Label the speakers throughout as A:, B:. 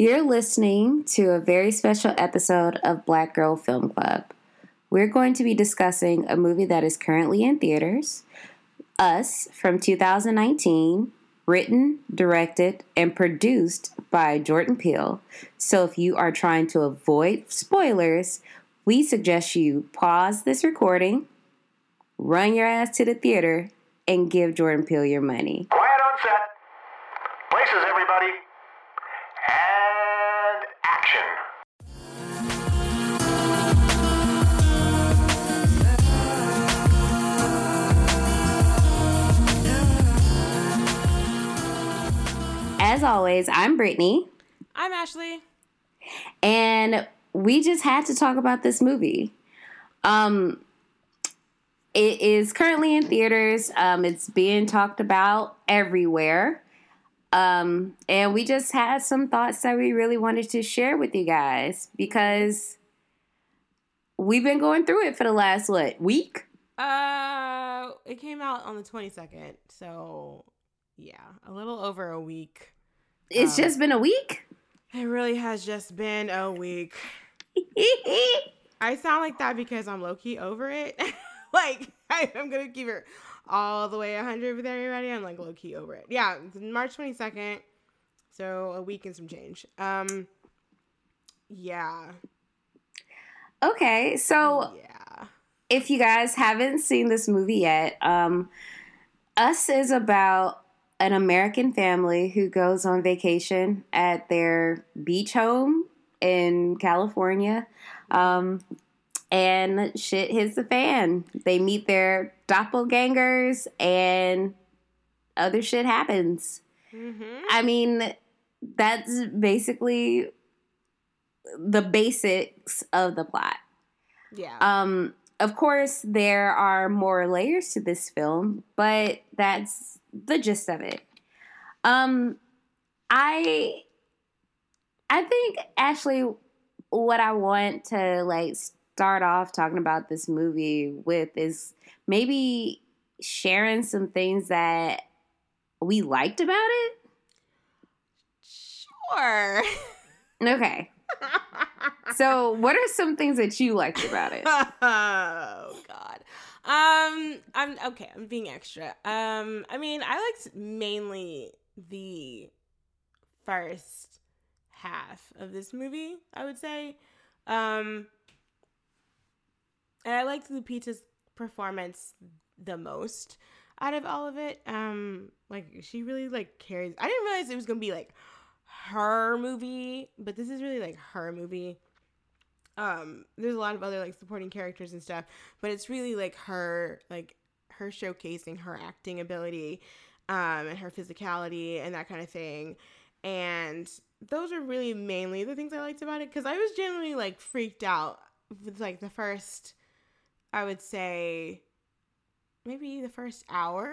A: You're listening to a very special episode of Black Girl Film Club. We're going to be discussing a movie that is currently in theaters, Us from 2019, written, directed, and produced by Jordan Peele. So if you are trying to avoid spoilers, we suggest you pause this recording, run your ass to the theater, and give Jordan Peele your money. Always, I'm Brittany,
B: I'm Ashley.
A: and we just had to talk about this movie. Um, it is currently in theaters. Um, it's being talked about everywhere. Um, and we just had some thoughts that we really wanted to share with you guys because we've been going through it for the last what week?
B: Uh, it came out on the 22nd, so yeah, a little over a week.
A: It's
B: Um,
A: just been a week.
B: It really has just been a week. I sound like that because I'm low key over it. like I, I'm gonna keep it all the way 100 with everybody. I'm like low key over it. Yeah, March 22nd, so a week and some change. Um, yeah,
A: okay, so
B: yeah.
A: if you guys haven't seen this movie yet, um, Us is about an American family who goes on vacation at their beach home in California. Um, and shit hits the fan. They meet their doppelgangers and other shit happens.
B: Mm-hmm.
A: I mean, that's basically the basics of the plot.
B: Yeah.
A: Um, of course, there are more layers to this film, but that's the gist of it. Um, I, I think Ashley, what I want to like start off talking about this movie with is maybe sharing some things that we liked about it.
B: sure.
A: Okay, so what are some things that you liked about it?
B: oh God. Um, I'm okay. I'm being extra. Um, I mean, I liked mainly the first half of this movie. I would say, um, and I liked Lupita's performance the most out of all of it. Um, like she really like carries. I didn't realize it was gonna be like her movie, but this is really like her movie um there's a lot of other like supporting characters and stuff but it's really like her like her showcasing her acting ability um and her physicality and that kind of thing. And those are really mainly the things i liked about it because i was generally like freaked out with like the first i would say maybe the first hour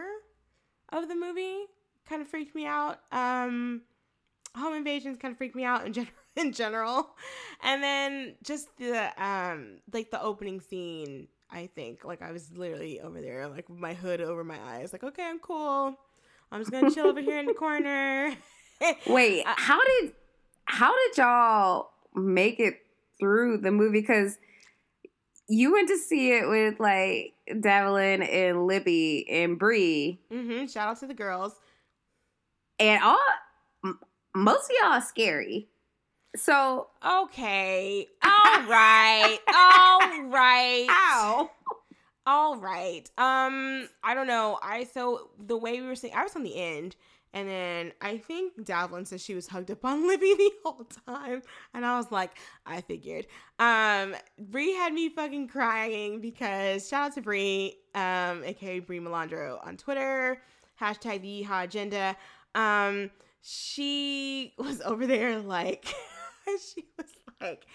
B: of the movie kind of freaked me out. Um home invasions kind of freaked me out in general in general. And then just the um like the opening scene i think like i was literally over there like with my hood over my eyes like okay i'm cool. I'm just gonna chill over here in the corner.
A: Wait,
B: I-
A: how did how did y'all make it through the movie? Because you went to see it with like Devlin and Libby and Bri,
B: mm-hmm shout out to the girls.
A: And all most of y'all are scary. So,
B: okay all right all right
A: ow,
B: All right. Um, I don't know. I so the way we were saying, I was on the end, and then I think Davlin said she was hugged up on Libby the whole time, and I was like, I figured. Um, Bri had me fucking crying because shout out to Bri, um, aka Bri Malandro on Twitter, hashtag the Yeehaw Agenda. Um, she was over there like, she was like.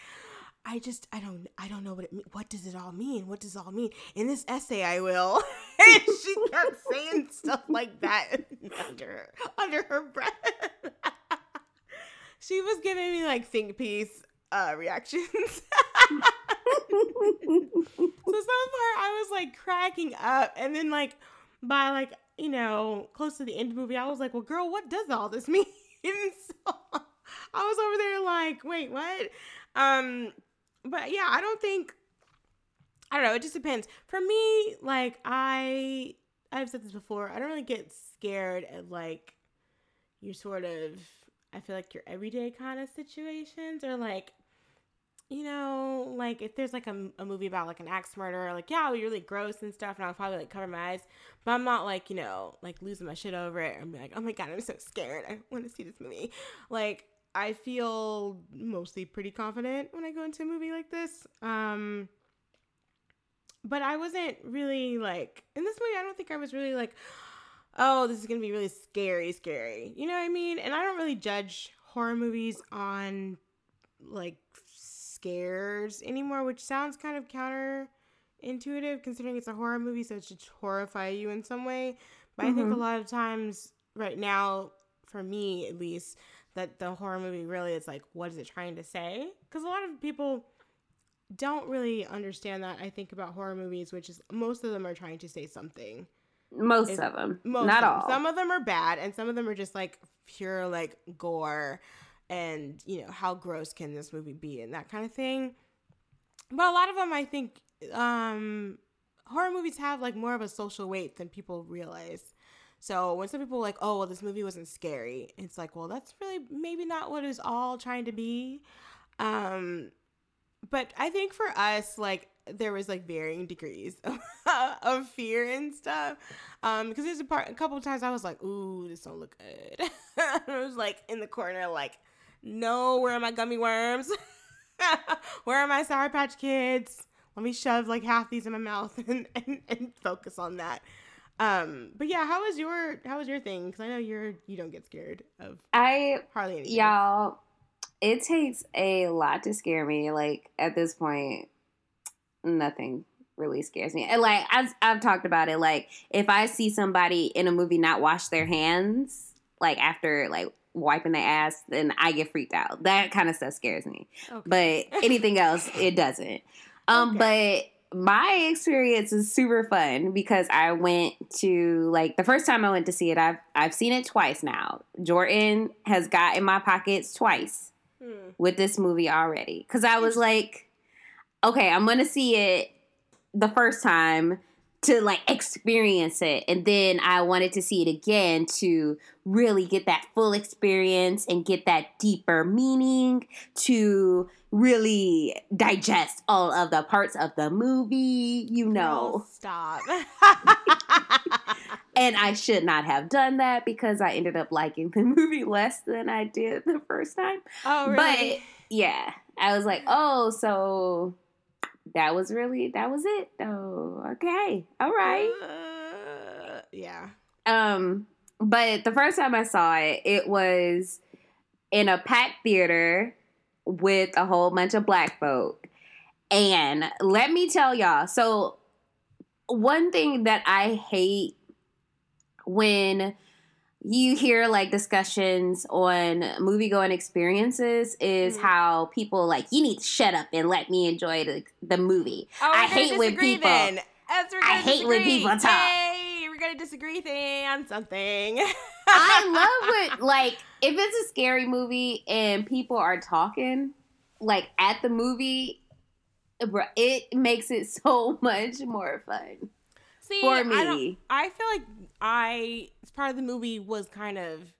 B: I just I don't I don't know what it. What does it all mean? What does it all mean? In this essay, I will. and she kept saying stuff like that under under her breath. she was giving me like think piece uh reactions. so some part I was like cracking up, and then like by like you know close to the end of the movie, I was like, well, girl, what does all this mean? so I was over there like, wait, what? Um, but yeah, I don't think. I don't know. It just depends. For me, like I, I've said this before. I don't really get scared at like your sort of. I feel like your everyday kind of situations or like you know, like if there's like a, a movie about like an axe murder, like yeah, be really gross and stuff, and I'll probably like cover my eyes, but I'm not like you know like losing my shit over it. I'm like, oh my god, I'm so scared. I want to see this movie. Like I feel mostly pretty confident when I go into a movie like this. Um, but I wasn't really like in this movie. I don't think I was really like, oh, this is gonna be really scary, scary. You know what I mean? And I don't really judge horror movies on like scares anymore, which sounds kind of counterintuitive considering it's a horror movie, so it should horrify you in some way. But mm-hmm. I think a mm-hmm. lot of times right now, for me at least, that the horror movie really is like, what is it trying to say? Because a lot of people don't really understand that. I think about horror movies, which is most of them are trying to say something.
A: Most if, of them, most not
B: of
A: all.
B: Some of them are bad, and some of them are just like pure like gore and you know how gross can this movie be and that kind of thing but a lot of them i think um horror movies have like more of a social weight than people realize so when some people are like oh well this movie wasn't scary it's like well that's really maybe not what it was all trying to be um but i think for us like there was like varying degrees of, of fear and stuff um because there's a part a couple times i was like ooh this don't look good i was like in the corner like no, where are my gummy worms? where are my Sour Patch Kids? Let me shove like half these in my mouth and, and, and focus on that. Um, but yeah, how was your how was your thing? Because I know you're you don't get scared of
A: I hardly anything. Y'all, it takes a lot to scare me. Like at this point, nothing really scares me. And like I've, I've talked about it. Like if I see somebody in a movie not wash their hands, like after like wiping their ass, then I get freaked out. That kind of stuff scares me. Okay. But anything else, it doesn't. Um, okay. but my experience is super fun because I went to like the first time I went to see it. I've I've seen it twice now. Jordan has got in my pockets twice hmm. with this movie already because I was like, okay, I'm gonna see it the first time to like experience it. And then i wanted to see it again to really get that full experience and get that deeper meaning to really digest all of the parts of the movie you know.
B: Girl, stop.
A: And i should not have done that because i ended up liking the movie less than i did the first time.
B: Oh
A: really? but yeah i was like oh so that was really that was it though. Okay. All right.
B: Uh, yeah.
A: Um but the first time I saw it, it was in a packed theater with a whole bunch of black folk. And let me tell y'all, so one thing that I hate when you hear like discussions on movie going experiences is mm how people like you need to shut up and let me enjoy the, the movie.
B: Oh, I hate when people. Then.
A: I hate disagree. when people talk.
B: Hey, we're gonna disagree on something.
A: I love when like if it's a scary movie and people are talking like at the movie, it makes it so much more fun.
B: See, for me, I, I feel like I part of the movie was kind of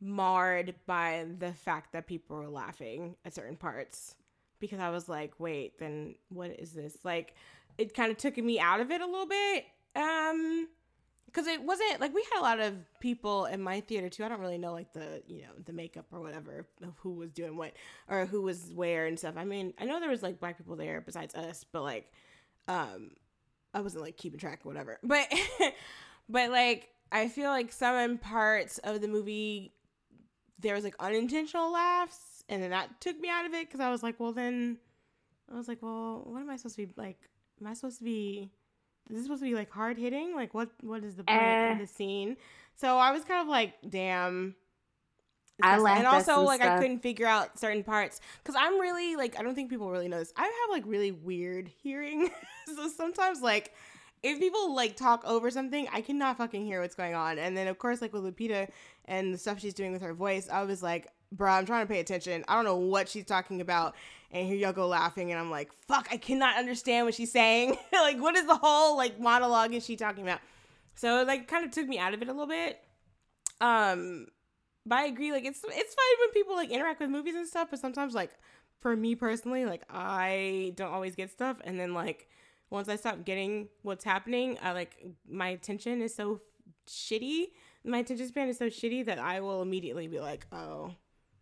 B: marred by the fact that people were laughing at certain parts because I was like, wait, then what is this? Like, it kind of took me out of it a little bit. Um, because it wasn't like we had a lot of people in my theater too. I don't really know like the you know the makeup or whatever of who was doing what or who was where and stuff. I mean, I know there was like black people there besides us, but like, um, I wasn't like keeping track or whatever. But, but like I feel like some parts of the movie there was like unintentional laughs, and then that took me out of it because I was like, well, then I was like, well, what am I supposed to be like? Am I supposed to be? Is this supposed to be like hard hitting? Like what? What is the point uh, of the scene? So I was kind of like, damn.
A: I laughed
B: and also like stuff. I couldn't figure out certain parts because I'm really like I don't think people really know this. I have like really weird hearing, so sometimes like if people like talk over something, I cannot fucking hear what's going on. And then of course, like with Lupita and the stuff she's doing with her voice, I was like, bruh, I'm trying to pay attention. I don't know what she's talking about. And here y'all go laughing, and I'm like, fuck, I cannot understand what she's saying. like, what is the whole like monologue is she talking about? So like kind of took me out of it a little bit. Um, but I agree, like it's it's fine when people like interact with movies and stuff, but sometimes like for me personally, like I don't always get stuff, and then like once I stop getting what's happening, I like my attention is so shitty. My attention span is so shitty that I will immediately be like, oh,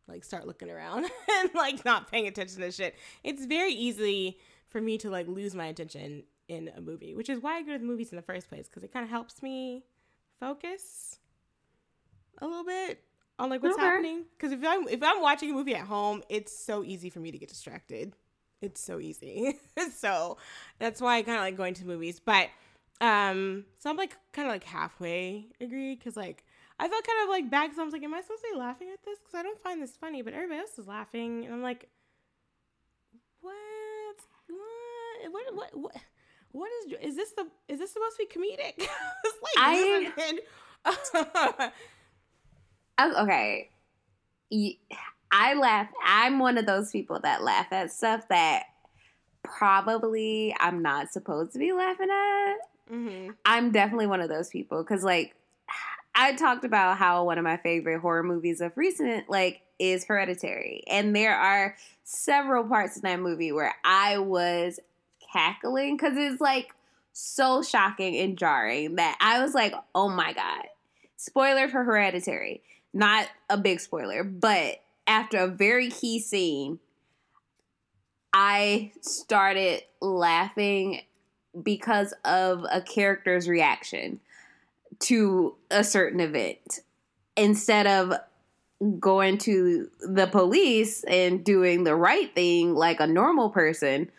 B: like start looking around and like not paying attention to shit. It's very easy for me to like lose my attention in a movie, which is why I go to the movies in the first place because it kind of helps me focus a little bit on like what's
A: Okay.
B: happening. Because if I'm if I'm watching a movie at home, it's so easy for me to get distracted. It's so easy. so that's why I kind of like going to movies. But um, so I'm like kind of like halfway agree because like I felt kind of like bad because I was like, am I supposed to be laughing at this? Because I don't find this funny, but everybody else is laughing, and I'm like, what? What? What? What? What? What is is this the is this supposed to be comedic? it's like
A: I-
B: I
A: Oh, okay. I laugh. I'm one of those people that laugh at stuff that probably I'm not supposed to be laughing at.
B: mm-hmm.
A: I'm definitely one of those people because, like, I talked about how one of my favorite horror movies of recent, like, is Hereditary, and there are several parts in that movie where I was cackling because it's like so shocking and jarring that I was like, "Oh my god!" Spoiler for Hereditary, not a big spoiler, but after a very key scene, I started laughing because of a character's reaction to a certain event. Instead of going to the police and doing the right thing like a normal person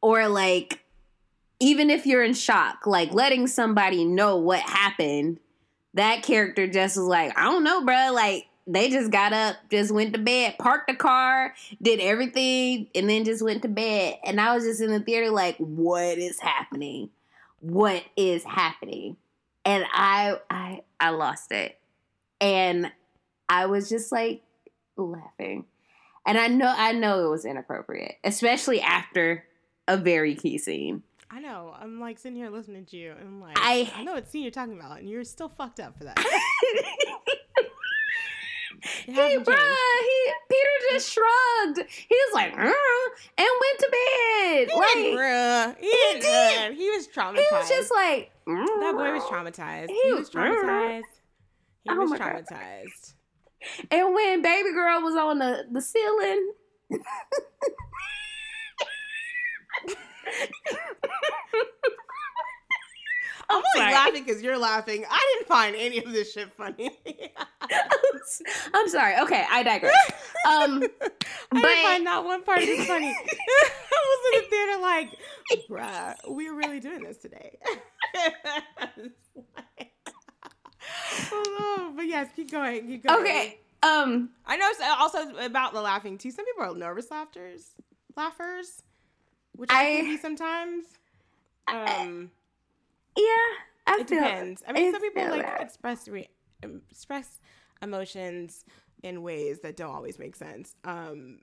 A: or like even if you're in shock like letting somebody know what happened that character just was like i don't know bruh like they just got up just went to bed parked the car did everything and then just went to bed. And i was just in the theater like what is happening? What is happening? And i i i lost it. And i was just like laughing. And i know i know it was inappropriate especially after a very key scene.
B: I know. I'm like sitting here listening to you, and I'm like,
A: I-
B: I know what scene you're talking about, and you're still fucked up for that. Hasn't
A: bruh, he Peter just shrugged. He was like, "Uh," and went to bed.
B: He
A: like
B: bruh. He,
A: he
B: uh, He was traumatized.
A: he was just like,
B: that boy was traumatized.
A: He
B: He,
A: was-
B: traumatized. He
A: Oh
B: was
A: my God.
B: traumatized.
A: And when baby girl was on the the ceiling.
B: I'm only laughing because you're laughing. I didn't find any of this shit funny.
A: I'm sorry. Okay, I digress. Um,
B: I
A: But-
B: didn't find not one part of this funny. I was in the theater like, bruh, we're really doing this today. oh, but yes, keep going. Keep going.
A: okay. Um,
B: I know also about the laughing too. Some people are nervous laughers, laughers, which I,
A: I-
B: can be sometimes. Um,
A: I
B: it
A: feel
B: depends. I mean,
A: I
B: some people like
A: that.
B: express re- express emotions in ways that don't always make sense. Um,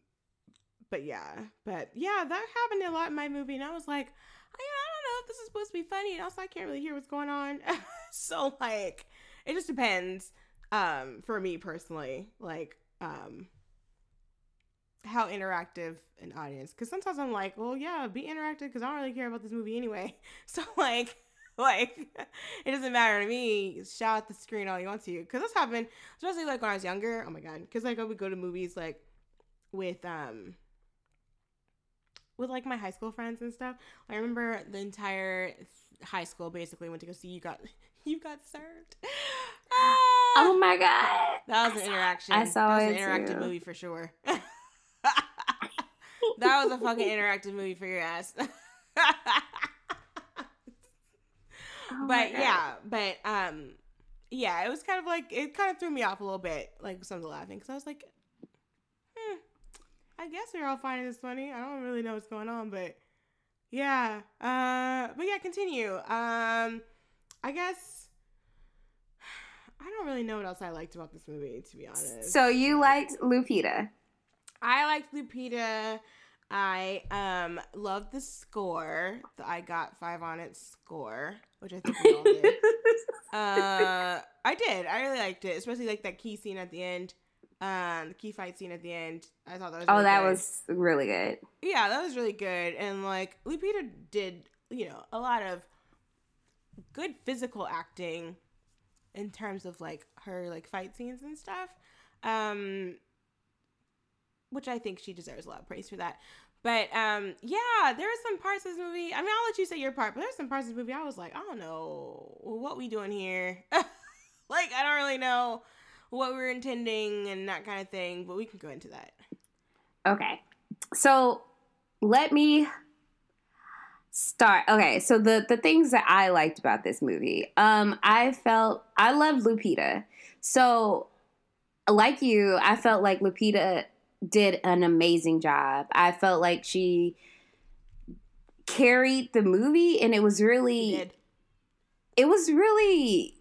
B: but yeah, but yeah, that happened a lot in my movie, and I was like, I, I don't know if this is supposed to be funny, and also I can't really hear what's going on. so like, it just depends. Um, for me personally, like, um, how interactive an audience because sometimes i'm like well yeah be interactive because i don't really care about this movie anyway so like like it doesn't matter to me shout at the screen all you want to because this happened especially like when i was younger oh my god because like i would go to movies like with um with like my high school friends and stuff i remember the entire high school basically went to go see you got you got served Ah!
A: Oh my god.
B: That was an interaction.
A: I saw
B: that was an interactive
A: too.
B: movie for sure. that was a fucking interactive movie for your ass.
A: Oh
B: but yeah, but um, yeah, it was kind of like it kind of threw me off a little bit, like some of the laughing, because I was like, hmm, I guess we're all finding this funny. I don't really know what's going on, but yeah, uh, but yeah, continue. Um, I guess I I don't really know what else I liked about this movie, to be honest.
A: So you liked Lupita.
B: I liked Lupita. I um loved the score. The I got five on it score, which I think we all did. uh, I did. I really liked it, especially like that key scene at the end. Um, the key fight scene at the end. I thought that was.
A: oh,
B: really
A: that
B: good.
A: was really good.
B: Yeah, that was really good. And like Lupita did, you know, a lot of good physical acting in terms of like her like fight scenes and stuff. Um which I think she deserves a lot of praise for that. But um yeah, there are some parts of this movie. I mean, I'll let you say your part, but there's some parts of this movie I was like, I don't know what we doing here. like I don't really know what we're intending and that kind of thing, but we can go into that.
A: Okay. So let me start. Okay, so the the things that I liked about this movie. Um I felt I loved Lupita. So like you, I felt like Lupita did an amazing job. I felt like she carried the movie and it was really it was really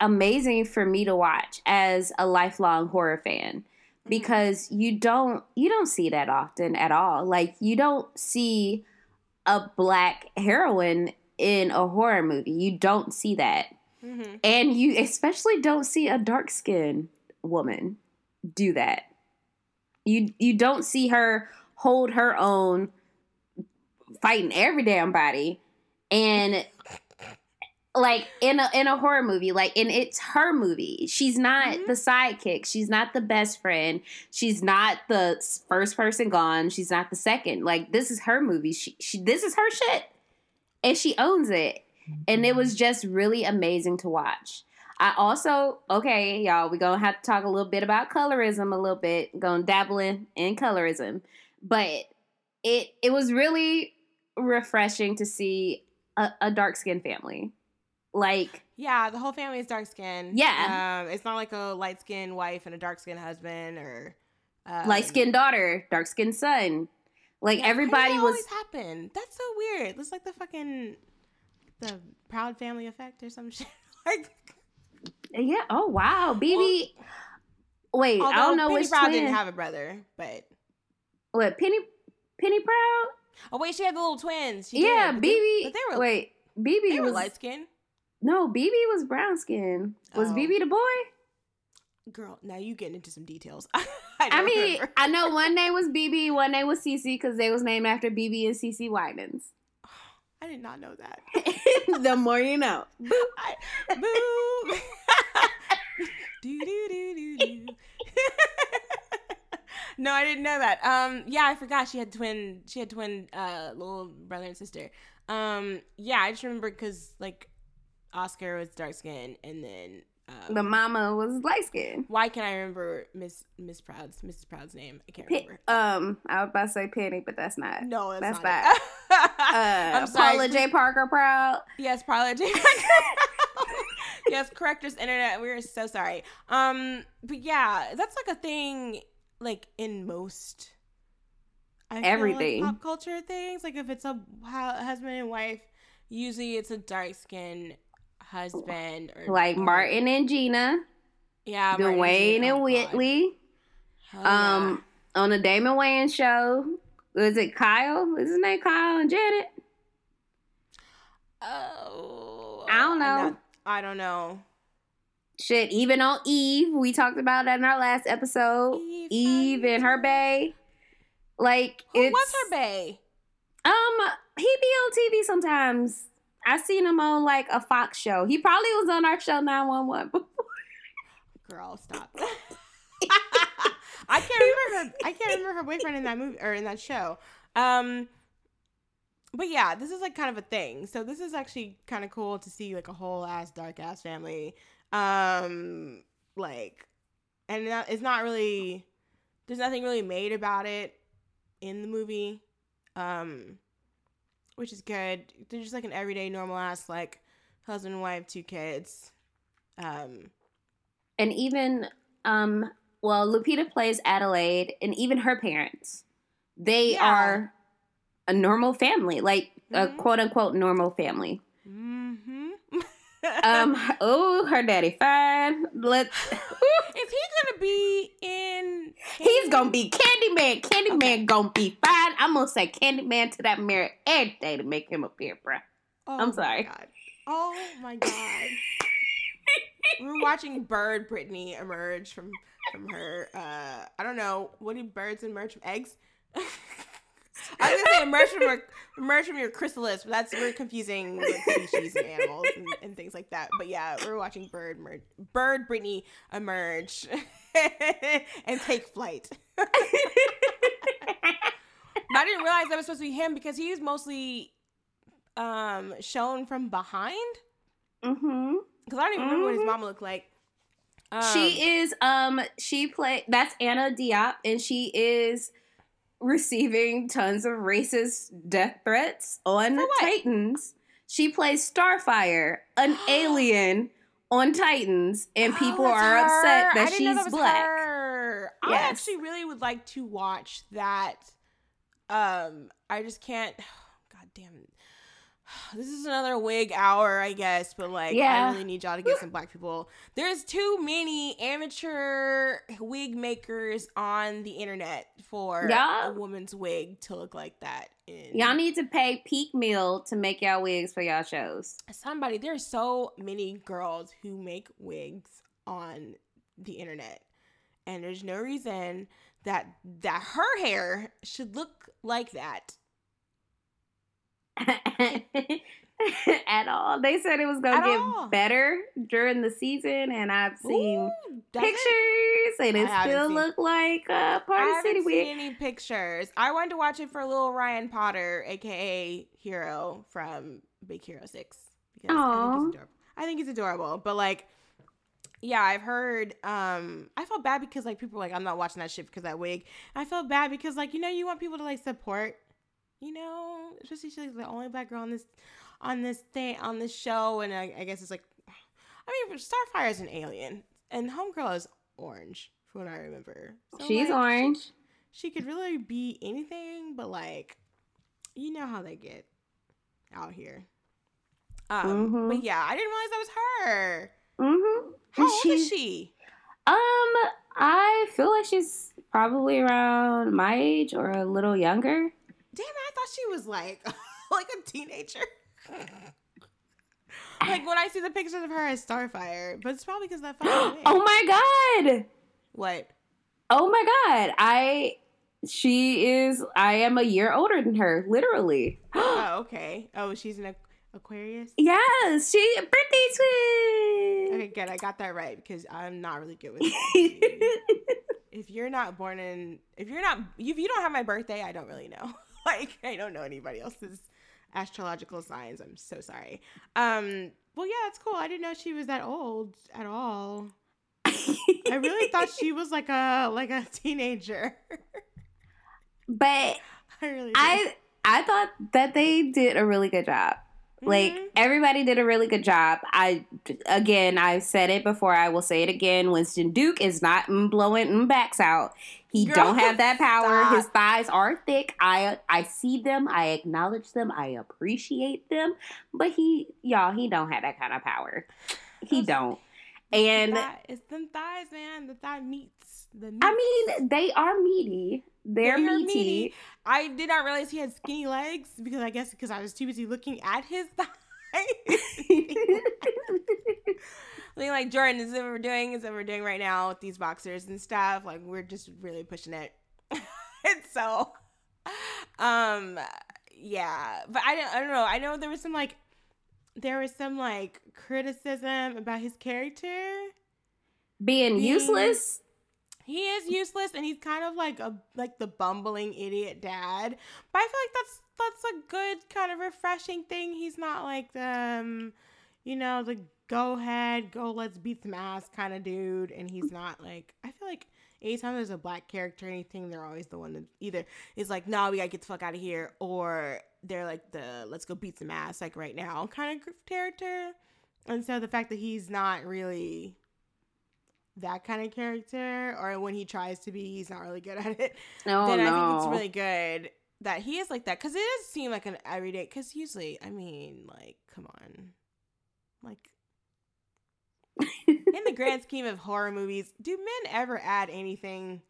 A: amazing for me to watch as a lifelong horror fan because you don't you don't see that often at all. Like you don't see a black heroine in a horror movie. You don't see that.
B: Mhm.
A: and you especially don't see a dark skinned woman do that you you don't see her hold her own fighting every damn body. And like in a in a horror movie like and it's her movie. She's not
B: Mhm.
A: the sidekick. She's not the best friend. She's not the first person gone. She's not the second. Like this is her movie. She, she this is her shit. And she owns it. And it was just really amazing to watch i also okay y'all we gonna have to talk a little bit about colorism a little bit gonna dabble in in colorism but it it was really refreshing to see a, a dark skinned family like
B: Yeah, the whole family is dark skinned.
A: Yeah.
B: Um, it's not like a light skinned wife and a dark skinned husband or um,
A: light skinned daughter dark skinned son like
B: yeah,
A: everybody
B: that
A: was
B: always happen. That's so weird. It's like the fucking the proud family effect or some shit. like
A: yeah oh wow bb wait i don't know
B: Penny
A: which
B: Proud
A: twin
B: didn't have a brother, but
A: what penny penny proud
B: oh wait, she had the little twins. She
A: yeah
B: did, but they-
A: bb
B: but they were
A: wait bb
B: they were
A: was
B: light skin.
A: no bb was brown skin was
B: Oh.
A: bb the boy
B: Girl, now you getting into some details. I,
A: I mean,
B: remember.
A: I know one name was BeBe, one name was CeCe because they was named after BeBe and CeCe Winans.
B: I did not know that.
A: the more you know.
B: I, boo. Do do do do do. no, I didn't know that. Um, yeah, I forgot she had twin. She had twin, uh, little brother and sister. Um, yeah, I just remember because like Oscar was dark skinned and then um,
A: The mama was light skinned.
B: why can I remember Miss Miss Proud's Mrs. Proud's name? I can't remember.
A: um, I was about to say Penny, but that's not.
B: No, that's,
A: that's
B: not.
A: not. Uh,
B: I'm sorry.
A: Paula Jai Parker Proud.
B: Yes, Paula J. yes, correct us, internet. We're so sorry. Um, but yeah, that's like a thing, like in most. I feel like
A: Everything.
B: pop culture things. Like if it's a husband and wife, usually it's a dark skinned husband or
A: Like Martin and Gina,
B: yeah, Martin
A: Dwayne
B: Gina.
A: and
B: Oh, God.
A: Whitley.
B: Yeah.
A: Um, on the Damon Wayans show, was it Kyle? Is his name Kyle and Janet?
B: oh,
A: I don't know.
B: I don't know.
A: Shit, even on Eve, we talked about that in our last episode.
B: Eve,
A: Eve, and her bae. Like
B: Who
A: it's
B: was her bae?
A: Um, he be on TV sometimes. I seen him on like a Fox show. He probably was on our show 911. before.
B: Girl, stop. I can't remember her. I can't remember her boyfriend in that movie or in that show. Um, but yeah, this is like kind of a thing. So this is actually kind of cool to see like a whole ass dark ass family. Um, like, and it's not really. There's nothing really made about it in the movie. Um, which is good. They're just like an everyday normal ass like husband and wife, two kids. Um,
A: and even um well, Lupita plays Adelaide and even her parents. They
B: Yeah.
A: are a normal family, like a
B: Mhm.
A: quote unquote normal family.
B: hmm
A: Um. Oh, her daddy fine. Let's.
B: Is he gonna be in?
A: He's gonna be Candyman. Candyman gonna be fine. I'm gonna say Candyman to that mirror every day to make him appear, bruh.
B: Oh
A: I'm sorry.
B: God. Oh my god. We're watching Bird Brittany emerge from from her. Uh, I don't know. What do birds emerge from eggs? I was gonna say emerge from your emerge from your chrysalis, but that's we're confusing species and animals and, and things like that. But yeah, we're watching Bird merge, Bird Brittany emerge and take flight. I didn't realize that was supposed to be him because he's mostly um shown from behind.
A: mm-hmm.
B: Because I don't even remember what his mom looked like. Um,
A: she is um she play that's Anna Diop and she is receiving tons of racist death threats on Titans. She plays Starfire, an alien on Titans, and
B: Oh,
A: people are upset
B: her. I
A: that she's
B: that
A: black.
B: her. I
A: Yes.
B: actually really would like to watch that. Um, I just can't. God damn it. This is another wig hour, I guess, but like, I really need y'all to get some black people. There's too many amateur wig makers on the internet for
A: Yeah.
B: a woman's wig to look like that. In
A: Y'all need to pay peak meal to make y'all wigs for y'all shows.
B: somebody there's so many girls who make wigs on the internet and there's no reason that that her hair should look like that
A: At all. They said it was gonna get
B: all.
A: better during the season, and I've seen
B: Ooh, does it?
A: pictures, and it
B: haven't
A: still look like uh,
B: I
A: Party
B: haven't
A: City wig.
B: any pictures. I wanted to watch it for little Ryan Potter, aka Hero from Big Hero Six, because I think he's adorable. I think he's adorable, but like, yeah, I've heard. Um, I felt bad because like people were like, I'm not watching that shit because that wig. I felt bad because like you know you want people to like support, you know, especially she's like the only black girl on this on this thing on this show, and I, I guess it's like, I mean, Starfire is an alien, and Homegirl is orange, from what I remember. So,
A: She's
B: like,
A: orange.
B: she could really be anything, but like, you know how they get out here. Um,
A: Mhm.
B: but yeah, I didn't realize that was her.
A: Mm-hmm.
B: How old is she?
A: Um, I feel like she's probably around my age or a little younger.
B: Damn it, I thought she was like like a teenager. like when I see the pictures of her as Starfire, but it's probably because that fucking
A: oh my god!
B: What?
A: Oh my god! I she is. I am a year older than her, literally.
B: Oh, okay. Oh, she's an Aquarius.
A: yes, she birthday twin.
B: Okay, good. I got that right because I'm not really good with. if you're not born in if you're not if you don't have my birthday i don't really know like i don't know anybody else's astrological signs. I'm so sorry. Um well yeah it's cool. I didn't know she was that old at all. I really thought she was like a like a teenager.
A: But
B: i really did.
A: I I thought that they did a really good job. Like
B: Mhm.
A: everybody did a really good job. I again, I've said it before. I will say it again. Winston Duke is not blowing backs out. He
B: Girl,
A: don't have that power.
B: stop.
A: His thighs are thick. I I see them. I acknowledge them. I appreciate them. But he, y'all, he don't have that kind of power. He
B: Those-
A: don't.
B: It's the
A: And
B: it's them thighs man the thigh meats the
A: I mean, they are meaty. They're
B: They
A: meaty.
B: meaty. I did not realize he had skinny legs because I guess because I was too busy looking at his thighs. Looking like Jordan is what we're doing is what we're doing right now with these boxers and stuff. Like we're just really pushing it. and so um yeah. But I don't I don't know. I know there was some like there was some like criticism about his character.
A: Being
B: Being-
A: useless.
B: He is useless and he's kind of like a like the bumbling idiot dad. But I feel like that's that's a good kind of refreshing thing. He's not like the um, you know, the go ahead, go let's beat some ass kind of dude. And he's not like I feel like anytime there's a black character or anything, they're always the one that either is like, no, we gotta get the fuck out of here, or they're like the let's go beat some ass like right now kind of character. And so the fact that he's not really that kind of character, or when he tries to be, he's not really good at it.
A: Oh
B: then
A: no.
B: I think it's really good that he is like that because it does seem like an everyday. Because usually, I mean, like, come on, like in the grand scheme of horror movies, do men ever add anything?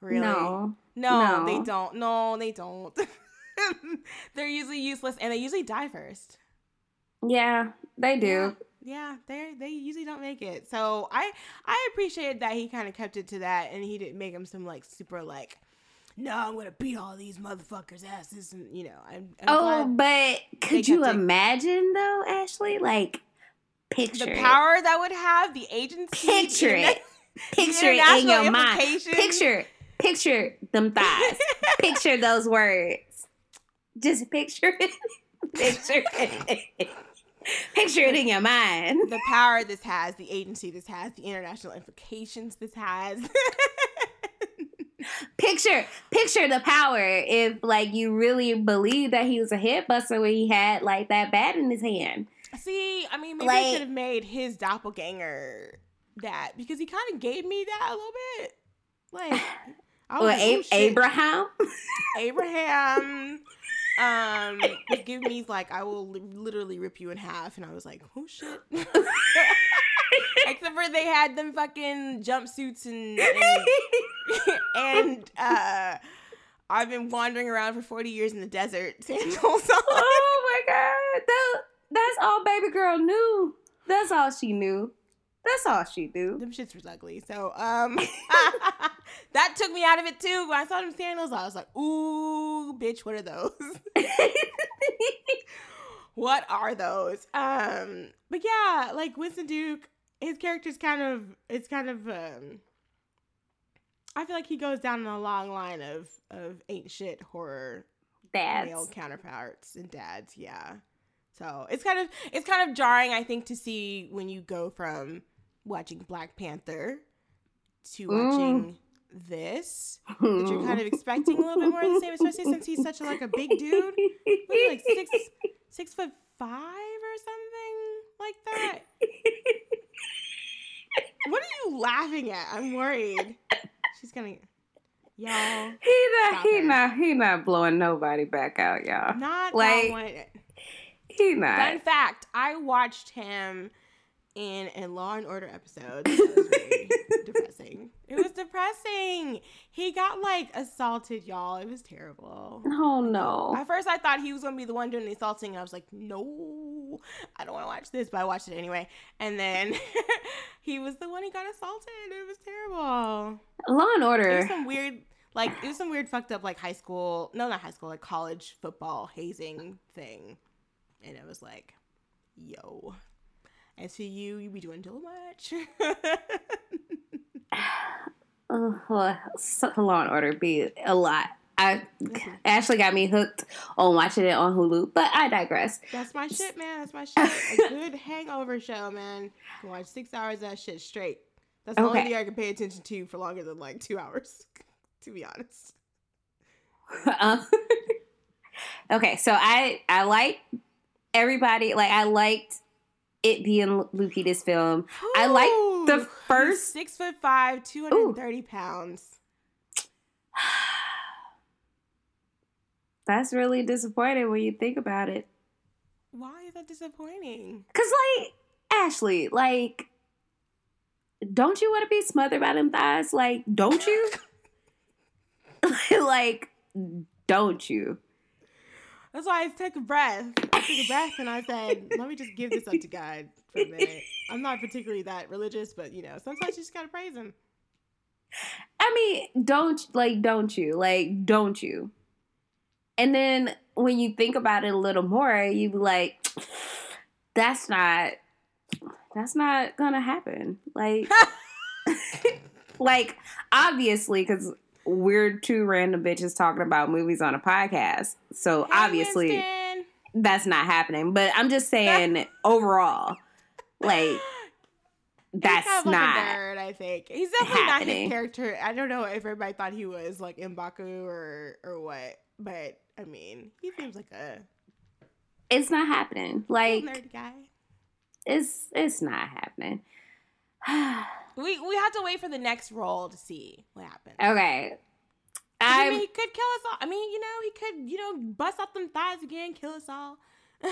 B: Really?
A: No.
B: No,
A: No.
B: they don't. No, they don't. They're usually useless and they usually die first.
A: Yeah, they do.
B: Yeah, they they usually don't make it. So I I appreciated that he kind of kept it to that and he didn't make them some like super like no, I'm gonna beat all these motherfuckers' asses, and you know, I'm, I'm
A: Oh, but could you
B: it-
A: imagine though, Ashley? Like, picture
B: the
A: it.
B: power that would have the agency.
A: Picture
B: the
A: it. Picture it in your mind. Picture, picture them thighs. picture those words. Just picture it. Picture it. Picture it in your mind.
B: the power this has, the agency this has, the international implications this has.
A: Picture, picture the power if like you really believe that he was a head buster when he had like that bat in his hand.
B: See, I mean, maybe
A: Like-
B: they could have made his doppelganger that because he kind of gave me that a little bit. Like, I was like, "Oh, shit."
A: Abraham.
B: Abraham um giving me like I will li- literally rip you in half, and I was like, oh shit. Except for they had them fucking jumpsuits and and, and uh, I've been wandering around for forty years in the desert, sandals on.
A: oh my god, that, that's all baby girl knew. That's all she knew. That's all she knew.
B: Them shits was ugly. So um that took me out of it too. When I saw them sandals, I was like, ooh, bitch, what are those? what are those? Um, but yeah, like Winston Duke, his character's kind of it's kind of um I feel like he goes down in a long line of of ain't shit horror
A: Dads.
B: male counterparts and dads, yeah. So it's kind of it's kind of jarring, I think, to see when you go from watching Black Panther to
A: Mm.
B: watching this that you're kind of expecting a little bit more of the same, especially since he's such a like a big dude. What, like six six foot five or something like that. What are you laughing at? I'm worried. She's gonna y'all
A: He not, he
B: her.
A: not, he not blowing nobody back out, y'all.
B: not
A: Like- He
B: Fun fact: I watched him in a Law and Order episode. That was very depressing. It was depressing. He got like assaulted, y'all. It was terrible.
A: Oh no.
B: At first, I thought he was gonna be the one doing the assaulting. And I was like, no, I don't want to watch this, but I watched it anyway. And then he was the one who got assaulted. It was terrible.
A: Law and
B: It was
A: Order.
B: some weird, like it was some weird fucked up like high school, no, not high school, like college football hazing thing, and it was like, yo, and to you, you be doing too much.
A: Well, so- Law and Order be a lot. I Ashley got me hooked on watching it on Hulu, but I digress.
B: That's my shit, man. That's my shit. A good hangover show, man. Can watch six hours of that shit straight. That's the only thing I can pay attention to for longer than like two hours, to be honest.
A: Um, okay, so I I like everybody like I liked it being Lupita's film. I like the
B: Ooh,
A: first-
B: six foot five, two hundred and thirty pounds.
A: That's really disappointing when you think about it.
B: Why is that disappointing?
A: Cause like Ashley, like, don't you want to be smothered by them thighs? Like, don't you? like, don't you?
B: That's why I took a breath. I took a breath and I said, let me just give this up to God for a minute. I'm not particularly that religious, but you know, sometimes you just gotta praise him.
A: I mean, don't like, don't you? Like, don't you? And then when you think about it a little more, you be like, that's not, that's not gonna happen. Like, like obviously, because we're two random bitches talking about movies on a podcast, so
B: Hey,
A: obviously
B: Winston.
A: that's not happening. But I'm just saying overall, like that's
B: kind of like
A: not.
B: nerd, I think. He's definitely not
A: happening.
B: his character. I don't know if everybody thought he was like Mbaku or or what, but I mean, he seems like a
A: It's not happening. Like
B: nerdy guy.
A: it's it's not happening.
B: We we have to wait for the next roll to see what happens.
A: Okay.
B: I mean, he could kill us all. I mean, you know, he could, you know, bust out them thighs again, kill us all.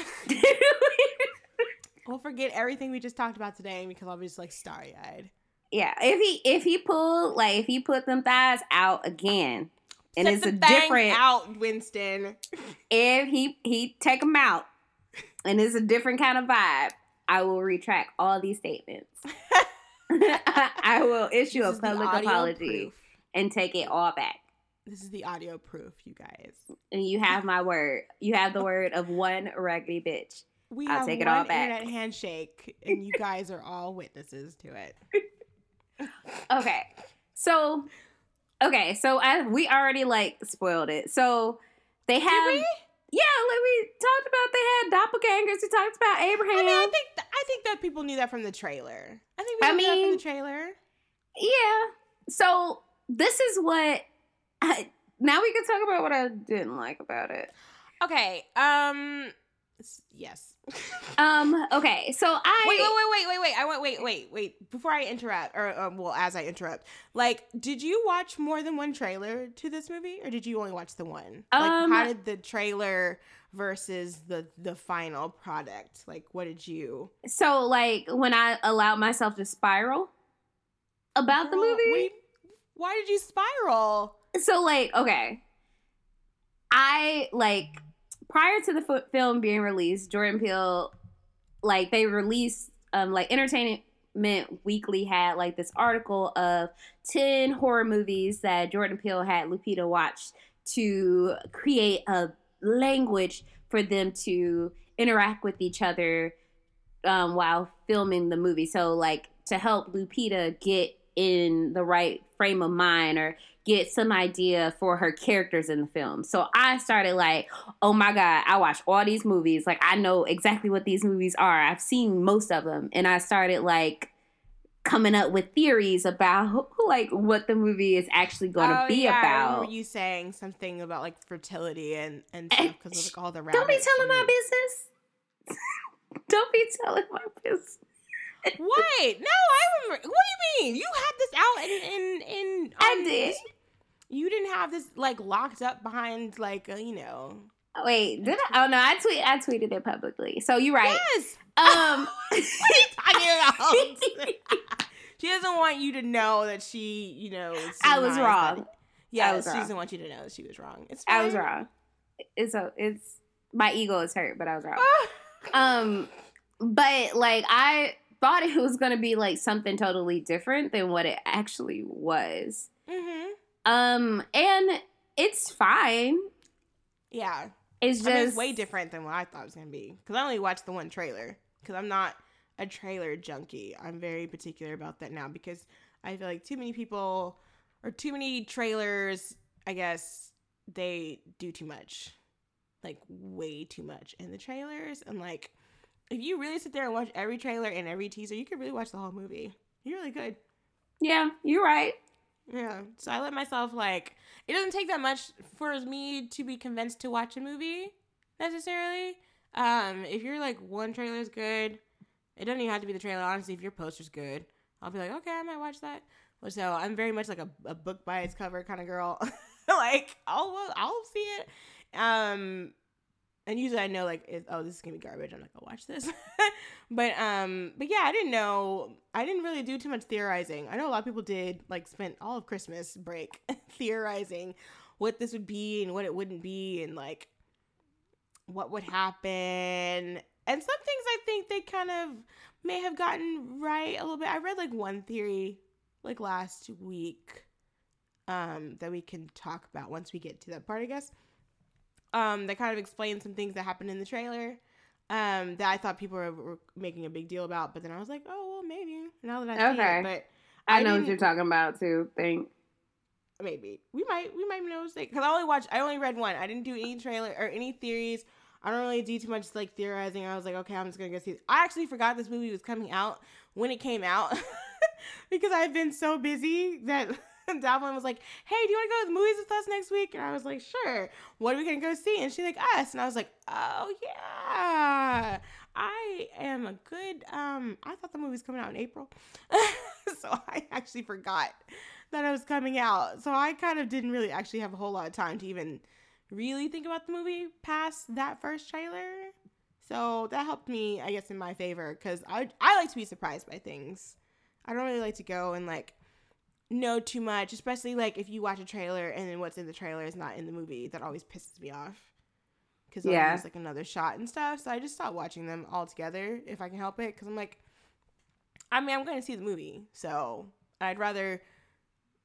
B: We'll forget everything we just talked about today because I'll be just like starry eyed.
A: Yeah, if he if he pulled like if he put them thighs out again, and
B: Set
A: it's a different
B: out, Winston.
A: if he he take them out, and it's a different kind of vibe, I will retract all these statements. I will issue
B: This
A: a public apology
B: proof.
A: and take it all back.
B: This is the audio proof, you guys.
A: And you have my word. You have the word of one raggedy bitch.
B: We
A: I'll
B: have
A: take it all back.
B: internet handshake, and you guys are all witnesses to it.
A: Okay. So, okay. So I, we already like spoiled it. So they have. Yeah, like we talked about they had doppelgangers. We talked about Abraham.
B: I mean, I think th- I think that people knew that from the trailer. I think we knew that
A: mean-
B: from the trailer.
A: yeah. So this is what. I, now we can talk about what I didn't like about it.
B: Okay. Um. Yes.
A: Um. Okay. So I.
B: wait, wait, wait, wait, wait, wait. I want wait, wait, wait. Before I interrupt, or um, well, as I interrupt, like, did you watch more than one trailer to this movie, or did you only watch the one? Like,
A: Um,
B: how did the trailer versus the the final product? Like, what did you
A: So like when I allowed myself to spiral about the movie.
B: you- why did you spiral?
A: so like okay i like prior to the f- film being released jordan peele like they released um like entertainment weekly had like this article of 10 horror movies that jordan peele had lupita watch to create a language for them to interact with each other um, while filming the movie. So like to help lupita get in the right frame of mind or get some idea for her characters in the film. So I started like, oh my God, I watch all these movies. Like I know exactly what these movies are. I've seen most of them. And I started like coming up with theories about like what the movie is actually going to
B: Oh,
A: be
B: yeah, I
A: about.
B: remember you saying something about like fertility and and eh, stuff because of like all the
A: Don't be
B: rabbits
A: telling my business. Don't be telling my business.
B: Wait, no, I remember. What do you mean? You had this out in in in.
A: I
B: um,
A: did.
B: this- You didn't have this like locked up behind like uh, you know.
A: Wait, did I? Oh no, I tweet. I tweeted it publicly. So you're right.
B: Yes.
A: Um,
B: talking about? she doesn't want you to know that she, you know.
A: I was wrong.
B: that- Yeah,
A: I was
B: she
A: wrong.
B: doesn't want you to know that she was wrong. It's
A: I was wrong. It's a. It's my ego is hurt, but I was wrong. Um, but like I thought it was gonna be like something totally different than what it actually was.
B: Mhm.
A: Um, and it's fine.
B: Yeah.
A: It's just
B: I mean, it's way different than what I thought it was gonna be. Because I only watched the one trailer. Because I'm not a trailer junkie. I'm very particular about that now because I feel like too many people or too many trailers. I guess they do too much, like way too much in the trailers. And like, if you really sit there and watch every trailer and every teaser, you could really watch the whole movie. You really could.
A: Yeah, you're right.
B: Yeah. So I let myself like it doesn't take that much for me to be convinced to watch a movie necessarily. Um, if you're like one trailer is good, it doesn't even have to be the trailer. Honestly, if your poster's good, I'll be like, okay, I might watch that. So I'm very much like a, a book by its cover kind of girl. like I'll I'll see it. Um, and usually I know like if, oh this is gonna be garbage. I'm not gonna watch this. but um, but yeah, I didn't know. I didn't really do too much theorizing. I know a lot of people did like spent all of Christmas break theorizing what this would be and what it wouldn't be and like what would happen. And some things I think they kind of may have gotten right a little bit. I read like one theory like last week um that we can talk about once we get to that part, I guess. Um that kind of explained some things that happened in the trailer. Um, that I thought people were, were making a big deal about, but then I was like, oh well, maybe now that I see
A: Okay.
B: it, but
A: I,
B: I
A: know what you're talking about too. Think
B: maybe we might we might know because I only watched I only read one. I didn't do any trailer or any theories. I don't really do too much like theorizing. I was like, okay, I'm just gonna go see. I actually forgot this movie was coming out when it came out because I've been so busy that Davlin was like, hey, do you want to go to the movies with us next week? And I was like, sure. What are we gonna go see? And she's like, us. And I was like, oh yeah. I am a good. Um, I thought the movie was coming out in April, so I actually forgot that it was coming out. So I kind of didn't really actually have a whole lot of time to even really think about the movie past that first trailer. So that helped me, I guess, in my favor because I I like to be surprised by things. I don't really like to go and like know too much, especially like if you watch a trailer and then what's in the trailer is not in the movie. That always pisses me off because
A: Yeah.
B: yeah, like another shot and stuff. So I just stop watching them altogether if I can help it because I'm like, I mean, I'm going to see the movie, so I'd rather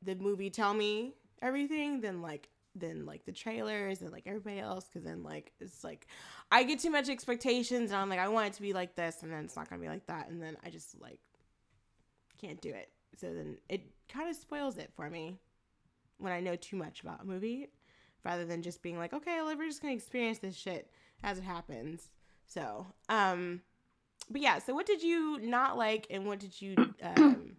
B: the movie tell me everything than like than like the trailers and like everybody else because then like it's like I get too much expectations and I'm like I want it to be like this and then it's not gonna be like that and then I just like can't do it so then it kind of spoils it for me when I know too much about a movie rather than just being like okay well, we're just gonna experience this shit as it happens so um but yeah so what did you not like and what did you um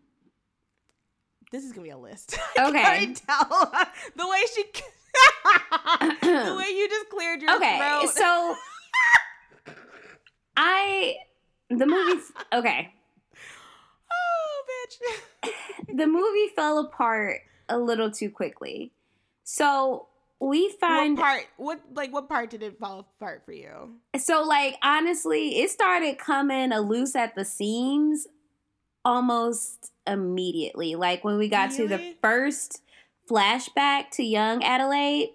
B: this is gonna be a list.
A: Okay.
B: tell the way she, the way you just cleared your
A: okay,
B: throat.
A: so I the movie's, okay.
B: oh, bitch.
A: The movie fell apart a little too quickly. So we find
B: what part? What like what part did it fall apart for you?
A: so like honestly, it started coming a loose at the seams almost immediately. Like when we got to the first flashback to young Adelaide,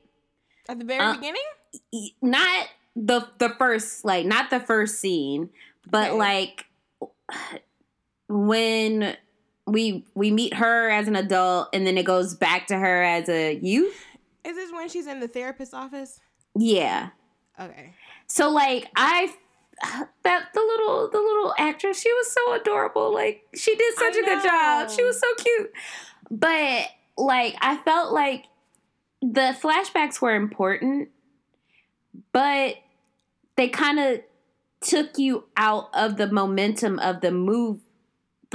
B: At the very
A: Uh,
B: beginning?
A: not the the first like not the first scene, but
B: Okay.
A: like when we we meet her as an adult and then it goes back to her as a youth.
B: Is this when she's in the therapist's office?
A: Yeah.
B: Okay.
A: So like I that the little the little actress she was so adorable like she did such
B: I
A: a good job she was so cute but like I felt like the flashbacks were important but they kind of took you out of the momentum of the move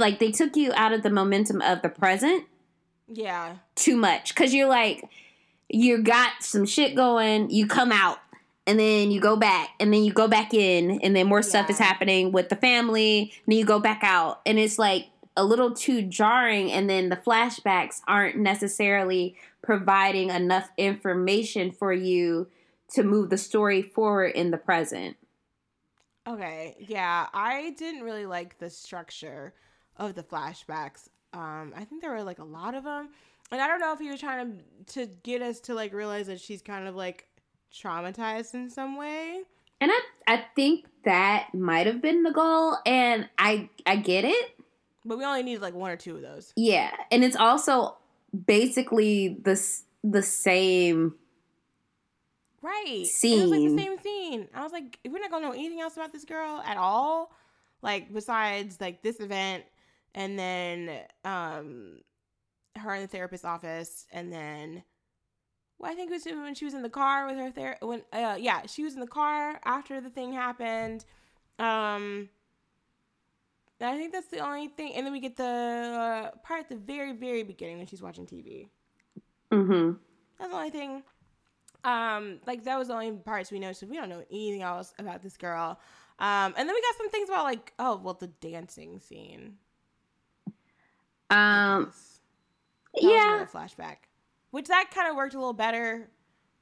A: like they took you out of the momentum of the present
B: Yeah.
A: too much because you're like you got some shit going you come out and then you go back and then you go back in and then more stuff is happening with the family and then you go back out and it's like a little too jarring and then the flashbacks aren't necessarily providing enough information for you to move the story forward in the present
B: Okay. Yeah. I didn't really like the structure of the flashbacks. Um, I think there were like a lot of them, and I don't know if he was trying to to get us to like realize that she's kind of like traumatized in some way.
A: and i i think that might have been the goal and i i get it
B: But we only needed like one or two of those.
A: Yeah, and it's also basically the the same.
B: Right. It was like
A: Scene.
B: the same scene. I was like, we're not gonna know anything else about this girl at all. Like besides like this event and then um her in the therapist's office and then well, I think it was when she was in the car with her ther when uh yeah, she was in the car after the thing happened. Um I think that's the only thing. And then we get the uh, part at the very, very beginning when she's watching TV.
A: Mm-hmm.
B: That's the only thing. Um, like that was the only parts we know, so we don't know anything else about this girl. Um, and then we got some things about like, oh, well, the dancing scene.
A: Um.
B: guess. That was
A: Yeah,
B: flashback, which that kind of worked a little better.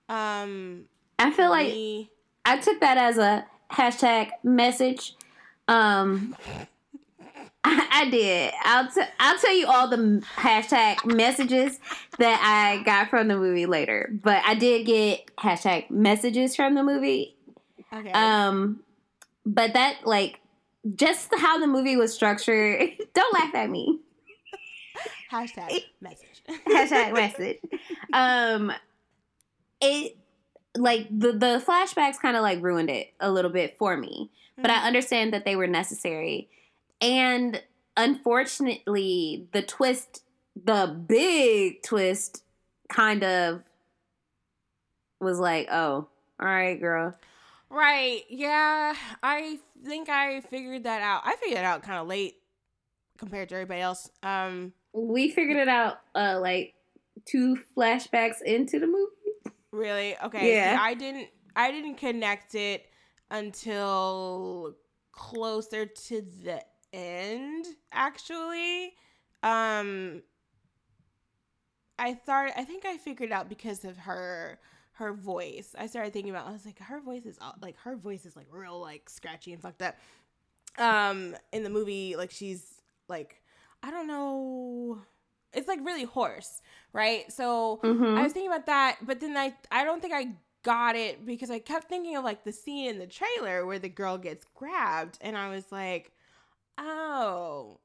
B: Um,
A: I feel like
B: me.
A: I took that as a hashtag message. Um. I, I did. I'll t- I'll tell you all the hashtag messages that I got from the movie later, but I did get hashtag messages from the movie
B: okay,
A: Um, but that like just how the movie was structured. Don't laugh at me.
B: Hashtag message.
A: Hashtag message. Um, it like the the flashbacks kind of like ruined it a little bit for me, but I understand that they were necessary, and unfortunately, the twist, the big twist, kind of was like, oh, all right, girl.
B: Right. Yeah. I think I figured that out. I figured it out kind of late compared to everybody else. Um,
A: we figured it out uh like two flashbacks into the movie.
B: really? Okay. see,
A: Yeah.
B: I didn't I didn't connect it until closer to the end actually. Um I thought I think I figured out because of her her voice. I started thinking about. I was like, her voice is like her voice is like real like scratchy and fucked up. Um, in the movie, like she's like I don't know. It's like really hoarse, right? So
A: Mhm.
B: I was thinking about that, but then I I don't think I got it because I kept thinking of like the scene in the trailer where the girl gets grabbed, and I was like, oh,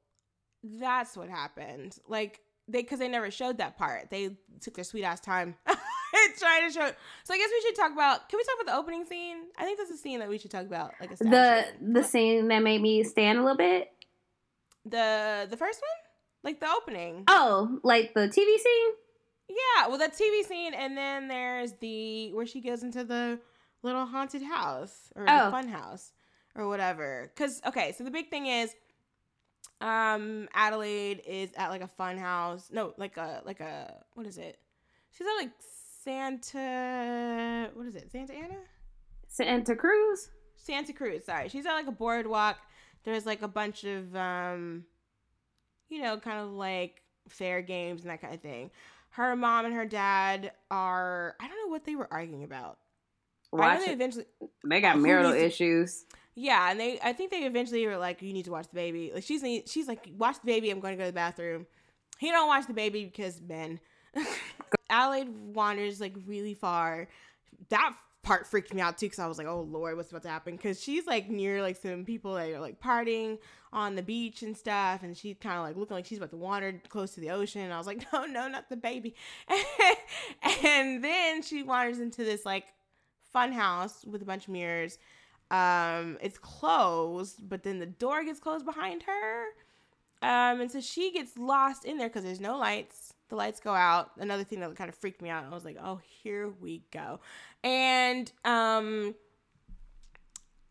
B: that's what happened. Like they because they never showed that part. They took their sweet ass time trying to show. it. So I guess we should talk about. Can we talk about the opening scene? I think that's a scene that we should talk about. Like
A: the the scene that made me stand a little bit.
B: The the first one, like the opening.
A: Oh, like the TV scene.
B: Yeah, well, that TV scene, and then there's the where she goes into the little haunted house or
A: Oh.
B: the fun house or whatever. Cause okay, so the big thing is, um, Adelaide is at like a fun house. No, like a like a what is it? She's at like Santa. What is it? Santa Ana.
A: Santa Cruz.
B: Santa Cruz. Sorry, she's at like a boardwalk. There's like a bunch of um, you know, kind of like fair games and that kind of thing. Her mom and her dad are I don't know what they were arguing about. I know they eventually
A: They got marital issues.
B: yeah, and they I think they eventually were like, You need to watch the baby. Like she's she's like, Watch the baby, I'm gonna go to the bathroom. He don't watch the baby because men. Adelaide wanders like really far. That part freaked me out too because I was like, oh lord, what's about to happen? Because she's like near like some people that are like partying on the beach and stuff, and she's kind of like looking like she's about to wander close to the ocean. And I was like, no, no, not the baby. and then she wanders into this like fun house with a bunch of mirrors. Um, it's closed, but then the door gets closed behind her. Um, and so she gets lost in there because there's no lights. The lights go out. Another thing that kind of freaked me out. I was like, oh, here we go. And um,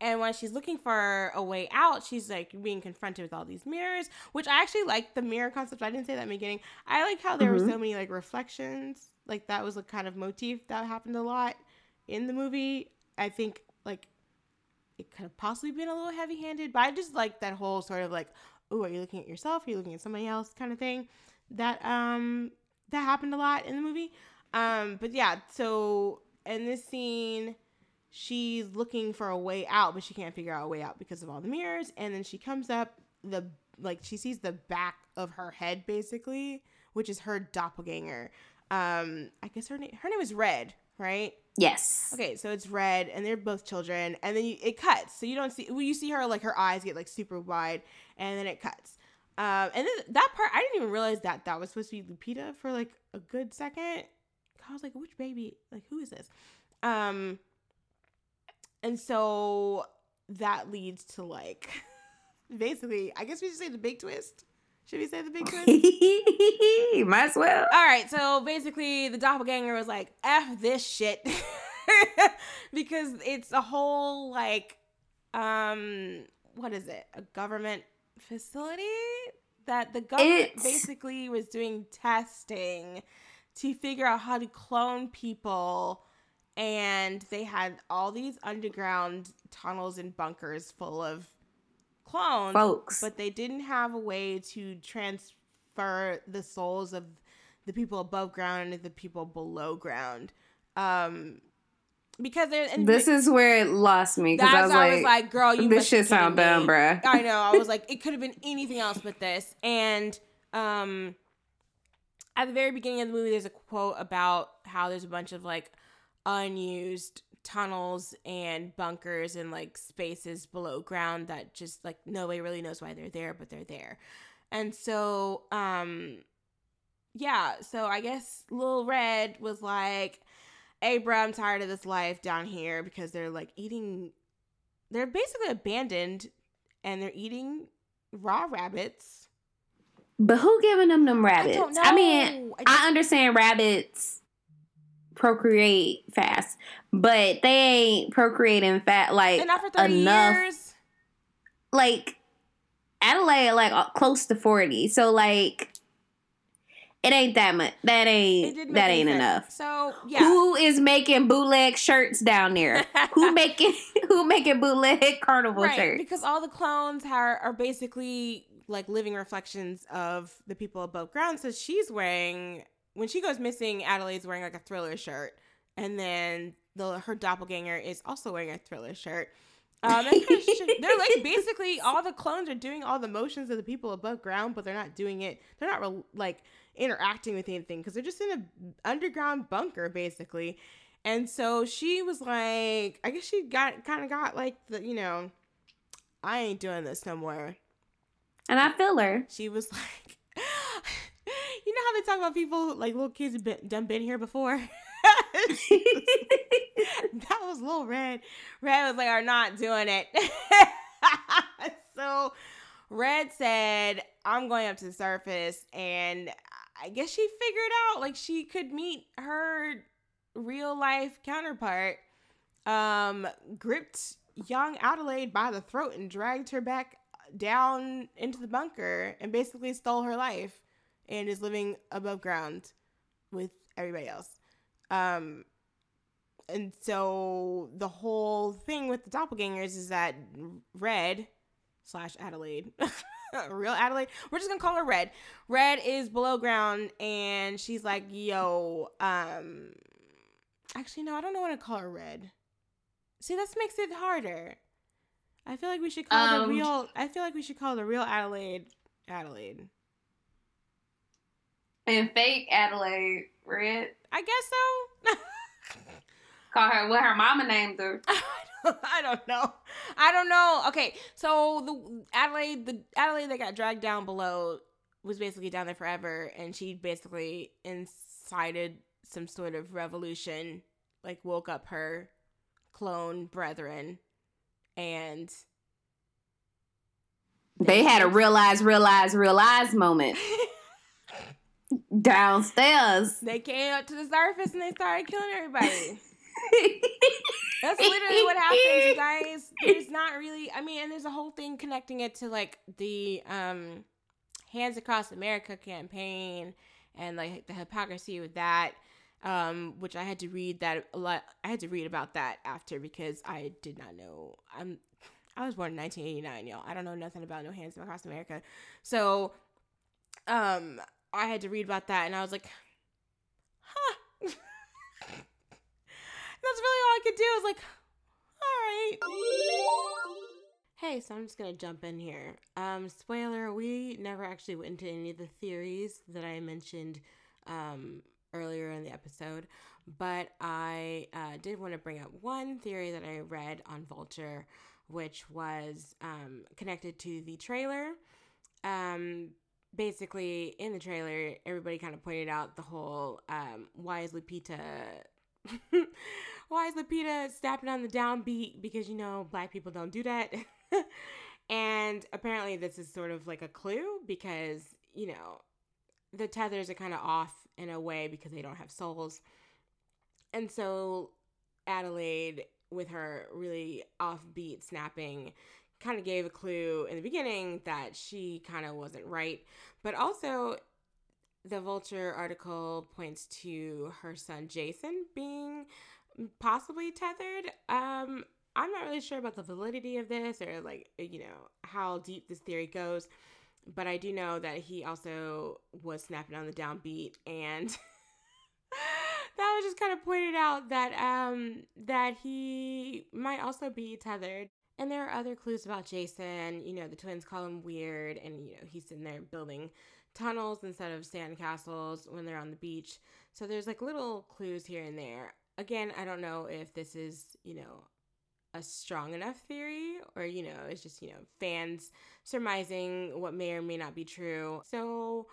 B: and when she's looking for a way out, she's like being confronted with all these mirrors, which I actually like the mirror concept. I didn't say that in the beginning. I like how there were
A: Mhm.
B: so many like reflections. Like that was a kind of motif that happened a lot in the movie. I think like it could have possibly been a little heavy handed, but I just like that whole sort of like, oh, are you looking at yourself? Are you looking at somebody else kind of thing? That um that happened a lot in the movie. Um, but yeah, so in this scene, she's looking for a way out, but she can't figure out a way out because of all the mirrors. And then she comes up the like she sees the back of her head basically, which is her doppelganger. Um, I guess her name her name is Red, right?
A: Yes.
B: Okay, so it's red, and they're both children, and then you, it cuts, so you don't see. Well, you see her like her eyes get like super wide, and then it cuts. Um, and then that part, I didn't even realize that that was supposed to be Lupita for like a good second. I was like, which baby? Like, who is this? Um, and so that leads to like, basically, I guess we should say the big twist. Should we say the big twist?
A: Might as well.
B: All right, so basically, the doppelganger was like, "F this shit," because it's a whole like, um, what is it? A government facility that the government
A: It's-
B: basically was doing testing to figure out how to clone people, and they had all these underground tunnels and bunkers full of clones
A: Folks.
B: but they didn't have a way to transfer the souls of the people above ground into the people below ground. Um, because
A: This is where it lost me because
B: that's
A: I was like,
B: girl, you
A: this shit sound dumb, bruh.
B: I know. I was like, it could have been anything else but this. And um, at the very beginning of the movie, there's a quote about how there's a bunch of like unused tunnels and bunkers and like spaces below ground that just like nobody really knows why they're there, but they're there. And so, um, yeah, so I guess Lil Red was like, hey, bro, I'm tired of this life down here because they're like eating, they're basically abandoned and they're eating raw rabbits.
A: but who giving them them rabbits?
B: I.
A: I mean,
B: I
A: I understand rabbits procreate fast, but they ain't procreating fat like
B: and for 30
A: enough.
B: years.
A: Like Adelaide, like uh, close to forty, so like it ain't that much. That ain't that ain't
B: sense.
A: enough.
B: So, yeah.
A: Who is making bootleg shirts down there? who making who making bootleg carnival
B: right,
A: shirts?
B: because all the clones are, are basically like living reflections of the people above ground. So she's wearing when she goes missing, Adelaide's wearing like a thriller shirt, and then the her doppelganger is also wearing a thriller shirt. Um, and they're like basically all the clones are doing all the motions of the people above ground, but they're not doing it. They're not re- like interacting with anything because they're just in an underground bunker basically. And so she was like, I guess she got kind of got like the you know, I ain't doing this no more.
A: And I feel her.
B: She was like, you know how they talk about people like little kids have been, done been here before. that was little red. Red was like, "Are not doing it." so Red said, "I'm going up to the surface," and I guess she figured out like she could meet her real life counterpart. Um, gripped young Adelaide by the throat and dragged her back down into the bunker and basically stole her life and is living above ground with everybody else. Um, and so the whole thing with the doppelgangers is that Red slash Adelaide, real Adelaide, we're just gonna call her Red. Red is below ground, and she's like, "Yo, um, actually, no, I don't know what to call her Red. See, this makes it harder. I feel like we should call
A: Um,
B: the real. I feel like we should call the real Adelaide Adelaide.
A: And fake Adelaide Red.
B: I guess so.
A: Call her what her mama named her.
B: I don't, know. I don't know. Okay, so the Adelaide, the Adelaide that got dragged down below was basically down there forever, and she basically incited some sort of revolution, like woke up her clone brethren, and
A: They had a realize, realize, realize moment downstairs.
B: they came up to the surface and they started killing everybody. That's literally what happens, you guys. There's not really I mean, and there's a whole thing connecting it to like the um Hands Across America campaign and like the hypocrisy with that. Um, which I had to read that a lot I had to read about that after because I did not know I'm I was born in 1989, y'all. I don't know nothing about no hands across America. So um I had to read about that and I was like, huh. That's really all I could do. I was like, all right. Hey, so I'm just gonna jump in here. Um, spoiler: we never actually went into any of the theories that I mentioned um, earlier in the episode, but I uh, did want to bring up one theory that I read on Vulture, which was um, connected to the trailer. Um, basically, in the trailer, everybody kind of pointed out the whole um, why is Lupita why is Lupita snapping on the downbeat? Because you know, black people don't do that. and apparently, this is sort of like a clue because you know, the tethers are kind of off in a way because they don't have souls. And so, Adelaide, with her really offbeat snapping, kind of gave a clue in the beginning that she kind of wasn't right. But also, the Vulture article points to her son Jason being possibly tethered. Um, I'm not really sure about the validity of this or like you know how deep this theory goes, but I do know that he also was snapping on the downbeat and. that was just kind of pointed out that um that he might also be tethered and there are other clues about Jason. You know, the twins call him weird, and you know he's sitting there building tunnels instead of sandcastles when they're on the beach. So there's like little clues here and there. Again, I don't know if this is, you know, a strong enough theory or, you know, it's just, you know, fans surmising what may or may not be true. So,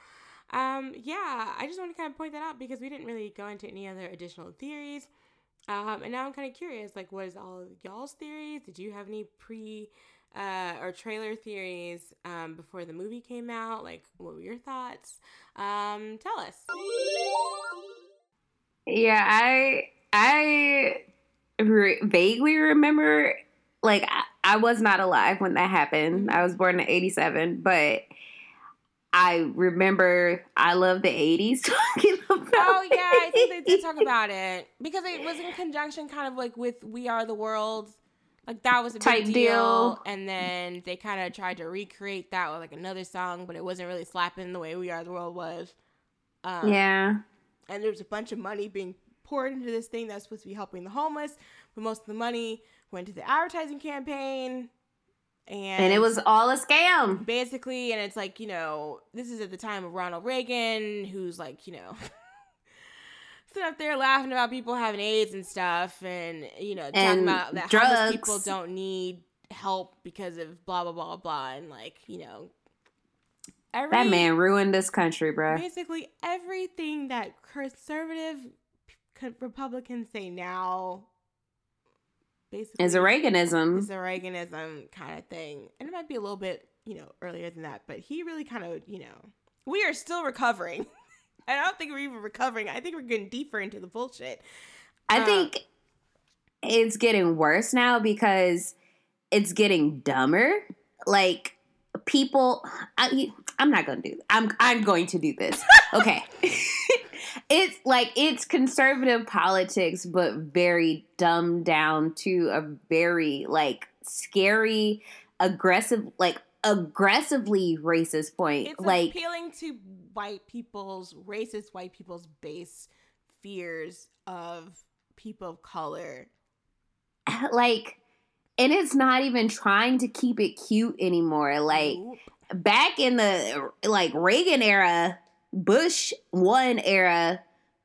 B: um, yeah, I just want to kind of point that out because we didn't really go into any other additional theories. Um, and now I'm kind of curious, like, what is all y'all's theories? Did you have any pre uh, or trailer theories um, before the movie came out? Like, what were your thoughts? Um, tell us.
A: Yeah, I I re- vaguely remember like I, I was not alive when that happened. I was born in 87, but I remember I love the 80s talking about
B: Oh yeah, I think they did talk about it because it was in conjunction, kind of like with "We Are the World." Like that was a big deal.
A: deal.
B: and then they kind of tried to recreate that with like another song, but it wasn't really slapping the way "We Are the World" was. Um,
A: Yeah.
B: and there was a bunch of money being poured into this thing that's supposed to be helping the homeless, but most of the money went to the advertising campaign. And,
A: And it was all a scam.
B: basically, and it's like, you know, this is at the time of Ronald Reagan, who's like, you know, sitting up there laughing about people having AIDS and stuff, and, you know, talking
A: And
B: about that homeless people don't need help because of blah, blah, blah, blah. And, like, you know, every,
A: That man ruined this country, bro.
B: basically everything that conservative co- Republicans say now basically
A: Is a Reaganism.
B: is a Reaganism kind of thing. And it might be a little bit, you know, earlier than that, but he really kind of, you know, we are still recovering. I don't think we're even recovering. I think we're getting deeper into the bullshit.
A: I
B: Uh,
A: think it's getting worse now because it's getting dumber. Like people, I, I'm not going to do. I'm I'm going to do this. Okay, it's like it's conservative politics, but very dumbed down to a very like scary, aggressive, like aggressively racist point.
B: It's
A: like
B: appealing to white people's racist white people's base fears of people of color.
A: like and it's not even trying to keep it cute anymore like back in the like reagan era bush one era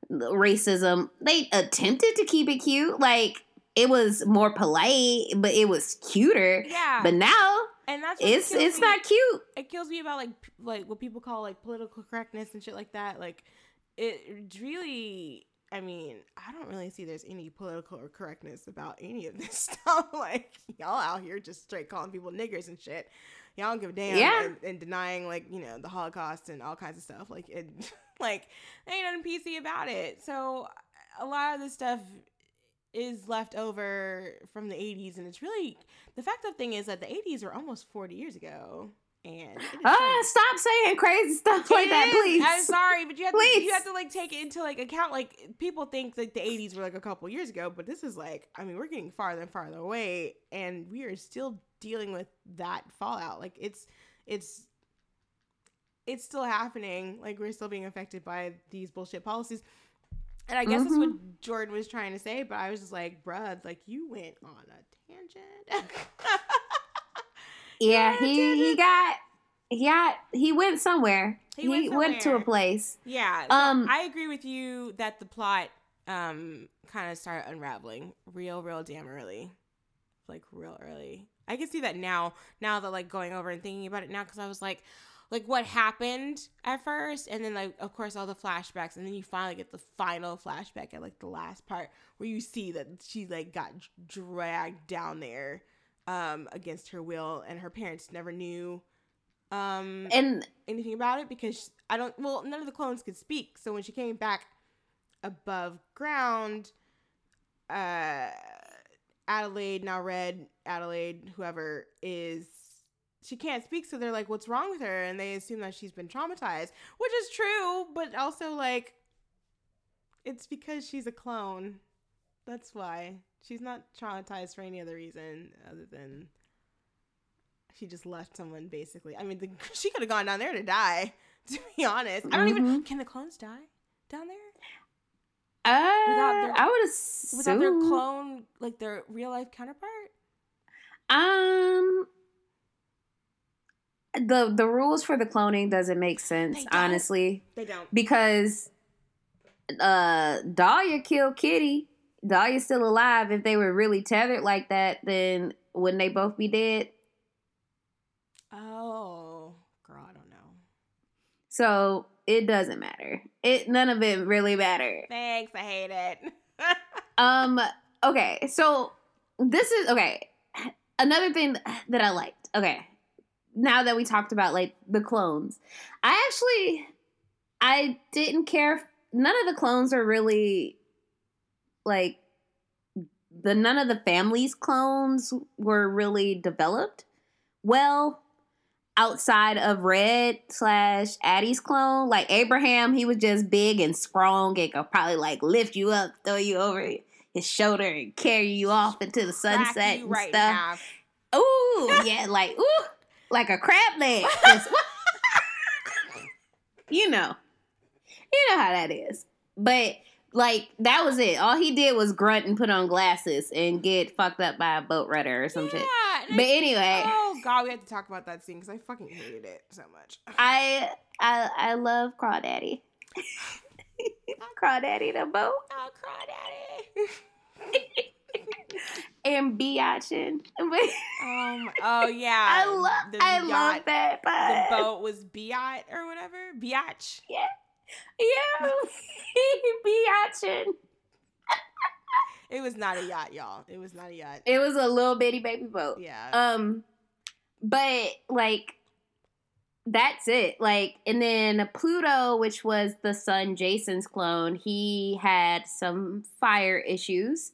A: racism they attempted to keep it cute like it was more polite but it was cuter
B: yeah,
A: but now
B: and that's
A: it's it's
B: me.
A: not cute
B: it kills me about like like what people call like political correctness and shit like that. Like it really I mean, I don't really see there's any political correctness about any of this stuff. like y'all out here just straight calling people niggers and shit. Y'all don't give a damn
A: Yeah.
B: and, and denying like, you know, the Holocaust and all kinds of stuff. Like it like ain't nothing PC about it. So a lot of this stuff is left over from the 80s and it's really the fact of the thing is that the 80s are almost 40 years ago and
A: ah stop saying crazy stuff like that please
B: I'm sorry, but you have to you have to like take it into like account. Like people think like the 80s were like a couple years ago, but this is like I mean we're getting farther and farther away, and we are still dealing with that fallout. Like it's it's it's still happening. Like we're still being affected by these bullshit policies. And I guess that's
A: Mm-hmm.
B: what Jordan was trying to say, but I was just like, bruh, like you went on a tangent.
A: yeah he he got he got he went somewhere
B: He
A: he,
B: went
A: went, to a place
B: Yeah. So
A: Um,
B: I agree with you that the plot um kind of started unraveling real, real damn early. Like real early. I can see that now, now that like going over and thinking about it now, because I was like, like what happened at first, and then like of course all the flashbacks, and then you finally get the final flashback at like the last part where you see that she like got dragged down there um against her will, and her parents never knew um
A: and
B: anything about it because I don't. Well, none of the clones could speak. So when she came back above ground, uh, Adelaide, now Red, Adelaide, whoever is, she can't speak. So they're like, "What's wrong with her?" And they assume that she's been traumatized, which is true, but also like, it's because she's a clone. That's why she's not traumatized for any other reason other than she just left someone basically. I mean, the, she could have gone down there to die. To be honest, I don't even.
A: Mhm.
B: Can the clones die down there
A: uh,
B: their-
A: I would assume
B: without their clone, like their real life counterpart?
A: Um, the the rules for the cloning doesn't make sense,
B: They
A: honestly,
B: They don't.
A: because uh, Dahlia killed Kitty. Dahlia's still alive. If they were really tethered like that, then wouldn't they both be dead?
B: Oh, girl, I don't know.
A: So it doesn't matter. It none of it really matter.
B: Thanks, I hate it.
A: Um. Okay. So this is okay. Another thing that I liked. Okay. Now that we talked about like the clones, I actually I didn't care. None of the clones are really like the none of the family's clones were really developed well outside of Red slash Addie's clone. Like Abraham, he was just big and strong and could probably like lift you up, throw you over his shoulder, and carry you off into the sunset and
B: right
A: stuff.
B: half.
A: Ooh, yeah, like ooh, like a crab leg. You know, you know how that is. But Like that was it. All he did was grunt and put on glasses and get fucked up by a boat rudder or some
B: yeah,
A: shit. But
B: I-
A: anyway,
B: oh god, we have to talk about that scene because I fucking hated it so much.
A: I I I love Crawdaddy. Crawdaddy the boat
B: Oh, crawdaddy.
A: and Biatchin.
B: um. Oh yeah.
A: I love I
B: yacht-
A: love that
B: The boat was Biat or whatever. Biatch.
A: Yeah, Biatchin.
B: It was not a yacht, y'all. It was not a yacht.
A: It was a little bitty baby boat.
B: Yeah.
A: Um, but like that's it. Like, and then Pluto, which was the son Jason's clone, he had some fire issues.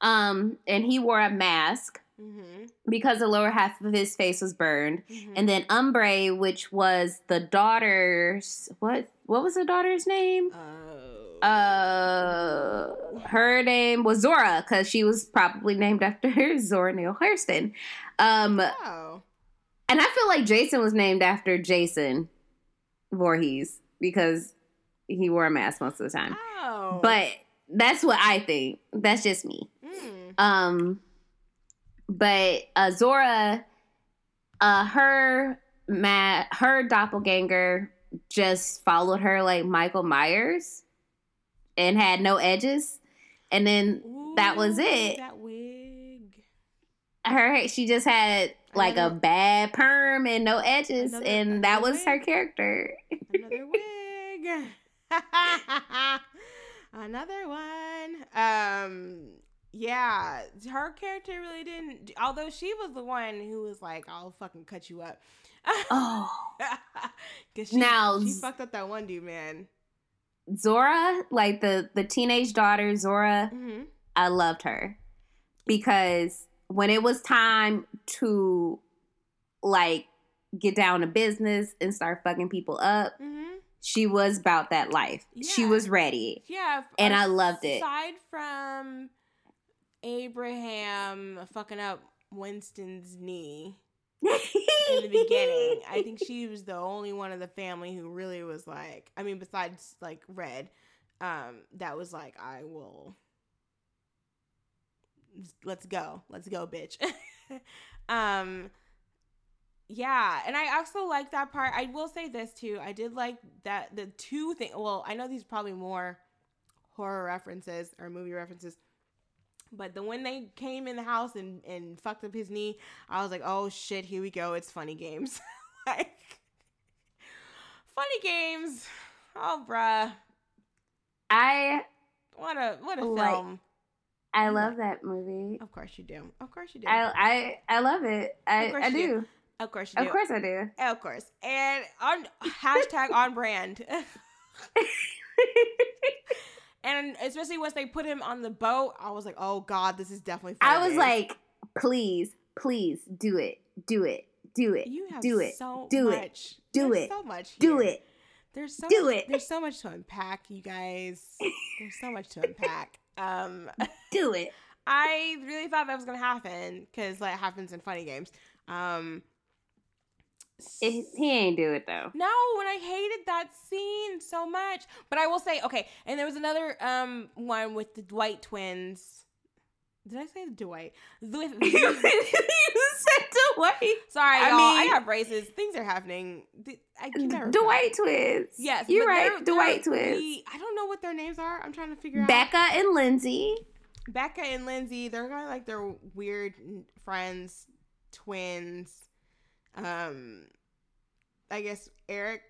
A: Um, and he wore a mask
B: mm-hmm.
A: because the lower half of his face was burned.
B: mm-hmm.
A: And then Umbrae, which was the daughter's what what was the daughter's name?
B: Oh.
A: Uh, her name was Zora because she was probably named after Zora Neale Hurston. Um,
B: oh.
A: and I feel like Jason was named after Jason Voorhees because he wore a mask most of the time.
B: Oh.
A: But that's what I think. That's just me.
B: Mm.
A: Um, but uh, Zora, uh, her ma- her doppelganger just followed her like Michael Myers, and had no edges. And then that was it.
B: That wig.
A: her she just had like a bad perm and no edges,
B: Another-
A: and that
B: another
A: was her character.
B: Another wig. Another one. Um yeah, her character really didn't although she was the one who was like, I'll fucking cut you up.
A: Oh,
B: Cause she,
A: Now,
B: she fucked up that one dude, man.
A: Zora, like the the teenage daughter Zora,
B: Mm-hmm.
A: I loved her because when it was time to like get down to business and start fucking people up,
B: Mm-hmm.
A: she was about that life. She was ready.
B: Yeah,
A: And I loved it.
B: Aside from Abraham fucking up Winston's knee in the beginning, I think she was the only one of the family who really was like, I mean, besides like Red, um, that was like, I will. Let's go. Let's go, bitch. um, yeah, and I also like that part. I will say this too. I did like that the two thing. Well, I know these probably more horror references or movie references, but the when they came in the house and and fucked up his knee, I was like, oh shit, here we go. It's funny games, like funny games. Oh, bruh,
A: I
B: what a what a
A: Like-
B: film.
A: I love that movie.
B: Of course you do. Of course you do.
A: I I I love it. I
B: Of
A: I
B: do.
A: do.
B: of course you do.
A: Of course I do.
B: Of course. And on hashtag on brand. and especially once they put him on the boat, I was like, oh god, this is definitely.
A: I was like, please, please do it, do it, do it,
B: you have
A: do it,
B: so
A: do it, do
B: There's
A: it,
B: So much.
A: do it.
B: There's so
A: do
B: much,
A: it.
B: There's so much to unpack, you guys. There's so much to unpack. Um,
A: do it.
B: I really thought that was gonna happen because that happens in funny games. Um,
A: It- he ain't do it though.
B: No, and I hated that scene so much. But I will say, okay, and there was another um one with the Dwight twins. Did I say the Dwight? With,
A: you said Dwight.
B: sorry,
A: I
B: y'all. I,
A: mean-
B: have braces. Things are happening. I can never.
A: Dwight twins.
B: Yes,
A: you're right.
B: they're- they're
A: Dwight twins.
B: the- I don't know what their names are. I'm trying to figure out.
A: Becca and Lindsay.
B: Becca and Lindsay. They're kind of like their weird friends, twins. Um, I guess Eric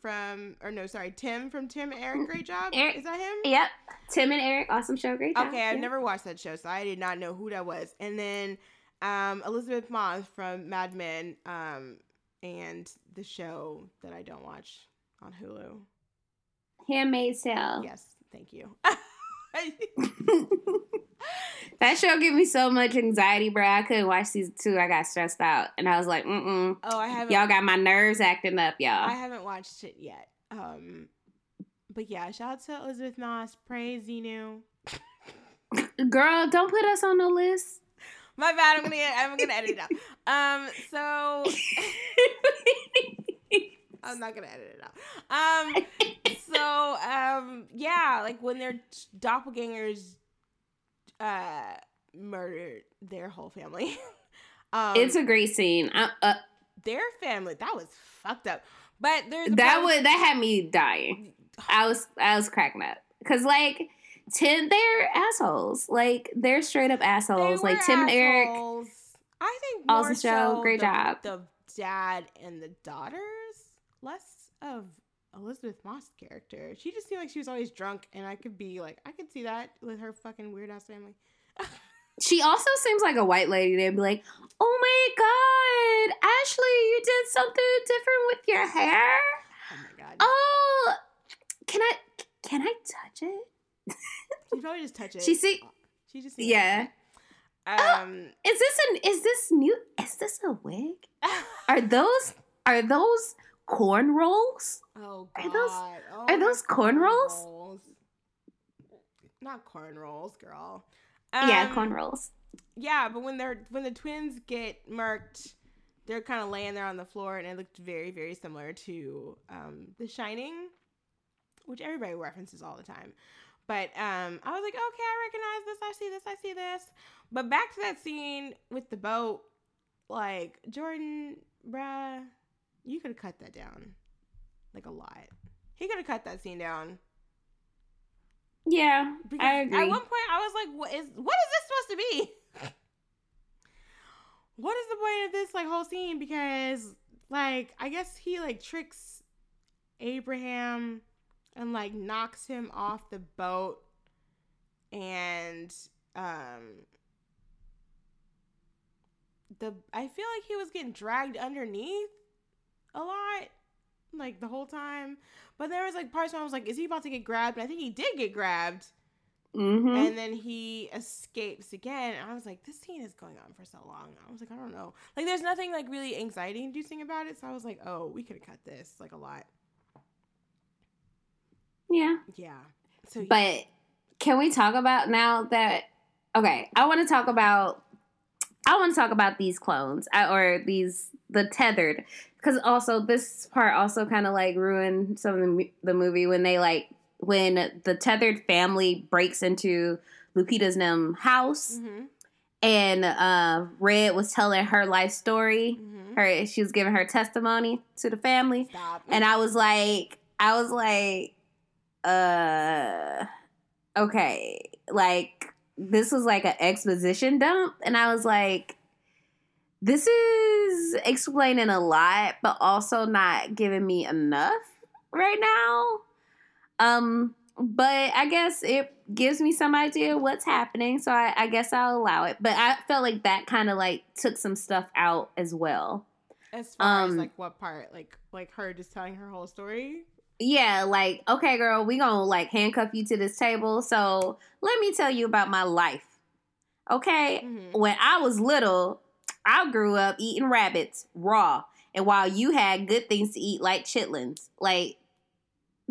B: from, or no, sorry, Tim from Tim and Eric. Great job.
A: Eric-
B: Is that him?
A: Yep. Tim and Eric, awesome show. Great job.
B: Okay, I've never watched that show, so I did not know who that was. And then um, Elisabeth Moss from Mad Men, um, and the show that I don't watch on Hulu.
A: Handmaid's Tale.
B: Yes, thank you.
A: that show gave me so much anxiety, bro. I couldn't watch season two. I got stressed out, and I was like, "Mm mm."
B: oh, I haven't.
A: Y'all got my nerves acting up, y'all.
B: I haven't watched it yet. Um, but yeah, shout out to Elisabeth Moss. Praise Xenu.
A: Girl, don't put us on the list.
B: My bad. I'm gonna I'm gonna edit it out. Um, so I'm not gonna edit it out. Um, so um yeah, like when their doppelgangers uh murdered their whole family. um
A: it's a great scene. I, uh,
B: their family that was fucked up. But there's
A: that would that had me dying. I was I was cracking up because like Tim, they're assholes. Like they're straight up assholes. Like Tim and Eric.
B: assholes. I think more
A: show.
B: so
A: Great
B: the,
A: job.
B: The dad and the daughters, less of Elisabeth Moss character. She just seemed like she was always drunk, and I could be like, I could see that with her fucking weird ass family.
A: She also seems like a white lady. They'd be like, "Oh my god, Ashley, you did something different with your hair.
B: Oh my god.
A: Oh, can I can I touch it?
B: She probably just touch it.
A: She see,
B: She just
A: yeah.
B: Like, um.
A: Is this an is this new? Is this a wig? Are those are those corn rolls?
B: oh
A: Are
B: god.
A: those-
B: oh,
A: are those corn rolls?
B: rolls. Not corn rolls, girl.
A: yeah,
B: Um,
A: corn rolls.
B: Yeah, but when they're when the twins get murked, they're kind of laying there on the floor, and it looked very very similar to um, The Shining, which everybody references all the time. But um, I was like, okay, I recognize this. I see this. I see this. But back to that scene with the boat, like Jordan, bruh, you could have cut that down, like a lot. He could have cut that scene down.
A: Yeah,
B: Because
A: I agree.
B: At one point, I was like, "What is? What is this supposed to be? what is the point of this like whole scene?" Because like, I guess he like tricks Abraham and like knocks him off the boat, and um, the I feel like he was getting dragged underneath a lot, like the whole time. But there was like parts where I was like, "Is he about to get grabbed?" And I think he did get grabbed
A: hmm
B: and then he escapes again. And I was like, this scene is going on for so long. I was like, I don't know. Like, there's nothing like really anxiety inducing about it. So I was like, oh, we could have cut this like a lot.
A: Yeah.
B: Yeah. So,
A: But can we talk about now that okay, I want to talk about I want to talk about these clones or these the tethered cuz also this part also kind of like ruined some of the, the movie when they like when the tethered family breaks into Lupita's nem house
B: hmm
A: and uh Red was telling her life story.
B: hmm
A: Her she was giving her testimony to the family
B: stop.
A: and I was like, I was like, uh, okay, like this was like an exposition dump, and I was like, this is explaining a lot, but also not giving me enough right now. Um, but I guess it gives me some idea what's happening, so I, I guess I'll allow it. But I felt like that kind of like took some stuff out as well.
B: as far as
A: um,
B: like what part? Like, like her just telling her whole story?
A: Yeah, like, okay, girl, we gonna like handcuff you to this table. So let me tell you about my life. Okay.
B: Mhm.
A: When I was little, I grew up eating rabbits raw. And while you had good things to eat like chitlins, like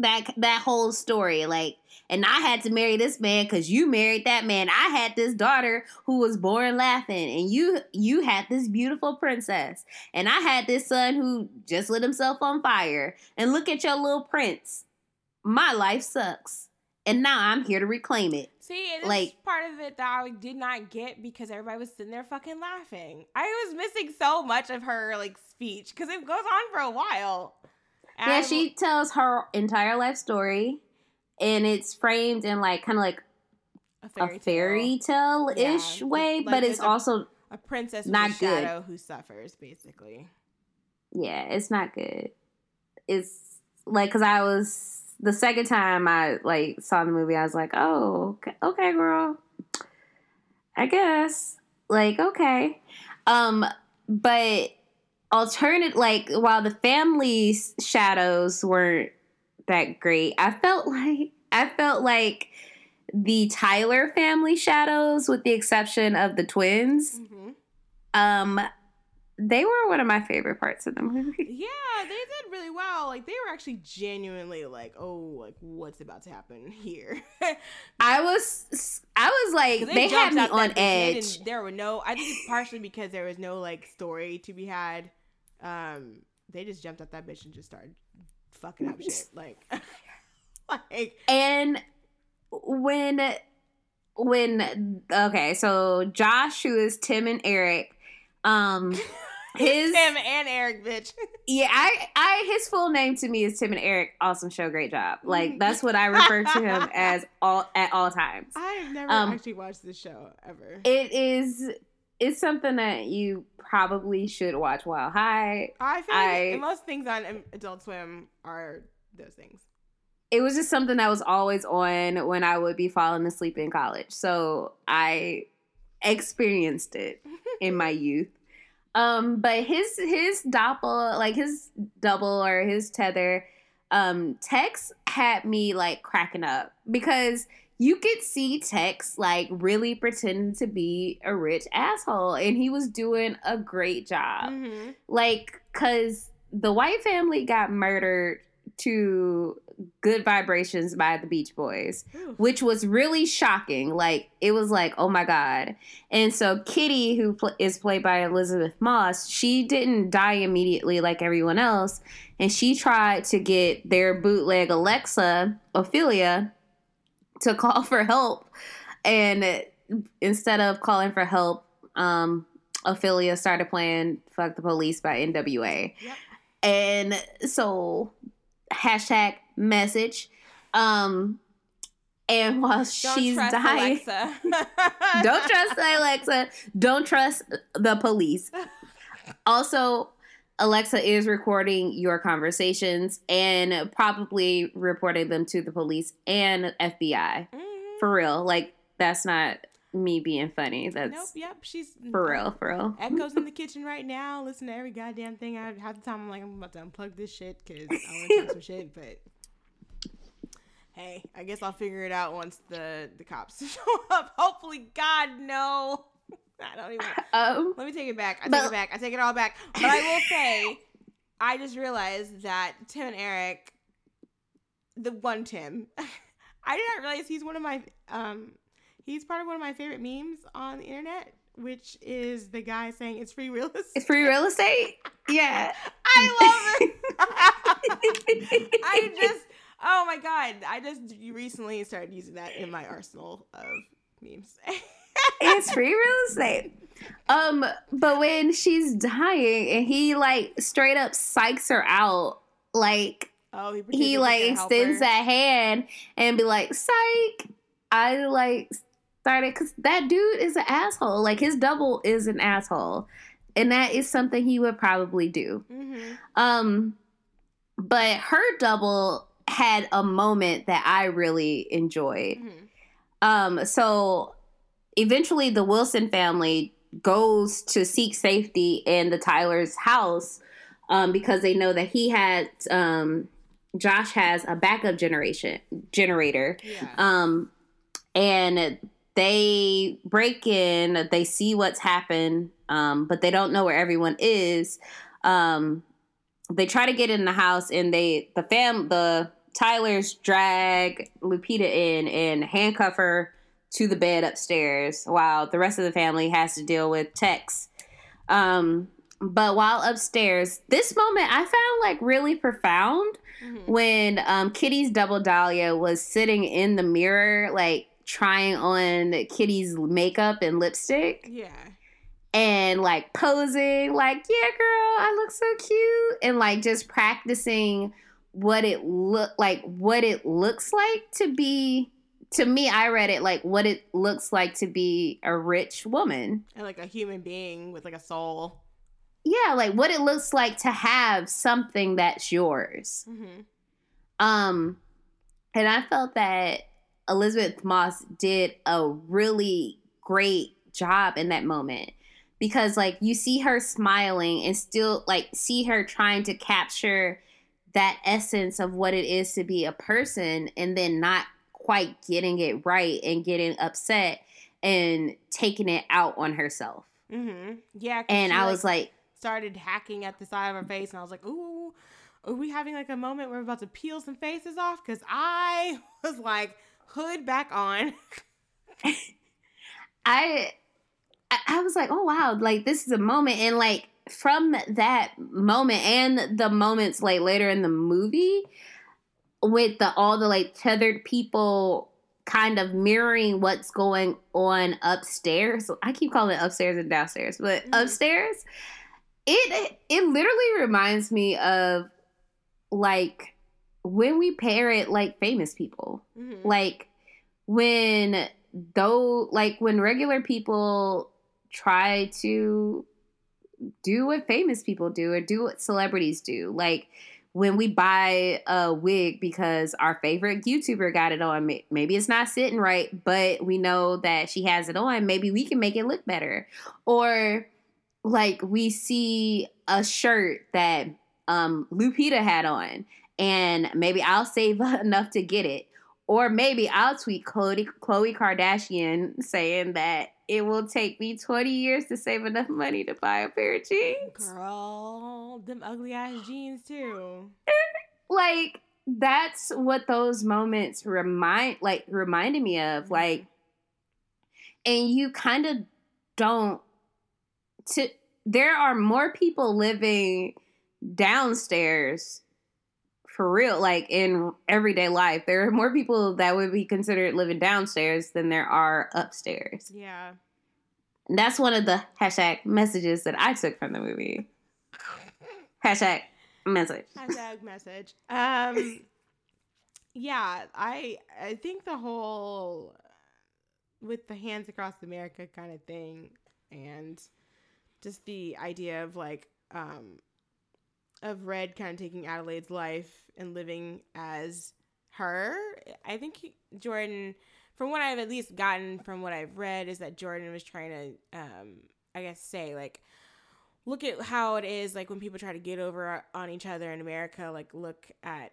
A: that that whole story, like and I had to marry this man because you married that man. I had this daughter who was born laughing, and you you had this beautiful princess, and I had this son who just lit himself on fire. And look at your little prince. My life sucks, and now I'm here to reclaim it.
B: See,
A: Like-
B: part of it that I did not get because everybody was sitting there fucking laughing. I was missing so much of her like speech because it goes on for a while.
A: Yeah,
B: I-
A: she tells her entire life story, and it's framed in like kind of like
B: a
A: fairy tale ish
B: Yeah,
A: way,
B: like
A: but it's
B: a-
A: also
B: a princess
A: Not
B: a
A: good.
B: who suffers basically.
A: yeah, it's not good. It's like because I was the second time I like saw the movie, I was like, oh, okay, okay girl, I guess like okay, um, but alternate like while the family's shadows weren't that great, I felt like I felt like the Tyler family shadows, with the exception of the twins,
B: Mm-hmm.
A: um, they were one of my favorite parts of the movie.
B: Yeah, they did really well. Like they were actually genuinely like, oh, like what's about to happen here?
A: I was, I was like, they, had me on.
B: They
A: edge.
B: There were no. I think it's partially because there was no like story to be had. Um, they just jumped out that bitch and just started fucking up shit. Like, like
A: And when when okay, so Josh, who is Tim and Eric, um his
B: Tim and Eric, bitch.
A: yeah, I I his full name to me is Tim and Eric. Awesome show, great job. Like that's what I refer to him as all at all times.
B: I've never
A: Um,
B: actually watched this show ever.
A: It is it's something that you probably should watch while high.
B: I feel like most things on Adult Swim are those things.
A: It was just something that was always on when I would be falling asleep in college. So I experienced it in my youth. Um, but his his doppel, like his double or his tether, um, Tex had me like cracking up because you could see Tex like really pretending to be a rich asshole, and he was doing a great job.
B: Mhm.
A: Like, cause the white family got murdered to good vibrations by the Beach Boys
B: Ooh.
A: which was really shocking. Like it was like, oh my god. And so Kitty, who pl- is played by Elisabeth Moss, she didn't die immediately like everyone else, and she tried to get their bootleg Alexa Ophelia to call for help, and instead of calling for help, um, Ophelia started playing "Fuck the Police" by N.W.A.
B: Yep.
A: And so hashtag message. Um and while
B: Don't
A: she's
B: trust
A: dying
B: Alexa.
A: don't trust Alexa. Don't trust the police. Also, Alexa is recording your conversations and probably reporting them to the police and FBI.
B: Mhm.
A: For real. Like that's not me being funny. That's
B: Nope. Yep. She's
A: for real, for real.
B: Echoes in the kitchen right now. Listen to every goddamn thing. I half the time I'm like I'm about to unplug this shit because I want to talk some shit. But hey, I guess I'll figure it out once the the cops show up. Hopefully, God no. I don't even.
A: Um
B: Let me take it back. I take
A: But-
B: it back. I take it all back. But I will say, I just realized that Tim and Eric, the one Tim, I did not realize he's one of my um, he's part of one of my favorite memes on the internet, which is the guy saying it's free real estate.
A: it's free real estate? Yeah.
B: I love it. I just, oh my god, I just recently started using that in my arsenal of memes.
A: It's free real estate. Um, but when she's dying and he like straight up psychs her out, like
B: oh, he,
A: he like extends that hand and be like, "Psych!" I like started because that dude is an asshole. Like his double is an asshole, and that is something he would probably do.
B: Mm-hmm.
A: Um, but her double had a moment that I really enjoyed.
B: Mm-hmm.
A: Um, so eventually the Wilson family goes to seek safety in the Tyler's house um, because they know that he had um, Josh has a backup generation generator.
B: Yeah.
A: Um, and they break in, they see what's happened, um, but they don't know where everyone is. Um, they try to get in the house and they the fam the Tylers drag Lupita in and handcuff her to the bed upstairs while the rest of the family has to deal with Tex. Um, but while upstairs, this moment I found like really profound
B: Mhm.
A: when um, Kitty's double Dahlia was sitting in the mirror, like trying on Kitty's makeup and lipstick
B: Yeah.
A: and like posing, like, yeah, girl, I look so cute, and like just practicing what it look like, what it looks like to be. To me, I read it like what it looks like to be a rich woman.
B: And like a human being with like a soul.
A: Yeah, like what it looks like to have something that's yours.
B: Mm-hmm.
A: Um, and I felt that Elisabeth Moss did a really great job in that moment because, like, you see her smiling and still, like, see her trying to capture that essence of what it is to be a person and then not quite getting it right and getting upset and taking it out on herself.
B: Mm-hmm. Yeah.
A: And I was like,
B: started hacking at the side of her face, and I was like, ooh, are we having like a moment where we're about to peel some faces off? Because I was like, hood back on.
A: I I- I was like, oh wow, like this is a moment, and like from that moment and the moments like later in the movie, with the all the like tethered people kind of mirroring what's going on upstairs. I keep calling it upstairs and downstairs, but
B: Mhm.
A: upstairs, it it literally reminds me of like when we parrot like famous people.
B: Mhm.
A: Like when though like when regular people try to do what famous people do or do what celebrities do. Like when we buy a wig because our favorite YouTuber got it on, maybe it's not sitting right, but we know that she has it on. Maybe we can make it look better. Or like we see a shirt that um Lupita had on and maybe I'll save enough to get it. Or maybe I'll tweet Khloe, Khloe Kardashian saying that it will take me 20 years to save enough money to buy a pair of jeans.
B: Girl, them ugly ass jeans too.
A: Like that's what those moments remind like reminded me of like and you kind of don't to there are more people living downstairs for real like in everyday life there are more people that would be considered living downstairs than there are upstairs
B: Yeah.
A: and that's one of the hashtag messages that i took from the movie hashtag message
B: Hashtag message. Um, yeah, I I think the whole with the hands across America kind of thing, and just the idea of like um of Red kind of taking Adelaide's life and living as her. I think he, Jordan, from what I've at least gotten from what I've read, is that Jordan was trying to, um, I guess, say like look at how it is like when people try to get over on each other in America like look at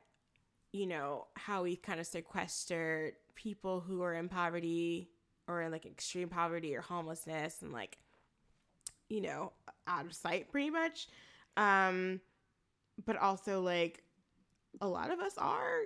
B: you know how we kind of sequester people who are in poverty or in like extreme poverty or homelessness and like you know out of sight pretty much um but also like a lot of us are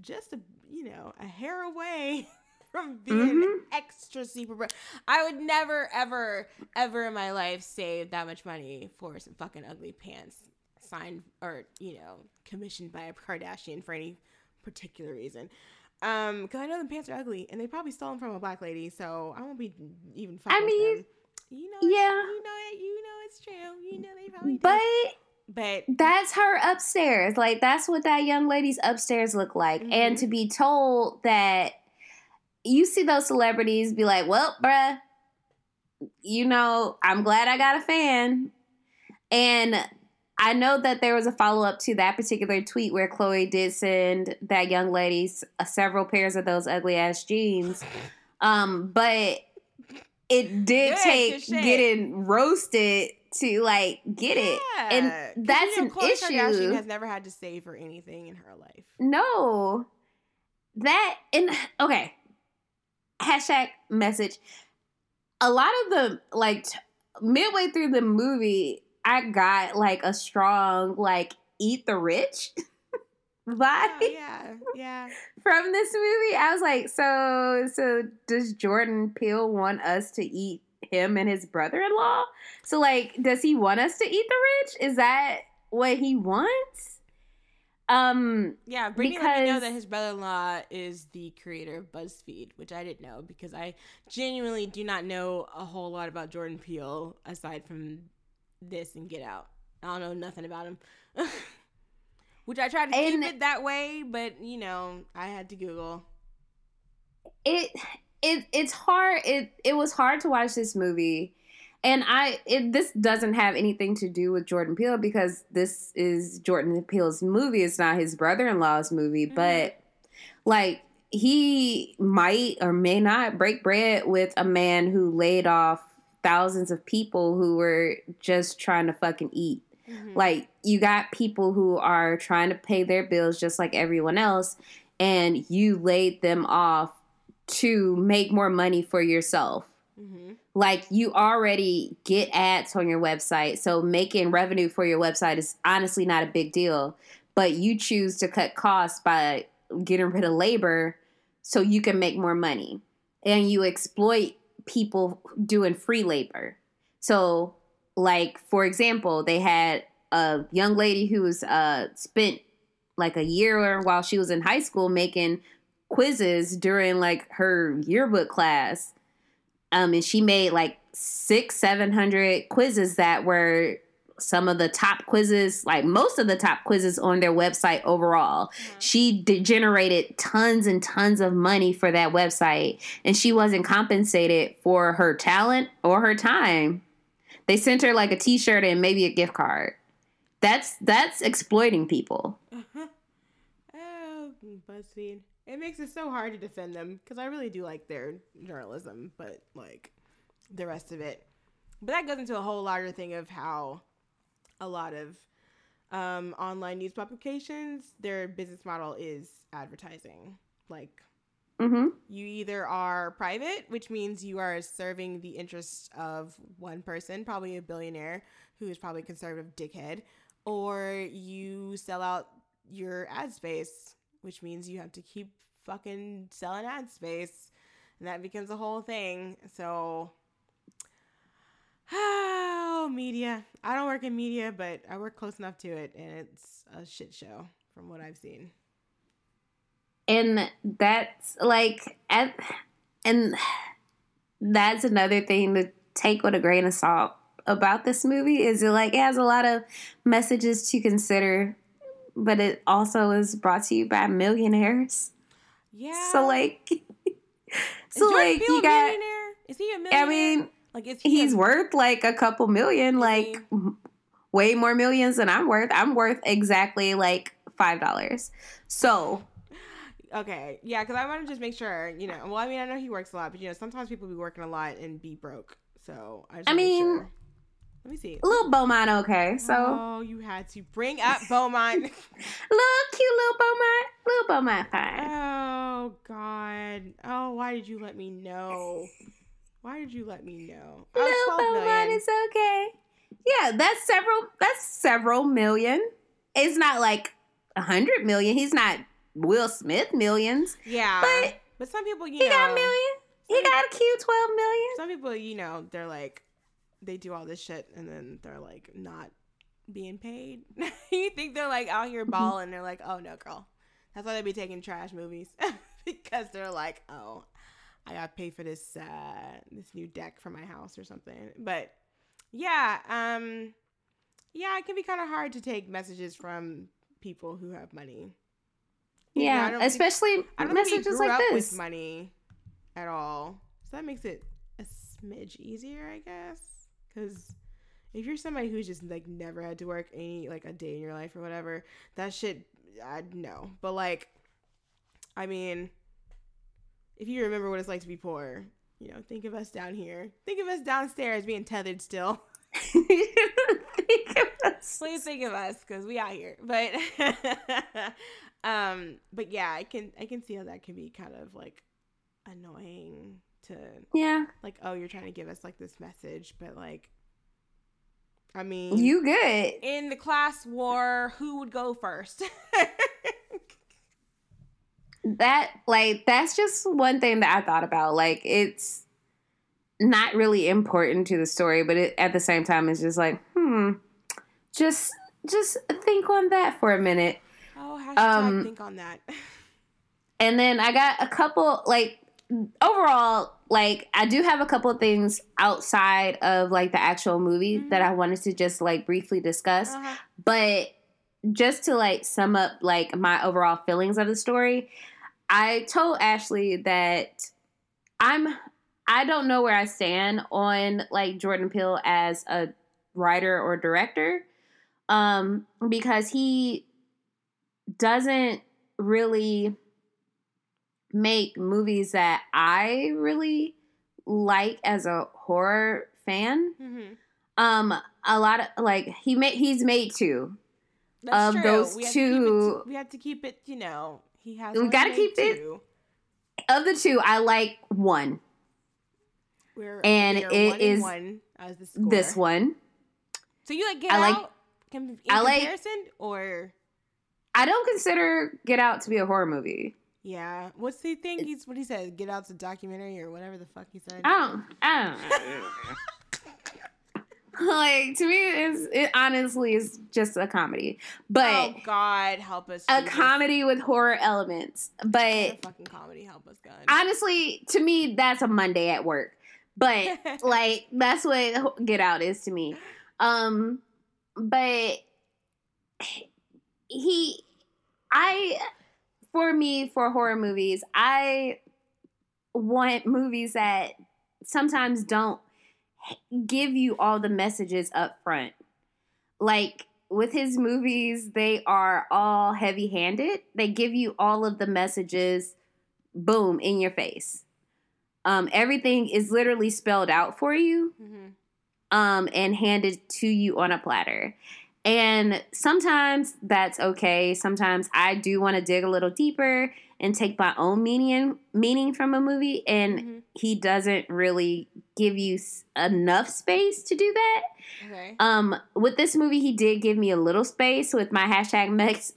B: just a you know a hair away from being
A: Mhm.
B: extra super broke. I would never ever ever in my life save that much money for some fucking ugly pants signed or you know commissioned by a Kardashian for any particular reason. Um, because I know the pants are ugly and they probably stole them from a black lady, so I won't be even. Fine. I
A: mean,
B: you know,
A: yeah.
B: you know it, you know it's true, you know they probably did.
A: But that's her upstairs. Like that's what that young lady's upstairs look like. And
B: Mhm.
A: to be told that you see those celebrities be like, "Well, bruh, you know, I'm glad I got a fan." And I know that there was a follow up to that particular tweet where Khloe did send that young lady s- uh, several pairs of those ugly ass jeans. Um, but it did take getting roasted to like get it. And that's
B: you know,
A: an
B: Khloe Kardashian
A: issue.
B: has never had to save for anything in her life.
A: No. That and okay. Hashtag message. A lot of the like t- midway through the movie, I got like a strong like eat the rich oh, vibe
B: Oh, yeah, yeah.
A: from this movie. I was like, so so does Jordan Peele want us to eat him and his brother-in-law? So like, does he want us to eat the rich? Is that what he wants? Um
B: Yeah, Brittany let me know that his brother-in-law is the creator of BuzzFeed, which I didn't know because I genuinely do not know a whole lot about Jordan Peele aside from this and Get Out. I don't know nothing about him. which I tried to
A: And-
B: keep it that way, but you know, I had to Google.
A: it it it's hard it it was hard to watch this movie and i it this doesn't have anything to do with jordan peele because this is jordan peele's movie it's not his brother-in-law's movie
B: Mhm.
A: but like he might or may not break bread with a man who laid off thousands of people who were just trying to fucking eat
B: Mhm.
A: like you got people who are trying to pay their bills just like everyone else and you laid them off to make more money for yourself.
B: Mhm.
A: Like you already get ads on your website, so making revenue for your website is honestly not a big deal. But you choose to cut costs by getting rid of labor so you can make more money. And you exploit people doing free labor. So, like for example, they had a young lady who was uh spent like a year while she was in high school making quizzes during like her yearbook class. Um, and she made like six, seven hundred quizzes that were some of the top quizzes, like most of the top quizzes on their website overall.
B: Mm-hmm.
A: She generated tons and tons of money for that website, and she wasn't compensated for her talent or her time. They sent her like a T-shirt and maybe a gift card. That's that's exploiting people.
B: oh, BuzzFeed. It makes it so hard to defend them because I really do like their journalism, but like the rest of it. But that goes into a whole larger thing of how a lot of um, online news publications, their business model is advertising. Like
A: Mm-hmm.
B: you either are private, which means you are serving the interests of one person, probably a billionaire who is probably a conservative dickhead, or you sell out your ad space, which means you have to keep fucking selling ad space. And that becomes a whole thing. So, oh, media. I don't work in media, but I work close enough to it, and it's a shit show from what I've seen.
A: and that's like and that's another thing to take with a grain of salt about this movie is it like it has a lot of messages to consider but it also is brought to you by millionaires
B: Yeah.
A: so like so like you
B: a
A: got
B: millionaire? Is he a millionaire?
A: i mean
B: like is he
A: he's
B: a-
A: worth like a couple million like way more millions than i'm worth i'm worth exactly like five dollars so
B: Okay, yeah, because I want to just make sure, you know. Well, I mean, I know he works a lot, but you know, sometimes people be working a lot and be broke. So I just
A: I mean,
B: sure. Let me see.
A: little beaumont okay so
B: oh, you had to bring up Beaumont.
A: Little cute little Beaumont. Little Beaumont fine.
B: oh God. Oh, why did you let me know? Why did you let me know? Oh,
A: little
B: 12
A: Beaumont
B: million.
A: is okay. Yeah, that's several that's several million. It's not like a hundred million. He's not Will Smith millions.
B: Yeah,
A: But
B: but some people, you
A: He
B: know,
A: got a million. He got a cute twelve million.
B: some people, you know, they're like, they do all this shit and then they're like not being paid. you think they're like out here balling? They're like, oh no, girl. That's why they be taking trash movies because they're like, oh, I got pay for this uh this new deck for my house or something. But yeah, um, yeah, it can be kind of hard to take messages from people who have money. You know, I
A: Yeah,
B: don't think-
A: especially
B: I don't think
A: messages
B: grew
A: like
B: up
A: this.
B: with money at all, so that makes it a smidge easier, I guess. Because if you're somebody who's just like never had to work any like a day in your life or whatever, that shit, I know. But like, I mean, if you remember what it's like to be poor, you know, think of us down here. Think of us downstairs being tethered still.
A: Think of us.
B: Please think of us because we out here. But um, but yeah, I can I can see how that can be kind of like annoying to
A: yeah,
B: like oh you're trying to give us like this message, but like I mean
A: you good.
B: in the class war, who would go first?
A: that like that's just one thing that I thought about. Like it's not really important to the story, but it, at the same time, it's just like, hmm, just just think on that for a minute.
B: oh, hashtag
A: Um,
B: think on that.
A: And then I got a couple like overall like I do have a couple of things outside of like the actual movie
B: Mhm.
A: that I wanted to just like briefly discuss.
B: Uh-huh.
A: But just to like sum up like my overall feelings of the story, I told Ashley that I'm I don't know where I stand on like Jordan Peele as a writer or director um because he doesn't really make movies that I really like as a horror fan.
B: Mhm.
A: Um a lot of like he made he's made two.
B: That's
A: Of
B: true.
A: those
B: we to
A: two-
B: to- we have to keep it. You know, he has.
A: We gotta
B: made
A: keep it-
B: two.
A: Of the two, I like one.
B: We're,
A: And
B: we
A: it
B: one
A: is
B: one as the score.
A: This one.
B: So you like Get
A: I like-
B: Out? In
A: I like-
B: or
A: I don't consider Get Out to be a horror movie.
B: Yeah, what's the thing? He's what he said. Get Out's a documentary or whatever the fuck he said.
A: I don't I don't like to me, it's, it honestly is just a comedy, but
B: oh God, help us!
A: a
B: Jesus.
A: comedy with horror elements. But
B: A fucking comedy, help us, God.
A: honestly, to me, that's a Monday at work. But like that's what Get Out is to me. Um, but he, I, for me, for horror movies, I want movies that sometimes don't give you all the messages up front. Like with his movies, they are all heavy handed. They give you all of the messages, boom, in your face. Um, everything is literally spelled out for you
B: Mhm.
A: um, and handed to you on a platter. And sometimes that's okay. Sometimes I do want to dig a little deeper and take my own meaning meaning from a movie, and
B: Mhm.
A: he doesn't really give you s- enough space to do that.
B: Okay.
A: Um, with this movie, he did give me a little space with my hashtag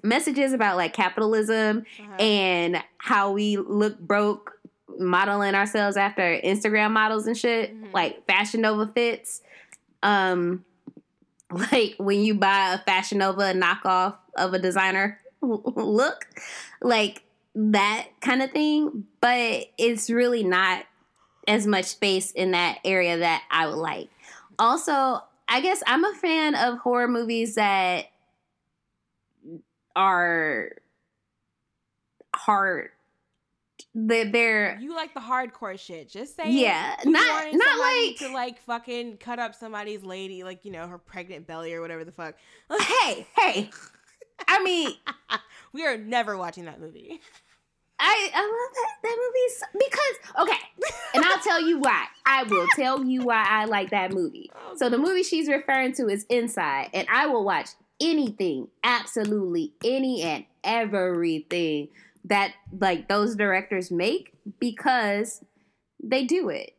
A: messages about like capitalism
B: Uh-huh.
A: and how we look broke modeling ourselves after Instagram models and shit,
B: Mhm.
A: like Fashion Nova fits. Um, like when you buy a Fashion Nova knockoff of a designer look, like that kind of thing. But it's really not as much space in that area that I would like. Also, I guess I'm a fan of horror movies that are hard. They're, they're
B: You like the hardcore shit. Just say
A: Yeah, not- not like-
B: to like fucking cut up somebody's lady, like you know her pregnant belly or whatever the fuck.
A: hey, hey. I mean,
B: we are never watching that movie.
A: I I love that that movie so- because okay, and I'll tell you why. I will tell you why I like that movie. Oh, so the movie she's referring to is Inside, and I will watch anything, absolutely any and everything that like those directors make because they do it.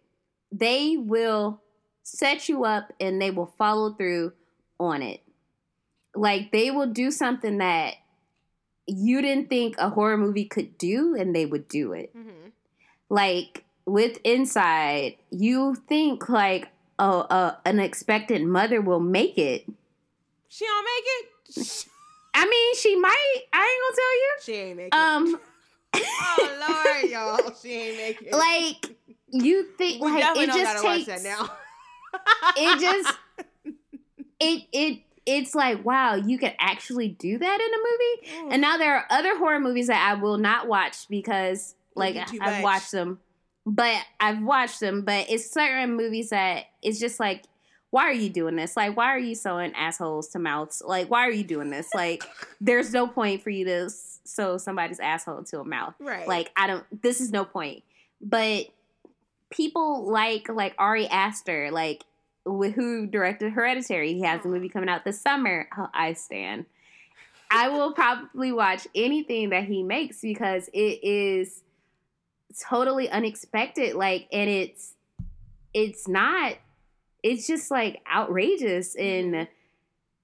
A: They will set you up and they will follow through on it. Like they will do something that you didn't think a horror movie could do and they would do it
B: Mm-hmm.
A: like with inside you think like oh uh, an expectant mother will make it
B: She don't make it.
A: i mean she might i
B: ain't make
A: ain't
B: it.
A: gonna tell you She ain't naked. Um.
B: oh lord, y'all, she ain't
A: um like you think
B: we
A: like it just takes
B: watch that now.
A: it just it it it's like wow you can actually do that in a movie and now there are other horror movies that i will not watch because like
B: It'd be too
A: i've
B: much.
A: watched them but i've watched them but it's certain movies that it's just like why are you doing this like why are you sewing assholes to mouths like why are you doing this like there's no point for you to sew somebody's asshole to a mouth
B: right,
A: like I don't. This is no point. But people like like Ari Aster, like who directed Hereditary. He has a movie coming out this summer. Oh, I stand. I will probably watch anything that he makes because it is totally unexpected. Like, and it's it's not. It's just like outrageous and.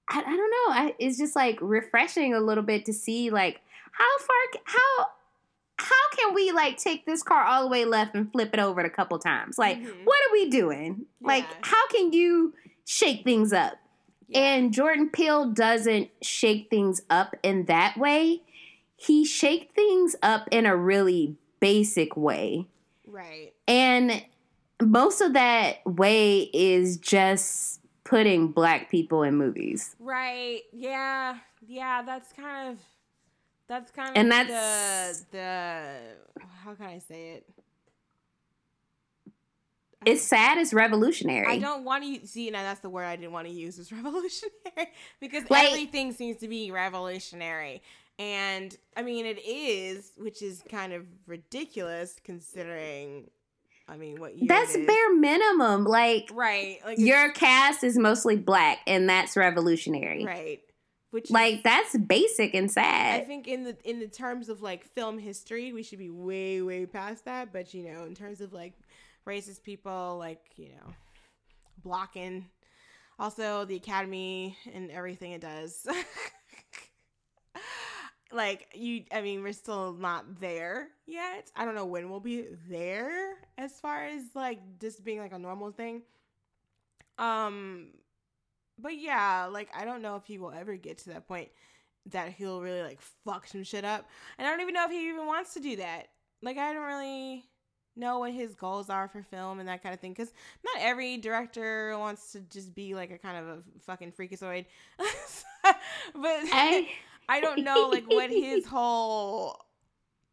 A: I, I don't know. I, it's just like refreshing a little bit to see like how far how how can we like take this car all the way left and flip it over a couple times? Like,
B: Mhm.
A: what are we doing? Like, how can you shake things up?
B: Yeah.
A: And Jordan Peele doesn't shake things up in that way. He shake things up in a really basic way.
B: right,
A: And most of that way is just putting black people in movies.
B: right, yeah, yeah. That's kind of that's kind of
A: And
B: the
A: that's-
B: the how can I say it?
A: It's sad, it's revolutionary.
B: I don't want to see now. That's the word I didn't want to use. Is revolutionary because
A: Like-
B: everything seems to be revolutionary, and I mean it is, which is kind of ridiculous considering. I mean, what
A: That's
B: is.
A: bare minimum. Like
B: right? Like
A: your cast is mostly black and that's revolutionary.
B: right, which is-
A: Like that's basic and sad.
B: I think in the in the terms of like film history, we should be way way past that. But you know, in terms of like racist people, like you know, blocking, also the Academy and everything it does. like you, I mean, we're still not there yet. I don't know when we'll be there as far as like just being like a normal thing. Um, but yeah, like I don't know if he will ever get to that point that he'll really like fuck some shit up. And I don't even know if he even wants to do that. Like I don't really know what his goals are for film and that kind of thing because not every director wants to just be like a kind of a fucking freakazoid but
A: I,
B: i don't know like what his whole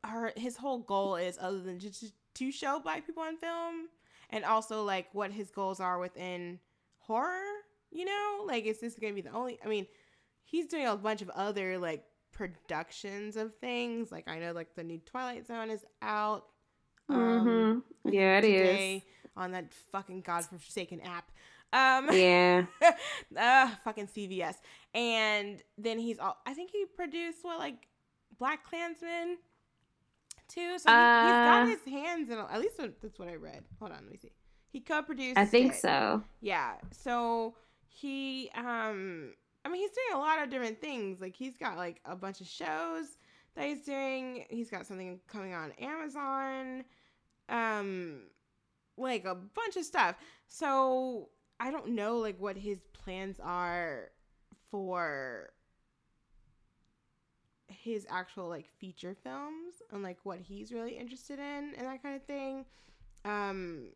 B: or his whole goal is other than just to show black people on film and also like what his goals are within horror you know like is this gonna be the only i mean he's doing a bunch of other like productions of things like i know like the new twilight zone is out um,
A: Mhm. Yeah, it is.
B: on that fucking godforsaken app. Um,
A: Yeah.
B: uh, fucking CBS. And then he's all. I think he produced what like BlacKkKlansman too. So he, he's got
A: Uh,
B: his hands in. a- At least that's what I read. Hold on, let me see. He co-produced.
A: I think
B: it.
A: so.
B: Yeah. So he um I mean he's doing a lot of different things. Like he's got like a bunch of shows that he's doing. He's got something coming on Amazon. Um like a bunch of stuff. So I don't know like what his plans are for his actual like feature films and like what he's really interested in and that kind of thing. Um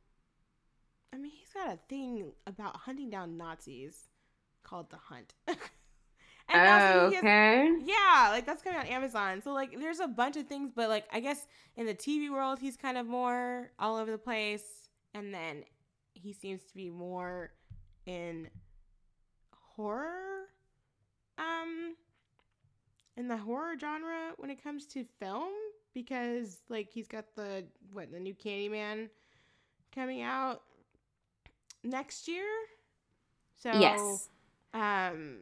B: I mean, he's got a thing about hunting down Nazis called The Hunt. he has-
A: okay.
B: yeah, like that's coming on Amazon. So like there's a bunch of things, but like I guess in the TV world he's kind of more all over the place. And then he seems to be more in horror. Um in the horror genre when it comes to film because like he's got the what the new Candyman coming out next year. So
A: yes.
B: um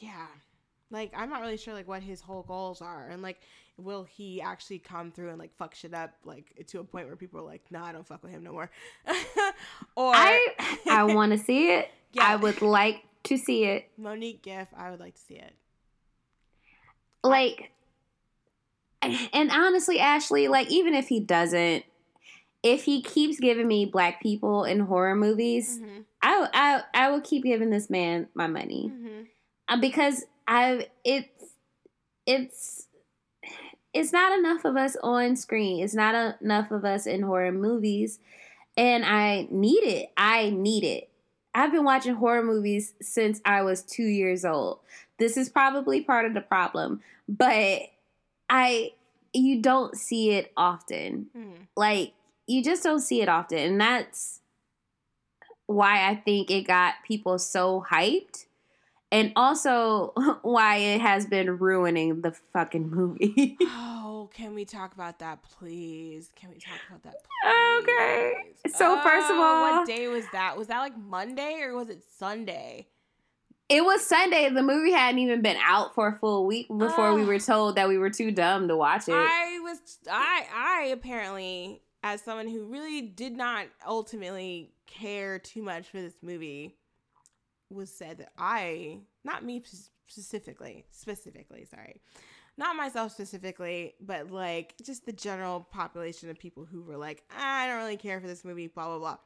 B: yeah like i'm not really sure like what his whole goals are and like will he actually come through and like fuck shit up like to a point where people are like nah i don't fuck with him no more or
A: I I want to see it.
B: Yeah.
A: I would like to see it.
B: monique giff i would like to see it
A: Like, and honestly, Ashley, like even if he doesn't, if he keeps giving me black people in horror movies,
B: mm-hmm.
A: I I I will keep giving this man my money.
B: Mm-hmm.
A: uh, because I it's it's it's not enough of us on screen. It's not enough of us in horror movies, and I need it. I need it. I've been watching horror movies since I was two years old. This is probably part of the problem, but I you don't see it often.
B: Mm-hmm.
A: Like you just don't see it often, and that's why I think it got people so hyped and also why it has been ruining the fucking movie.
B: oh can we talk about that please can we talk about that please?
A: Okay. So, first of
B: Oh,
A: all-
B: what day was that was that like monday or was it sunday
A: it was Sunday. The movie hadn't even been out for a full week before we were told that we were too dumb to watch it.
B: I was I I apparently as someone who really did not ultimately care too much for this movie was said that I not me specifically specifically sorry not myself specifically but like just the general population of people who were like I don't really care for this movie blah blah blah.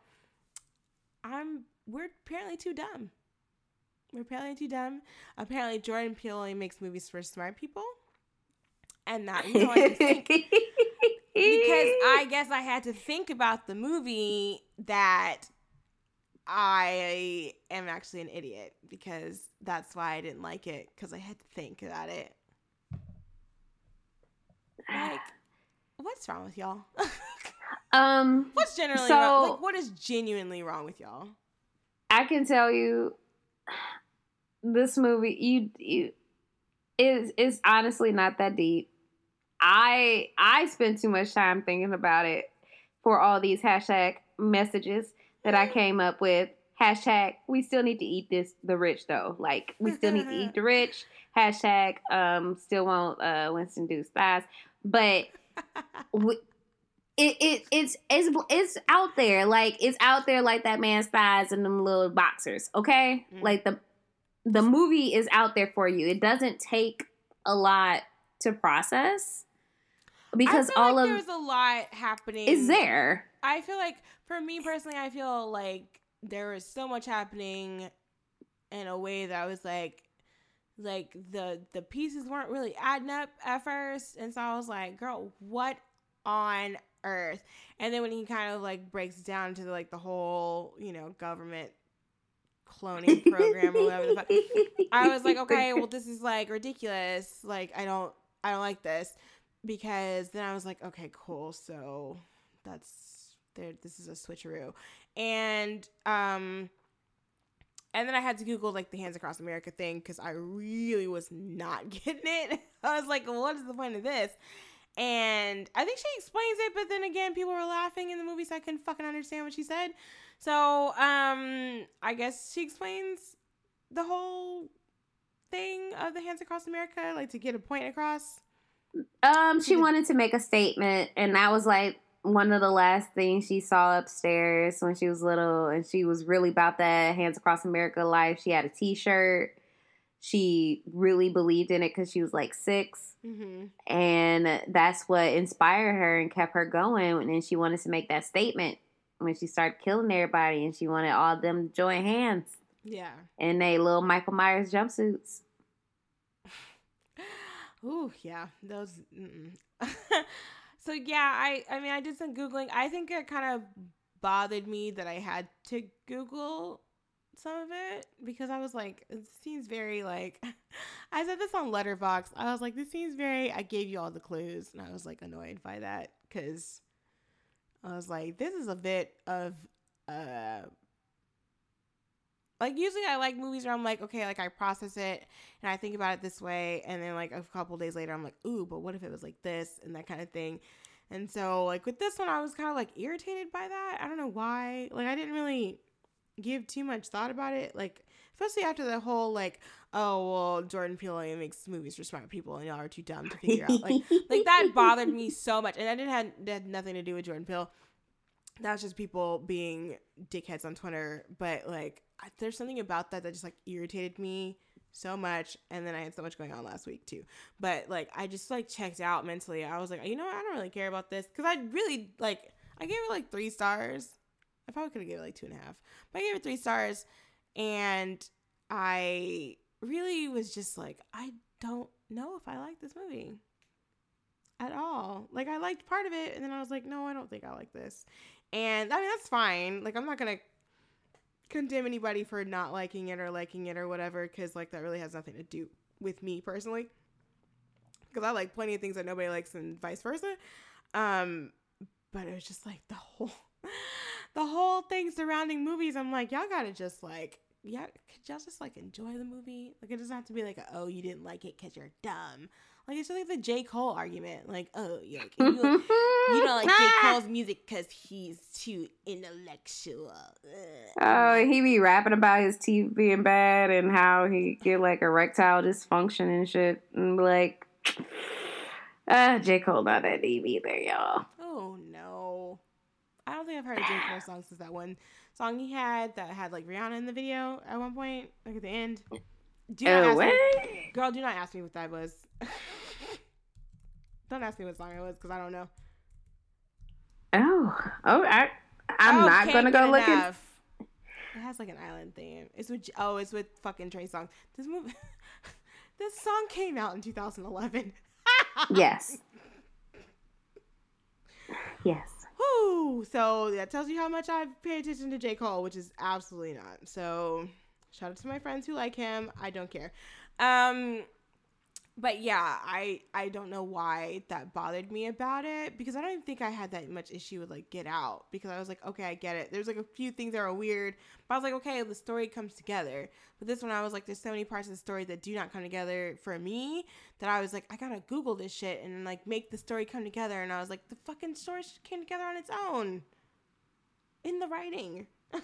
B: I'm we're apparently too dumb. We're apparently too dumb. Apparently Jordan Peele only makes movies for smart people. And that you know I think because I guess I had to think about the movie that I am actually an idiot because that's why I didn't like it because I had to think about it. Like, what's wrong with y'all?
A: um
B: what's generally
A: So-
B: wrong? Like, what is genuinely wrong with y'all?
A: I can tell you this movie you you is is honestly not that deep. I I spent too much time thinking about it for all these hashtag messages that I came up with. Hashtag we still need to eat this the rich though. Like we still need to eat the rich. Hashtag um still want uh Winston Duke's thighs. But we, it, it it's it's it's out there like it's out there like that man's thighs and them little boxers okay
B: Mm.
A: like the the movie is out there for you it doesn't take a lot to process because
B: I feel
A: all
B: like
A: of
B: there's a lot happening.
A: is there
B: I feel like for me personally, I feel like there was so much happening in a way that I was like, like the the pieces weren't really adding up at first, and so I was like, girl, what on earth? And then when he kind of like breaks down to like the whole, you know, government cloning program or whatever the fuck, I was like, okay, well, this is like ridiculous. Like, I don't, I don't like this because then I was like, okay, cool. So that's there. This is a switcheroo, and um, and then I had to Google like the Hands Across America thing because I really was not getting it. I was like, what is the point of this? And I think she explains it, but then again, people were laughing in the movie, so I couldn't fucking understand what she said. So, um, I guess she explains the whole thing of the Hands Across America, like to get a point across.
A: Um, she wanted to make a statement, and that was like one of the last things she saw upstairs when she was little, and she was really about that Hands Across America life. She had a T-shirt. She really believed in it because she was like 6
B: Mm-hmm.
A: and that's what inspired her and kept her going. And she wanted to make that statement when she started killing everybody, and she wanted all them to join hands
B: Yeah.
A: in they little Michael Myers jumpsuits.
B: Ooh, yeah, those. So yeah, I I mean I did some googling. I think it kind of bothered me that I had to Google some of it because I was like, it seems very like. I said this on Letterboxd. I was like, this seems very. I gave you all the clues, and I was like annoyed by that because I was like, this is a bit of uh like usually I like movies where I'm like, okay, like I process it and I think about it this way, and then like a couple days later, I'm like, ooh, but what if it was like this and that kind of thing. And so like with this one, I was kind of like irritated by that. I don't know why. Like I didn't really give too much thought about it. Like especially after the whole like, oh well, Jordan Peele only makes movies for smart people, and y'all are too dumb to figure out. Like like that bothered me so much, and that didn't had, that had nothing to do with Jordan Peele. That was just people being dickheads on Twitter. But like, I- there's something about that that just like irritated me so much. And then I had so much going on last week too. But like, I just like checked out mentally. I was like, you know what? I don't really care about this because I really like. I gave it like three stars. I probably could have given it like two and a half, but I gave it three stars, and I really was just like, I don't know if I like this movie at all. Like I liked part of it, and then I was like, no, I don't think I like this. And I mean that's fine. Like I'm not gonna condemn anybody for not liking it or liking it or whatever, because like that really has nothing to do with me personally. Because I like plenty of things that nobody likes, and vice versa. Um, but it was just like the whole, the whole thing surrounding movies. I'm like, y'all gotta just like, yeah, could y'all just like enjoy the movie? Like it doesn't have to be like, oh, you didn't like it because you're dumb. Like it's just like the J Cole argument. Like, oh, you like you, you don't like J Cole's music because he's too intellectual. Ugh.
A: Oh, he be rapping about his teeth being bad and how he get like erectile dysfunction and shit. And be like, ah, J. Cole not that deep either, y'all.
B: Oh no. I don't think I've heard a J. Cole song since that one song he had that had like Rihanna in the video at one point, like at the end. Do not ask me, girl, do not ask me what that was. don't ask me what song it was because I don't know.
A: Oh, oh, I, I'm
B: Oh,
A: not gonna go look at.
B: Enough. It has like an island theme. It's with oh, it's with fucking Trey Songz. This movie, this song came out in 2011.
A: Yes. Yes.
B: Whew. So that tells you how much I pay attention to J. Cole, which is absolutely not. So shout out to my friends who like him. I don't care. Um but yeah, I I don't know why that bothered me about it because I don't even think I had that much issue with like Get Out because I was like, okay, I get it. There's like a few things that are weird, but I was like, okay, the story comes together. But this one, I was like, there's so many parts of the story that do not come together for me that I was like, I gotta Google this shit and like make the story come together. And I was like, the fucking story came together on its own in the writing.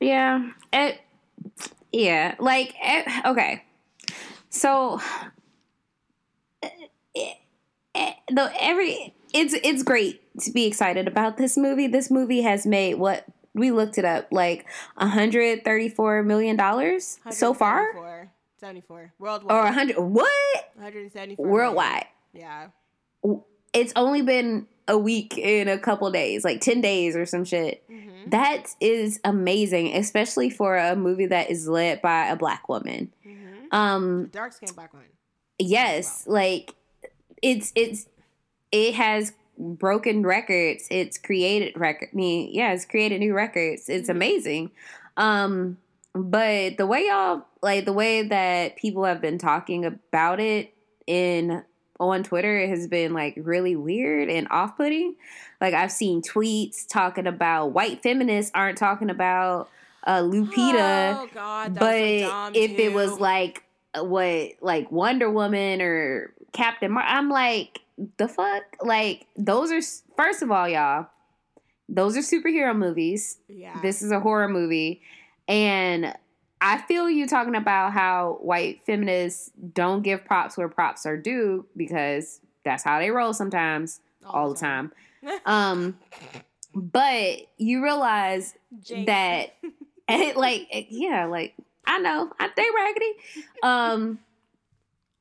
A: Yeah. It. Yeah. Like. eh, okay. So. eh, eh, Though every it's it's great to be excited about this movie. This movie has made what we looked it up like 134 million dollars so far
B: 74 worldwide.
A: or 100 what
B: 174
A: worldwide
B: Yeah.
A: it's only been a week in a couple days, like 10 days or some shit.
B: Mm-hmm.
A: That is amazing, especially for a movie that is led by a black woman.
B: Mm-hmm.
A: Um
B: Dark skinned black woman.
A: yes, like it's it's it has broken records. It's created record I mean, yeah, it's created new records. It's
B: Mhm.
A: amazing. Um but the way y'all like the way that people have been talking about it in on Twitter it has been like really weird and off-putting. Like I've seen tweets talking about white feminists aren't talking about uh Lupita.
B: Oh God,
A: but
B: was so dumb,
A: if it was like what like Wonder Woman or Captain Mar- I'm like the fuck? Like those are first of all y'all those are superhero movies.
B: Yeah,
A: this is a horror movie. And I feel you talking about how white feminists don't give props where props are due because that's how they roll sometimes all the time. um but you realize
B: Jinx.
A: that and like eh, yeah like i know I, they raggedy. Um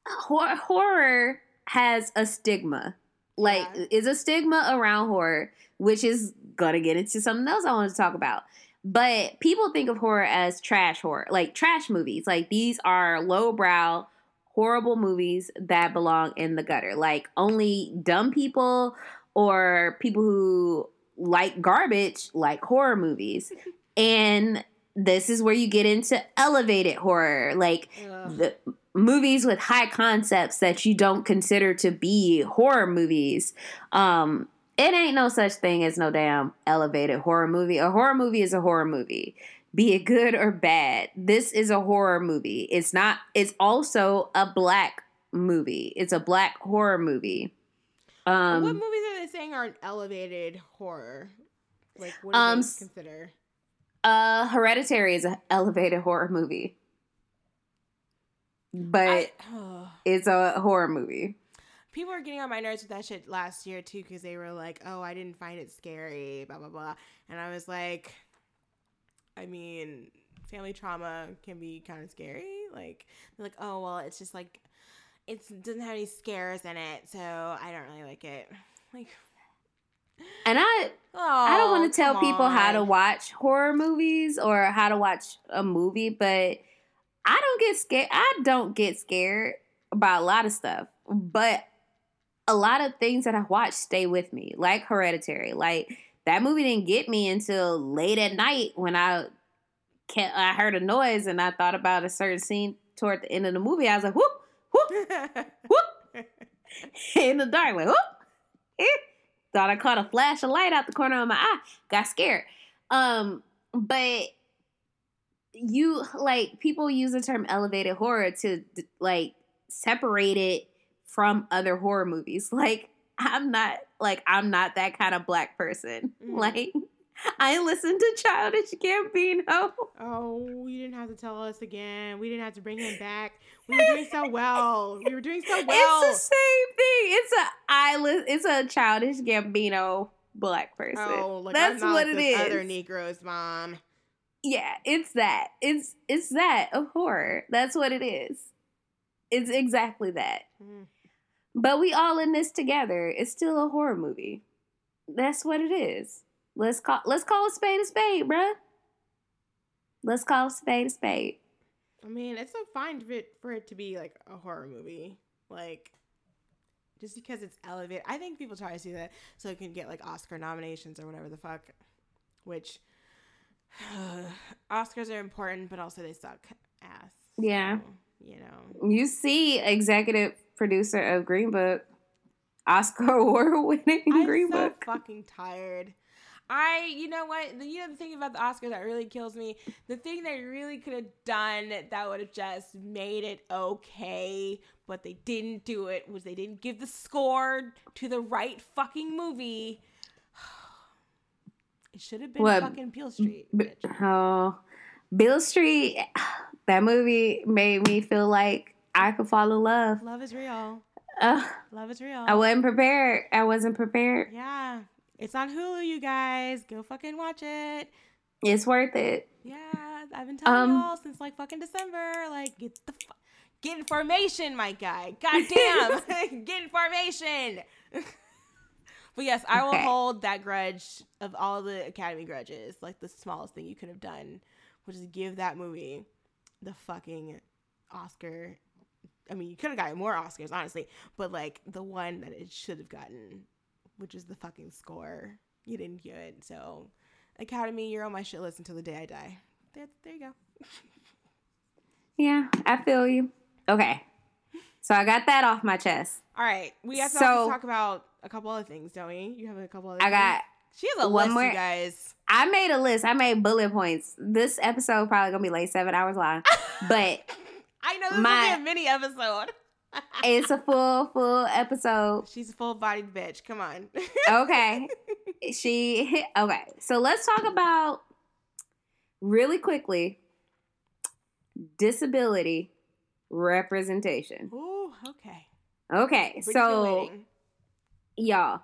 A: hor- horror has a stigma. Like
B: Yeah.
A: is a stigma around horror which is gonna get into something else i want to talk about but people think of horror as trash horror like trash movies. Like these are lowbrow horrible movies that belong in the gutter. Like only dumb people or people who like garbage like horror movies. And this is where you get into elevated horror. Like the movies with high concepts that you don't consider to be horror movies. Um it ain't no such thing as no damn elevated horror movie a horror movie is a horror movie be it good or bad this is a horror movie it's not it's also a black movie it's a black horror movie um
B: what movies are they saying are an elevated horror? Like, what do
A: Um,
B: they consider?
A: Uh, Hereditary is an elevated horror movie, but
B: I, ugh.
A: it's a horror movie.
B: People were getting on my nerves with that shit last year too because they were like, "Oh, I didn't find it scary," blah blah blah, and I was like, I mean, family trauma can be kind of scary. Like, they're like, "Oh, well, it's just like." It doesn't have any scares in it, so I don't really like it. Like,
A: And I,
B: oh,
A: I don't want to tell people how to watch horror movies or how to watch a movie, but I don't get scared. I don't get scared about a lot of stuff, but a lot of things that I watch stay with me, like Hereditary. Like that movie didn't get me until late at night when I can I heard a noise and I thought about a certain scene toward the end of the movie. I was like, whoop, whoop, whoop, in the dark, like whoop. eh. Thought I caught a flash of light out the corner of my eye. Got scared. Um, but you like people use the term elevated horror to like separate it from other horror movies. Like I'm not like I'm not that kind of black person.
B: Mhm.
A: Like I listen to Childish Gambino.
B: Oh, you didn't have to tell us again. We didn't have to bring him back. We were doing so well. We were doing so well.
A: It's the same thing. It's a I li- it's a Childish Gambino black person.
B: oh, like
A: That's what
B: like
A: it
B: those. Other Negroes, mom.
A: Yeah, it's that. It's it's that of horror. That's what it is. It's exactly that.
B: Mm.
A: But we all in this together. It's still a horror movie. That's what it is. Let's call let's call a spade a spade, bruh. Let's call a spade a spade.
B: I mean, it's so fine for it, for it to be like a horror movie. Like, just because it's elevated. I think people try to do that so it can get like Oscar nominations or whatever the fuck. Which, Oscars are important, but also they suck ass.
A: Yeah.
B: So, you know.
A: You see executive producer of Green Book, Oscar award winning
B: I'm
A: Green
B: so
A: Book.
B: fucking tired. I, you know what? The, you know the thing about the Oscars that really kills me. The thing they really could have done that would have just made it okay, but they didn't do it. Was they didn't give the score to the right fucking movie. It should have been
A: What?
B: fucking Beale Street.
A: B-
B: bitch.
A: oh, Beale Street, that movie made me feel like I could fall in love.
B: Love is real.
A: Ugh,
B: Love is real.
A: I wasn't prepared. I wasn't prepared.
B: yeah, it's on Hulu, you guys. Go fucking watch it.
A: It's worth it.
B: Yeah, I've been telling
A: Um,
B: y'all since like fucking December. Like, get the fu- get information, my guy. God damn, get information. But yes, I will
A: Okay.
B: hold that grudge of all the Academy grudges, like the smallest thing you could have done, which is give that movie the fucking Oscar. I mean, you could have gotten more Oscars, honestly, but like the one that it should have gotten, which is the fucking score. You didn't get it, so Academy, you're on my shit list until the day I die. There, there you go.
A: Yeah, I feel you. Okay. So I got that off my chest.
B: All right, we have to
A: So-
B: talk about a couple other things, don't we? You have a couple other.
A: I got
B: things? She has a
A: one
B: list,
A: more-
B: you guys.
A: I made a list. I made bullet points. This episode probably gonna be like seven hours long. But
B: I know this
A: My-
B: will be a mini episode.
A: it's a full, full episode.
B: She's a full bodied bitch. Come on.
A: Okay. she okay. So let's talk about really quickly disability representation.
B: Ooh, okay.
A: Okay, so y'all.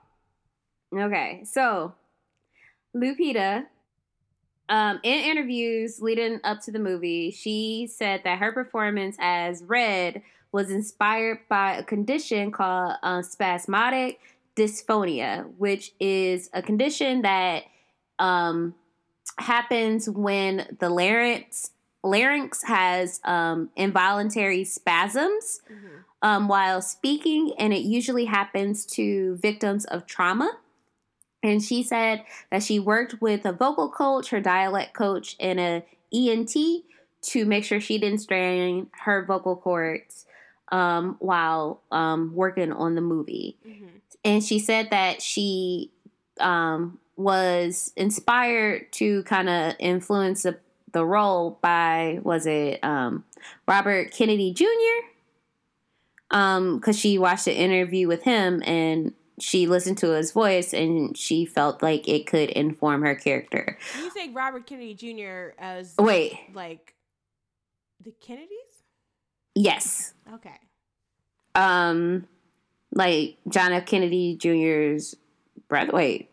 A: Okay, so Lupita, um, in interviews leading up to the movie, she said that her performance as Red was inspired by a condition called uh, spasmodic dysphonia, which is a condition that um, happens when the larynx larynx has um, involuntary spasms
B: Mhm.
A: um, while speaking, and it usually happens to victims of trauma. And she said that she worked with a vocal coach, her dialect coach, and a ENT to make sure she didn't strain her vocal cords um, while um, working on the movie.
B: Mhm.
A: And she said that she um, was inspired to kind of influence the, the role by was it um, Robert Kennedy Jr. Um, because she watched an interview with him and she listened to his voice and she felt like it could inform her character.
B: You say Robert Kennedy Jr. as
A: Wait,
B: like the Kennedys?
A: yes,
B: Okay.
A: um, like John F. Kennedy Jr.'s brother. Wait,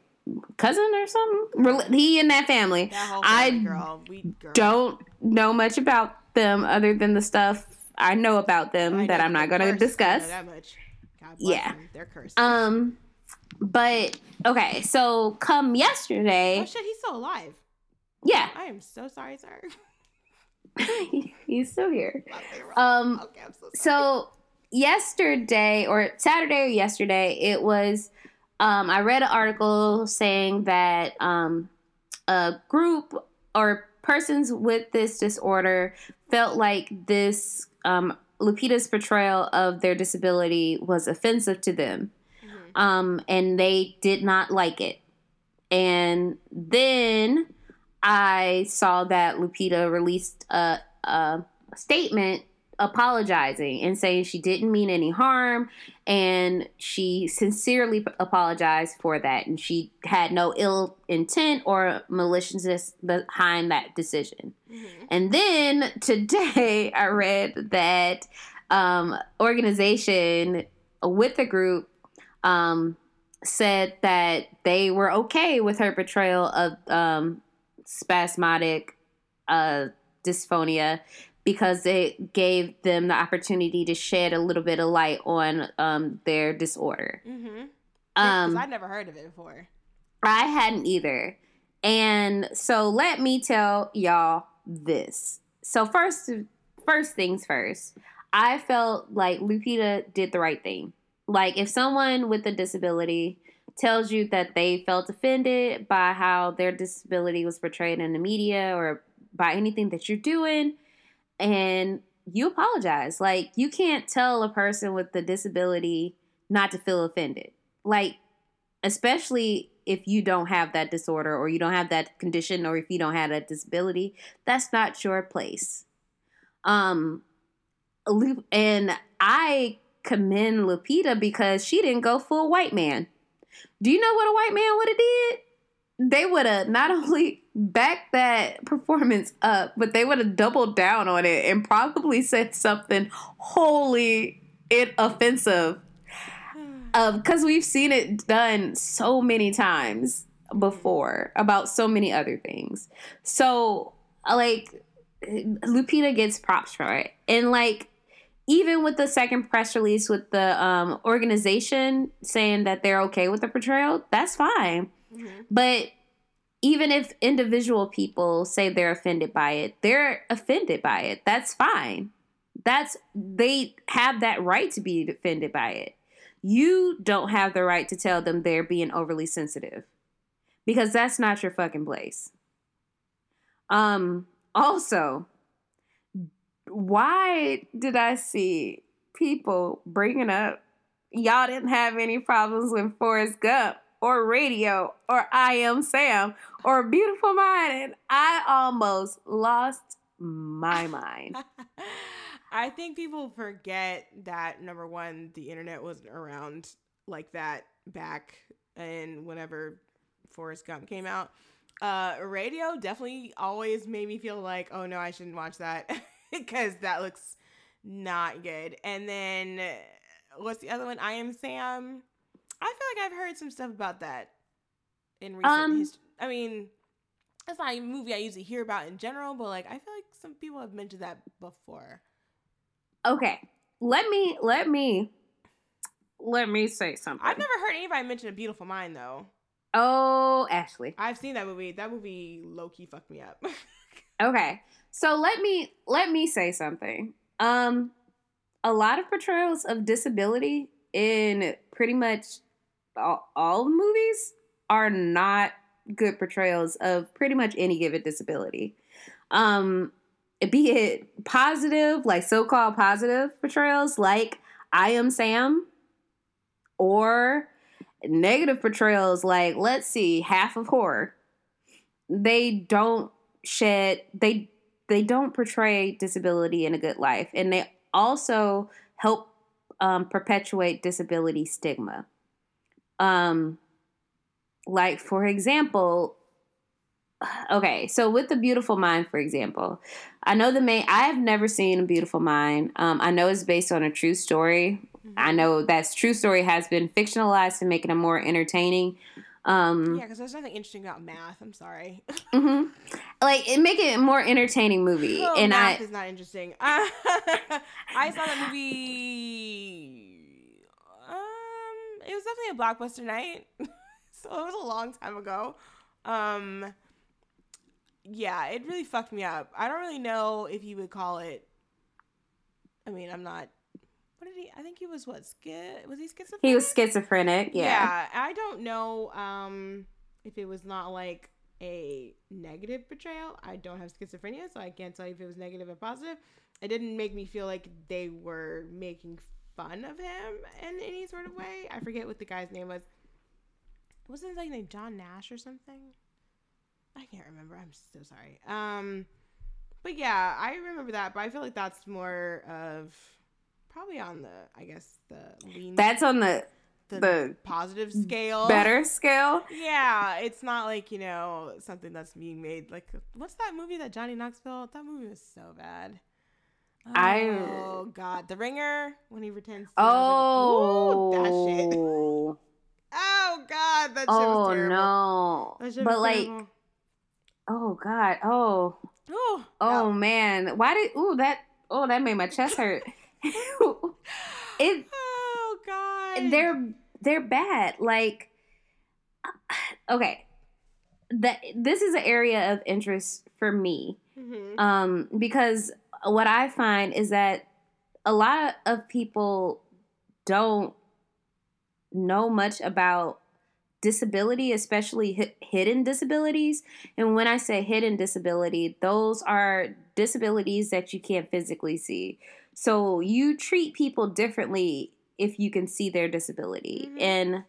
A: cousin or something? He in that family.
B: That
A: I
B: girl. We girl.
A: don't know much about them other than the stuff I know about them
B: I
A: that
B: know
A: I'm not going to
B: cursed. I know
A: discuss.
B: God bless
A: Yeah.
B: them. They're cursed.
A: Um, but okay, so come yesterday,
B: oh shit, he's still alive.
A: yeah,
B: I am so sorry, sir.
A: he's still here. Um,
B: okay, so.
A: So yesterday or Saturday or yesterday, it was. Um, I read an article saying that um, a group or persons with this disorder felt like this um, Lupita's portrayal of their disability was offensive to them,
B: Mhm.
A: um, and they did not like it. And then I saw that Lupita released a, a statement apologizing and saying she didn't mean any harm and she sincerely apologized for that and she had no ill intent or maliciousness behind that decision.
B: Mhm.
A: And then today I read that um, organization with the group um, said that they were okay with her portrayal of um, spasmodic uh, dysphonia because it gave them the opportunity to shed a little bit of light on um, their disorder.
B: Mhm. Yeah,
A: Um,
B: I'd never heard of it before.
A: I hadn't either. And so let me tell y'all this. So first first things first. I felt like Lupita did the right thing. Like if someone with a disability tells you that they felt offended by how their disability was portrayed in the media or by anything that you're doing and you apologize. Like you can't tell a person with a disability not to feel offended. Like especially if you don't have that disorder or you don't have that condition or if you don't have that disability that's not your place um and i commend lupita because she didn't go full white man do you know what a white man would have did they would have not only backed that performance up but they would have doubled down on it and probably said something wholly inoffensive because we've seen it done so many times before about so many other things. So, like, Lupita gets props for it, and like, even with the second press release with the um, organization saying that they're okay with the portrayal, that's fine.
B: Mm-hmm.
A: But even if individual people say they're offended by it, they're offended by it. That's fine. That's they have that right to be offended by it. You don't have the right to tell them they're being overly sensitive because that's not your fucking place. Um also, why did I see people bringing up y'all didn't have any problems with Forrest Gump or Radio or I Am Sam or Beautiful Mind? And I almost lost my mind.
B: I think people forget that number one, the internet wasn't around like that back in whenever Forrest Gump came out. Uh, radio definitely always made me feel like, oh no, I shouldn't watch that because that looks not good. And then uh, what's the other one? I am Sam. I feel like I've heard some stuff about that in recent
A: Um,
B: history. I mean, that's not a movie I usually hear about in general, but like I feel like some people have mentioned that before.
A: Okay, let me let me let me say something.
B: I've never heard anybody mention A Beautiful Mind though.
A: Oh, Ashley.
B: I've seen that movie. That movie low key fucked me up.
A: Okay. So let me let me say something. Um a lot of portrayals of disability in pretty much all, all movies are not good portrayals of pretty much any given disability. Um be it positive, like so-called positive portrayals like I am Sam or negative portrayals like let's see, half of horror. They don't shed they they don't portray disability in a good life and they also help um, perpetuate disability stigma um like for example okay so with the beautiful mind for example i know the main i have never seen a beautiful mind um, i know it's based on a true story i know that's true story has been fictionalized to make it a more entertaining um
B: yeah, because there's nothing interesting about math. I'm sorry.
A: hmm Like it make it a more entertaining movie,
B: Oh,
A: and
B: math
A: I
B: is not interesting. I saw that movie. It was definitely a blockbuster night, so it was a long time ago. Um, yeah, it really fucked me up. I don't really know if you would call it. I mean, I'm not. What did he? I think he was what? Was he schizophrenic?
A: he was schizophrenic. Yeah.
B: yeah i don't know um if it was not like a negative portrayal i don't have schizophrenia so i can't tell you if it was negative or positive it didn't make me feel like they were making fun of him in any sort of way i forget what the guy's name was wasn't his like name john nash or something i can't remember i'm so sorry um but yeah i remember that but i feel like that's more of probably on the i guess the lean
A: That's on the
B: the,
A: the
B: positive scale.
A: better scale.
B: Yeah, it's not like, you know, something that's being made like what's that movie that Johnny Knoxville? That movie was so bad.
A: I-
B: Oh god, The Ringer when he to
A: Oh,
B: that shit. Oh god, that shit
A: oh
B: was terrible.
A: no!
B: Shit
A: But like,
B: terrible.
A: oh god, oh,
B: oh,
A: oh man, why did? Ooh, that. Oh, that made my chest hurt. it.
B: Oh god.
A: They're they're bad. Like, okay, that this is an area of interest for me.
B: Mhm.
A: um, because what I find is that a lot of people don't know much about disability, especially hi- hidden disabilities. And when I say hidden disability, those are disabilities that you can't physically see. So you treat people differently if you can see their disability.
B: Mhm.
A: And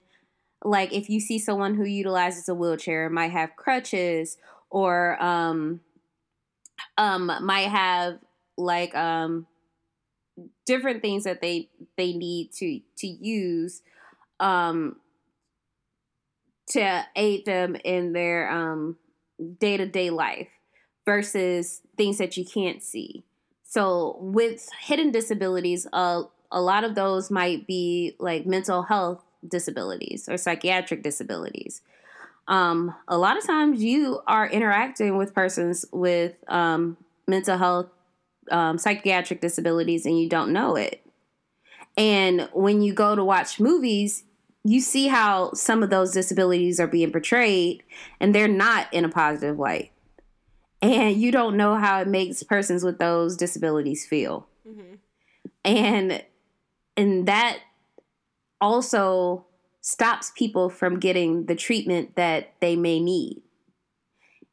A: like if you see someone who utilizes a wheelchair, might have crutches or um um might have like um different things that they they need to to use um to aid them in their um day-to-day life versus things that you can't see. So with hidden disabilities uh, a lot of those might be like mental health disabilities or psychiatric disabilities. Um, a lot of times you are interacting with persons with um, mental health um, psychiatric disabilities and you don't know it. And when you go to watch movies, you see how some of those disabilities are being portrayed and they're not in a positive light. And you don't know how it makes persons with those disabilities feel.
B: Mm-hmm.
A: And and that also stops people from getting the treatment that they may need.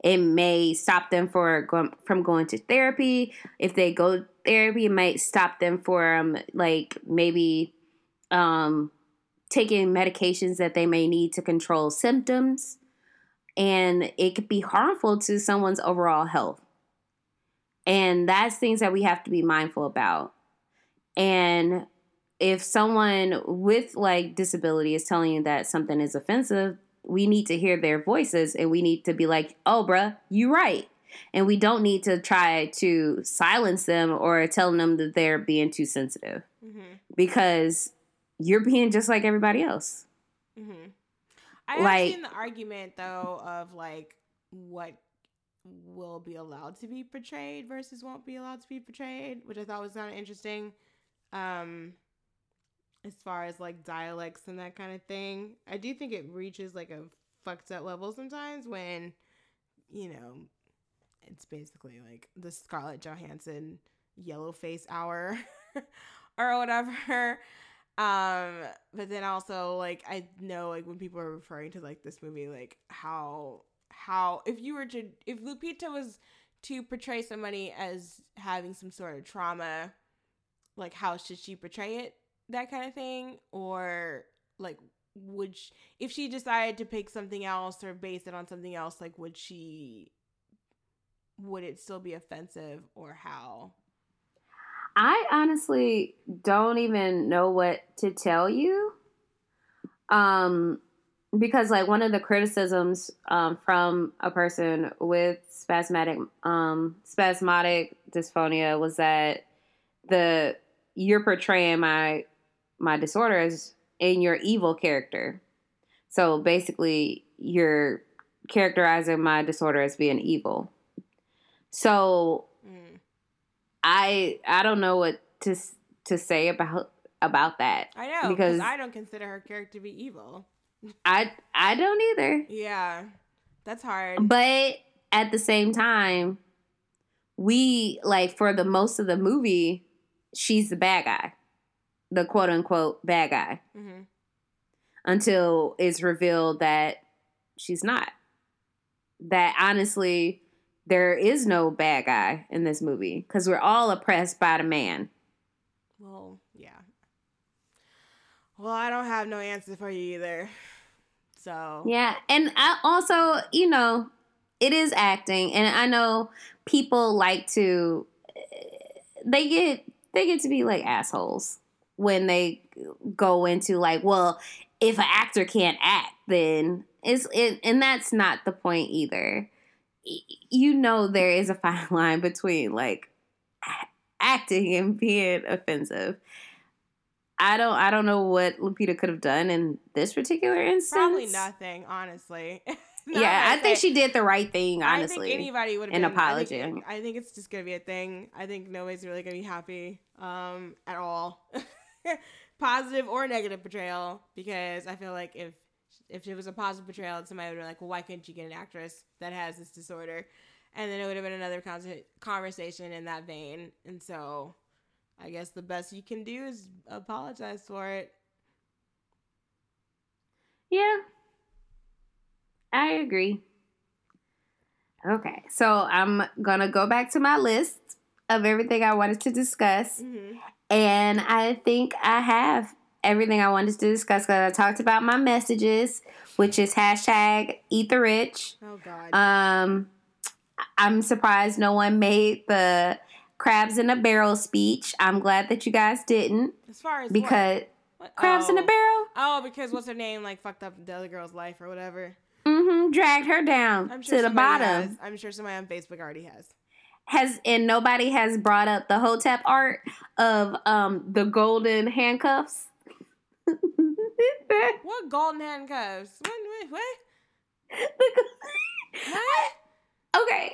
A: It may stop them for go- from going to therapy. If they go therapy, it might stop them from like maybe um, taking medications that they may need to control symptoms, and it could be harmful to someone's overall health. And that's things that we have to be mindful about. And if someone with like disability is telling you that something is offensive, we need to hear their voices and we need to be like, oh, bruh, you right. And we don't need to try to silence them or telling them that they're being too sensitive
B: Mm-hmm.
A: because you're being just like everybody else.
B: Mm-hmm. I have
A: Like-
B: seen the argument though of like what will be allowed to be portrayed versus won't be allowed to be portrayed, which I thought was kind of interesting. Um, as far as like dialects and that kind of thing, I do think it reaches like a fucked up level sometimes when, you know, it's basically like the Scarlett Johansson yellow face hour or whatever. Um, but then also like I know like when people are referring to like this movie, like how how if you were to if Lupita was to portray somebody as having some sort of trauma, like how should she portray it? That kind of thing, or like would sh if she decided to pick something else or base it on something else, like would she would it still be offensive or how?
A: I honestly don't even know what to tell you. Um because like one of the criticisms um, from a person with spasmodic um spasmodic dysphonia was that the you're portraying my my disorders in your evil character. So basically you're characterizing my disorder as being evil. So
B: Mm.
A: I I don't know what to to say about about that.
B: I know
A: Because-
B: because I don't consider her character to be evil.
A: I I don't either.
B: Yeah, that's hard.
A: But at the same time, we like for the most of the movie, she's the bad guy, the quote unquote bad guy,
B: hmm
A: until it's revealed that she's not. That honestly, there is no bad guy in this movie because we're all oppressed by the man.
B: Well, yeah. Well, I don't have no answer for you either. So
A: Yeah, and I also, you know, it is acting, and I know people like to they get they get to be like assholes when they go into like, well, if an actor can't act, then it's it, and that's not the point either. You know, there is a fine line between like acting and being offensive. I don't I don't know what Lupita could have done in this particular instance.
B: probably nothing, honestly. Now
A: yeah, I think she did the right thing,
B: I
A: honestly.
B: think anybody would have
A: an
B: been
A: apology.
B: I think, I think it's just gonna be a thing. I think nobody's really gonna be happy um at all, positive or negative portrayal. Because I feel like if if it was a positive portrayal, somebody would be like, well, why couldn't you get an actress that has this disorder? And then it would have been another con- conversation in that vein. And so, I guess the best you can do is apologize for it.
A: yeah, I agree. Okay, so I'm gonna go back to my list of everything I wanted to discuss,
B: Mm-hmm.
A: And I think I have everything I wanted to discuss because I talked about my messages, which is hashtag eat the rich.
B: Oh God.
A: Um, I'm surprised no one made the crabs in a barrel speech. I'm glad that you guys didn't
B: as far as
A: because
B: What?
A: crabs in a
B: Oh.
A: barrel.
B: Oh, because what's her name? Like fucked up the other girl's life or whatever.
A: Mm-hmm. dragged her down
B: sure
A: to the bottom.
B: Has. I'm sure somebody on Facebook already has.
A: Has and nobody has brought up the Hotep art of um the golden handcuffs.
B: What golden handcuffs? What? What? what? What?
A: okay,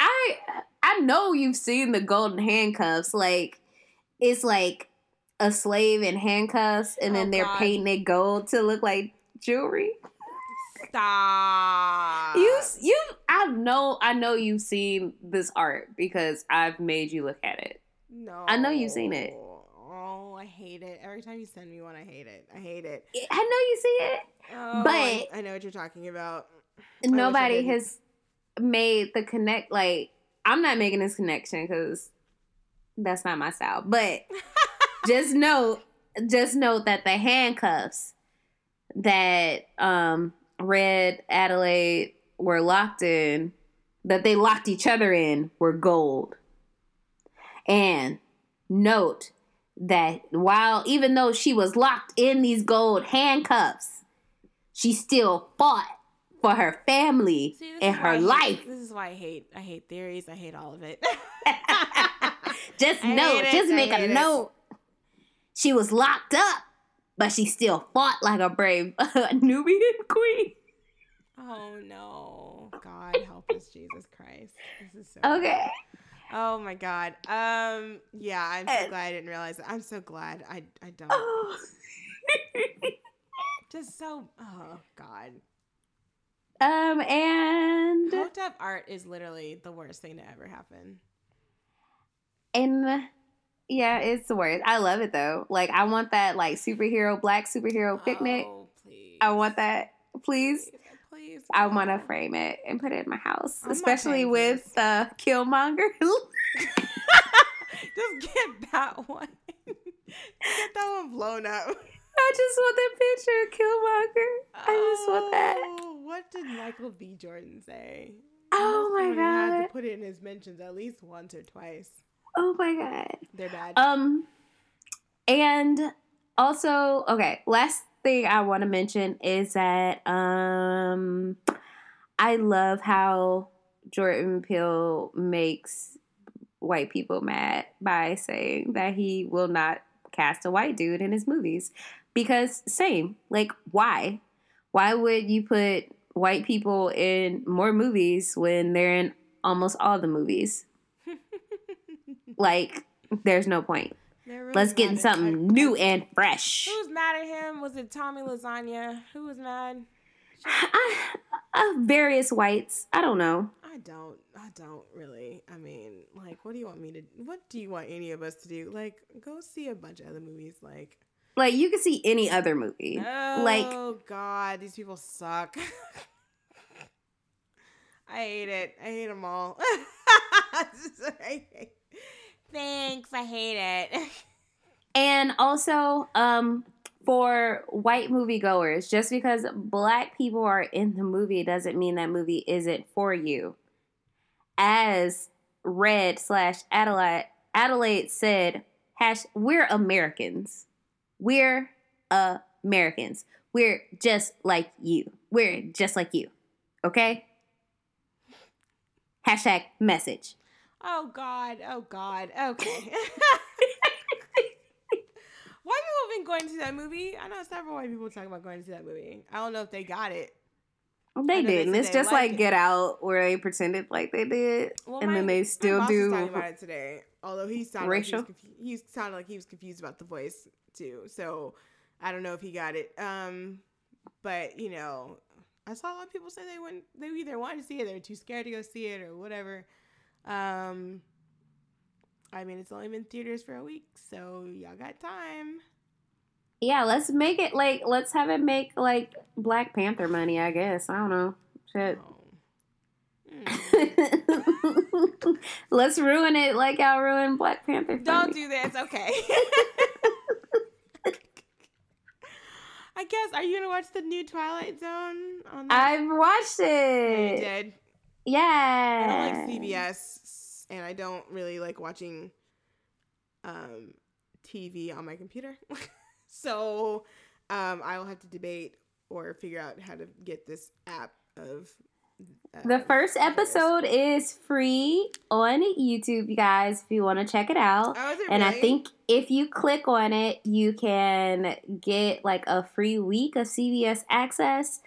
A: I I know you've seen the golden handcuffs. Like it's like a slave in handcuffs, and then
B: Oh,
A: they're
B: God.
A: painting it gold to look like jewelry.
B: Stop.
A: You you I know I know you've seen this art because I've made you look at it.
B: No.
A: I know you've seen it.
B: Oh, I hate it. Every time you send me one, I hate it. I hate it.
A: I know you see it.
B: Oh,
A: But-
B: I, I know what you're talking about.
A: Nobody has made the connect. Like I'm not making this connection because that's not my style. But just note, just note that the handcuffs that um Red Adelaide were locked in, that they locked each other in, were gold. And note that while even though she was locked in these gold handcuffs, she still fought for her family
B: See,
A: and her
B: I hate-
A: life.
B: This is why I hate. I hate theories. I hate all of it.
A: just
B: I
A: note,
B: it,
A: just make a
B: it.
A: note. She was locked up, but she still fought like a brave Nubian queen.
B: oh no, God help us, Jesus Christ. This is so.
A: Okay.
B: Oh my God. Um. Yeah, I'm so
A: And-
B: glad I didn't realize that. I'm so glad I. I don't.
A: Oh.
B: Just so. Oh God.
A: um, and
B: Coked up art is literally the worst thing to ever happen.
A: and yeah, it's the worst. I love it though. Like I want that like superhero black superhero picnic.
B: Oh, please.
A: I want that. Please.
B: Please. please.
A: I want to frame it and put it in my house,
B: I'm
A: especially with uh, Killmonger.
B: Just get that one. get that one blown up.
A: I just want that picture of Killmonger. I just want that.
B: Oh, What did Michael B. Jordan say?
A: Oh my
B: have Had
A: god.
B: to put it in his mentions at least once or twice.
A: Oh my god.
B: They're bad.
A: Um, and also, okay, last thing I want to mention is that um, I love how Jordan Peele makes white people mad by saying that he will not cast a white dude in his movies because same like why why would you put white people in more movies when they're in almost all the movies like there's no point
B: really
A: let's get something
B: I-
A: new and fresh
B: Who's mad at him? Was it Tommy Lasagna? Who was mad?
A: I, uh, various whites i don't know
B: I don't. I don't really. I mean, like, what do you want me to? What do you want any of us to do? Like, go see a bunch of other movies. Like,
A: like you can see any other movie
B: oh
A: like oh
B: god, these people suck. I hate it. I hate them all. Thanks. I hate it.
A: And also, um, for white moviegoers, just because black people are in the movie doesn't mean that movie isn't for you. As Red slash Adelaide Adelaide said, hash we're Americans. We're Americans. We're just like you. We're just like you. Okay? Hashtag message.
B: Oh God. Oh God. Okay. White people have been going to see that movie. I know several white people talking about going to see that movie. I don't know if they got it.
A: They didn't.
B: said
A: It's just
B: like it.
A: Get Out, where they pretended like they did,
B: Well,
A: and
B: my-
A: then they
B: my
A: still
B: was
A: do.
B: talking about it today. Although he sounded
A: Racial?
B: like he, was he sounded like he was confused about the voice too. So I don't know if he got it. Um, but you know, I saw a lot of people say they wouldn't. They either wanted to see it, they were too scared to go see it, or whatever. Um, I mean, it's only been theaters for a week, so y'all got time.
A: Yeah, let's make it like let's have it make like Black Panther money. I guess I don't know. Shit.
B: Oh.
A: Let's ruin it like y'all ruined Black Panther.
B: Don't do this, okay? I guess. Are you gonna watch the new Twilight Zone? On that?
A: I've watched
B: Yeah, you
A: it.
B: did.
A: Yeah.
B: I don't like CBS, and I don't really like watching um, TV on my computer. so um, I will have to debate or figure out how to get this app of. Uh,
A: The first episode is free on YouTube, you guys, if you want to check it out.
B: Oh, it
A: And I think if you click on it, you can get like a free week of CBS access.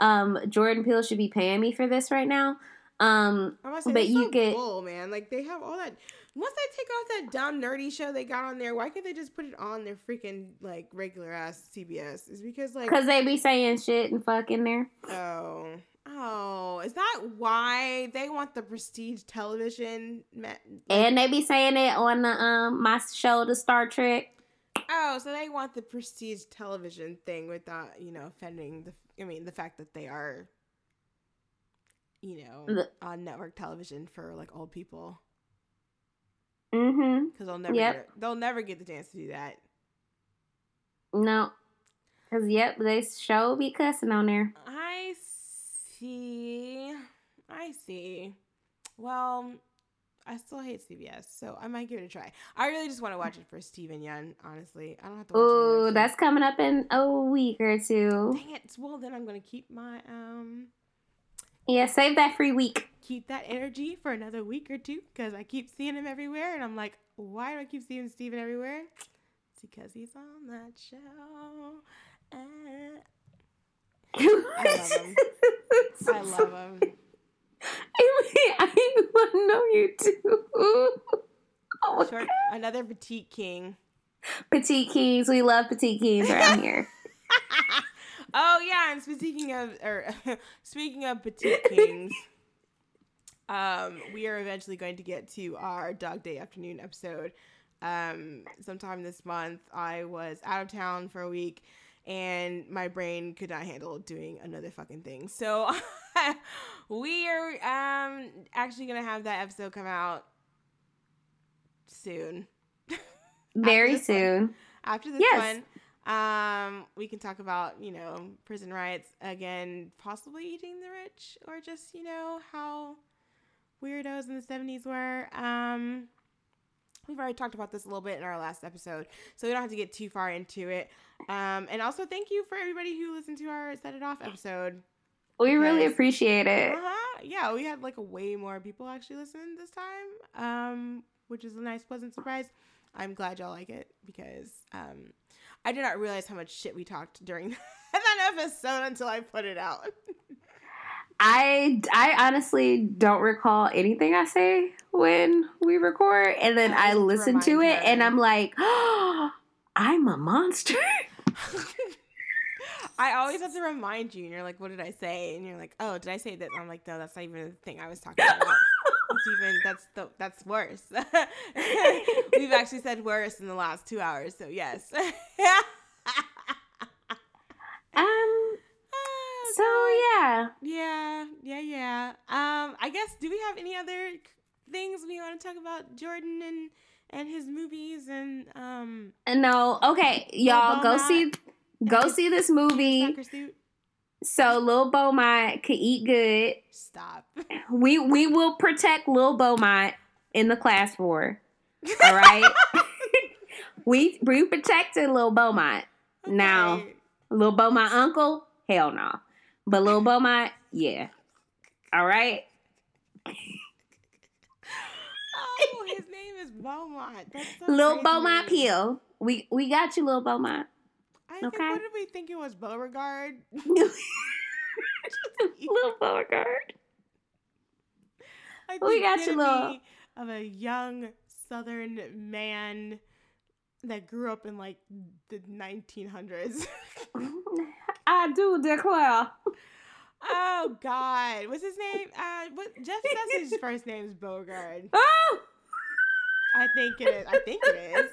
A: Um, Jordan Peele should be paying me for this right now. Um,
B: I must say,
A: But you
B: so
A: get-
B: bull, man. Like they have all that. Once they take off that dumb nerdy show they got on there, why can't they just put it on their freaking like regular ass CBS? Is because like
A: cause they be saying shit and fuck in there.
B: oh oh is that why they want the prestige television? like-
A: And they be saying it on the um my show, the Star Trek.
B: oh, so they want the prestige television thing without you know offending the. I mean the fact that they are. You know, on network television for like old people.
A: Mm-hmm.
B: because they'll never
A: Yep.
B: get they'll never get the chance to do that.
A: No. Cause yep, they show be cussing on there.
B: I see. I see. Well, I still hate CBS, so I might give it a try. I really just want to watch it for Steven Yeun, honestly. I don't have to watch
A: Ooh, that's coming up in a week or two.
B: Dang it. Well, then I'm going to keep my um
A: Yeah, save that free week.
B: keep that energy for another week or two cuz I keep seeing him everywhere and I'm like, why do I keep seeing Steven everywhere? It's because he's on that show. Uh, love him. I love him.
A: I mean, I want to know you too. Oh
B: Short, another petite king.
A: Petite Kings. We love Petite Kings around here.
B: Oh yeah, and speaking of or speaking of petite kings, um, we are eventually going to get to our Dog Day Afternoon episode. Um, sometime this month, I was out of town for a week, and my brain could not handle doing another fucking thing. So we are um actually gonna have that episode come out soon.
A: Very
B: one.
A: soon.
B: after this
A: Yes.
B: one um we can talk about you know prison riots again possibly eating the rich or just you know how weirdos in the 70s were um we've already talked about this a little bit in our last episode so we don't have to get too far into it um and also thank you for everybody who listened to our set it off episode
A: We really appreciate it.
B: uh-huh. yeah we had like a way more people actually listen this time um which is a nice pleasant surprise i'm glad y'all like it because um i did not realize how much shit we talked during that episode until i put it out
A: I, I honestly don't recall anything I say when we record, and then
B: I
A: I listen to it, and. I'm like, oh, I'm a monster.
B: i always have to remind you and you're like what did i say and you're like oh did i say that i'm like no that's not even the thing i was talking about it's even that's the that's worse we've actually said worse in the last two hours so yes
A: Um.
B: Oh,
A: So yeah,
B: Yeah, yeah, yeah. Um, I guess do we have any other things we want to talk about Jordan and and his movies and um and
A: no. Okay, y'all go see, go see this movie. So Lil Beaumont could eat good.
B: Stop.
A: We we will protect Lil Beaumont in the class war. All right. we we protected Lil Beaumont. Now
B: Okay.
A: Lil Beaumont uncle, hell no. But Lil Beaumont, yeah. All right.
B: Oh, his name is Beaumont. That's so
A: Lil
B: crazy.
A: Beaumont Peele. We we got you, Lil Beaumont.
B: I think what did we think it was Beauregard?
A: Lil Beauregard.
B: I
A: We
B: think
A: got you,
B: epitome Of a young Southern man that grew up in like the 1900s.
A: I do declare.
B: Oh God, what's his name? Uh, what Jeff says his first name is Beauregard.
A: Oh,
B: I think it is. I think it is.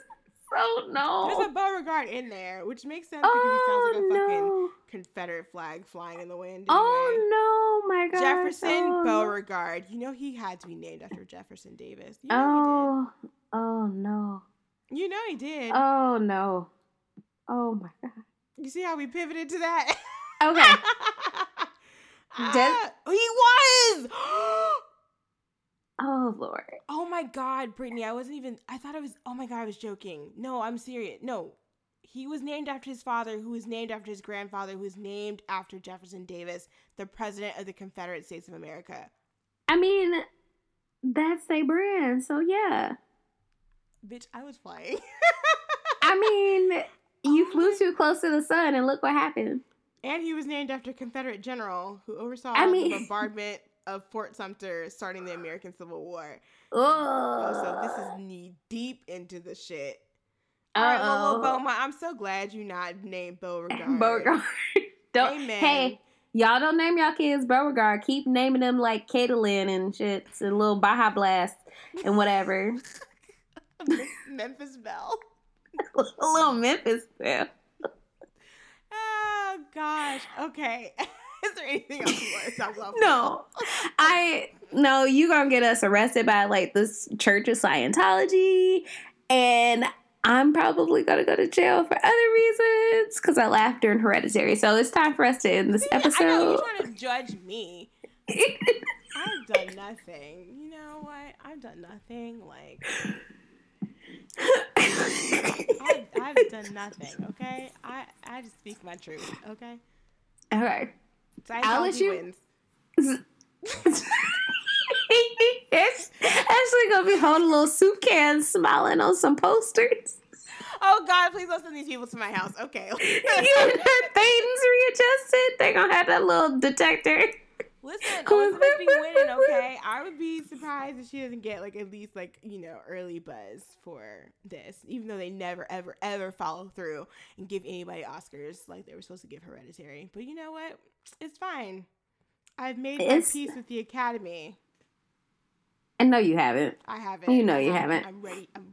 A: So no.
B: There's a Beauregard in there, which makes sense because he sounds like a
A: Oh
B: fucking
A: no.
B: Confederate flag flying in the wind. Anyway.
A: Oh no, my God.
B: Jefferson
A: oh.
B: Beauregard. You know he had to be named after Jefferson Davis. You know
A: Oh, oh no.
B: You know he did.
A: Oh no. Oh my God.
B: you see how we pivoted to that?
A: Okay.
B: Ah, he was.
A: Oh Lord.
B: Oh my god, Brittany, I wasn't even I thought I was oh my god, I was joking. No, I'm serious. No. He was named after his father, who was named after his grandfather, who was named after Jefferson Davis, the president of the Confederate States of America.
A: I mean, that's their brand, so yeah.
B: Bitch, I was flying.
A: I mean, oh you
B: Oh
A: flew too close to the sun, and look what happened.
B: and he was named after Confederate general who oversaw
A: I
B: the bombardment of Fort Sumter starting the American Civil War. Oh, so this is knee deep into the shit. All right, little Beaumont, I'm so glad you not named Beauregard.
A: Beauregard. don't,
B: Amen.
A: hey, y'all don't name y'all kids Beauregard. Keep naming them like Caitlin and shit, and little Baja Blast and whatever.
B: Memphis Belle.
A: a little Memphis fam.
B: Oh gosh. Okay. Is there anything else you want to talk about?
A: No, I no. You gonna get us arrested by like this Church of Scientology, and I'm probably gonna go to jail for other reasons because I laughed during Hereditary. So it's time for us to end this
B: I know
A: episode.
B: you're trying to judge me. I've done nothing. You know what? I've done nothing. Like I've, I've done nothing. Okay. I I just speak my truth. Okay.
A: okay. Let
B: wins.
A: it's actually gonna be holding a little soup can, smiling on some posters.
B: Oh God! Please don't send these people to my house. Okay.
A: you her readjusted. They gonna have that little detector.
B: Listen, Elisabeth be winning, okay? I would be surprised if she doesn't get like at least like, you know, early buzz for this, even though they never, ever, ever follow through and give anybody Oscars like they were supposed to give Hereditary. But you know what? It's fine. I've made my peace with the Academy.
A: And no, you haven't.
B: I haven't.
A: You know you haven't.
B: I'm ready. I'm,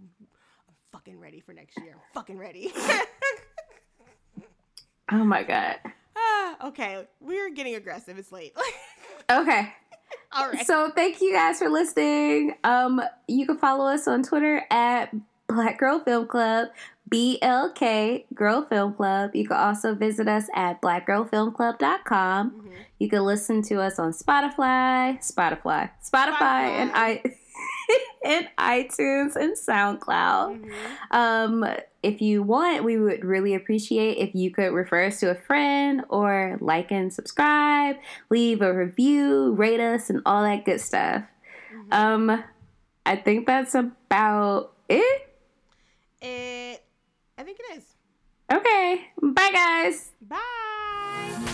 B: I'm fucking ready for next year. I'm fucking ready.
A: Oh my god.
B: ah, okay, we're getting aggressive. It's late.
A: Okay.
B: All right.
A: So thank you guys for listening. Um, you can follow us on Twitter at Black Girl Film Club, BLK Girl Film Club. You can also visit us at blackgirlfilmclub.com.
B: Mhm.
A: You can listen to us on Spotify, Spotify, Spotify, and I and iTunes and SoundCloud.
B: Mhm.
A: Um, if you want, we would really appreciate if you could refer us to a friend or like and subscribe, leave a review, rate us, and all that good stuff.
B: Mhm.
A: Um, I think that's about it.
B: It. I think it is.
A: Okay, bye guys.
B: Bye.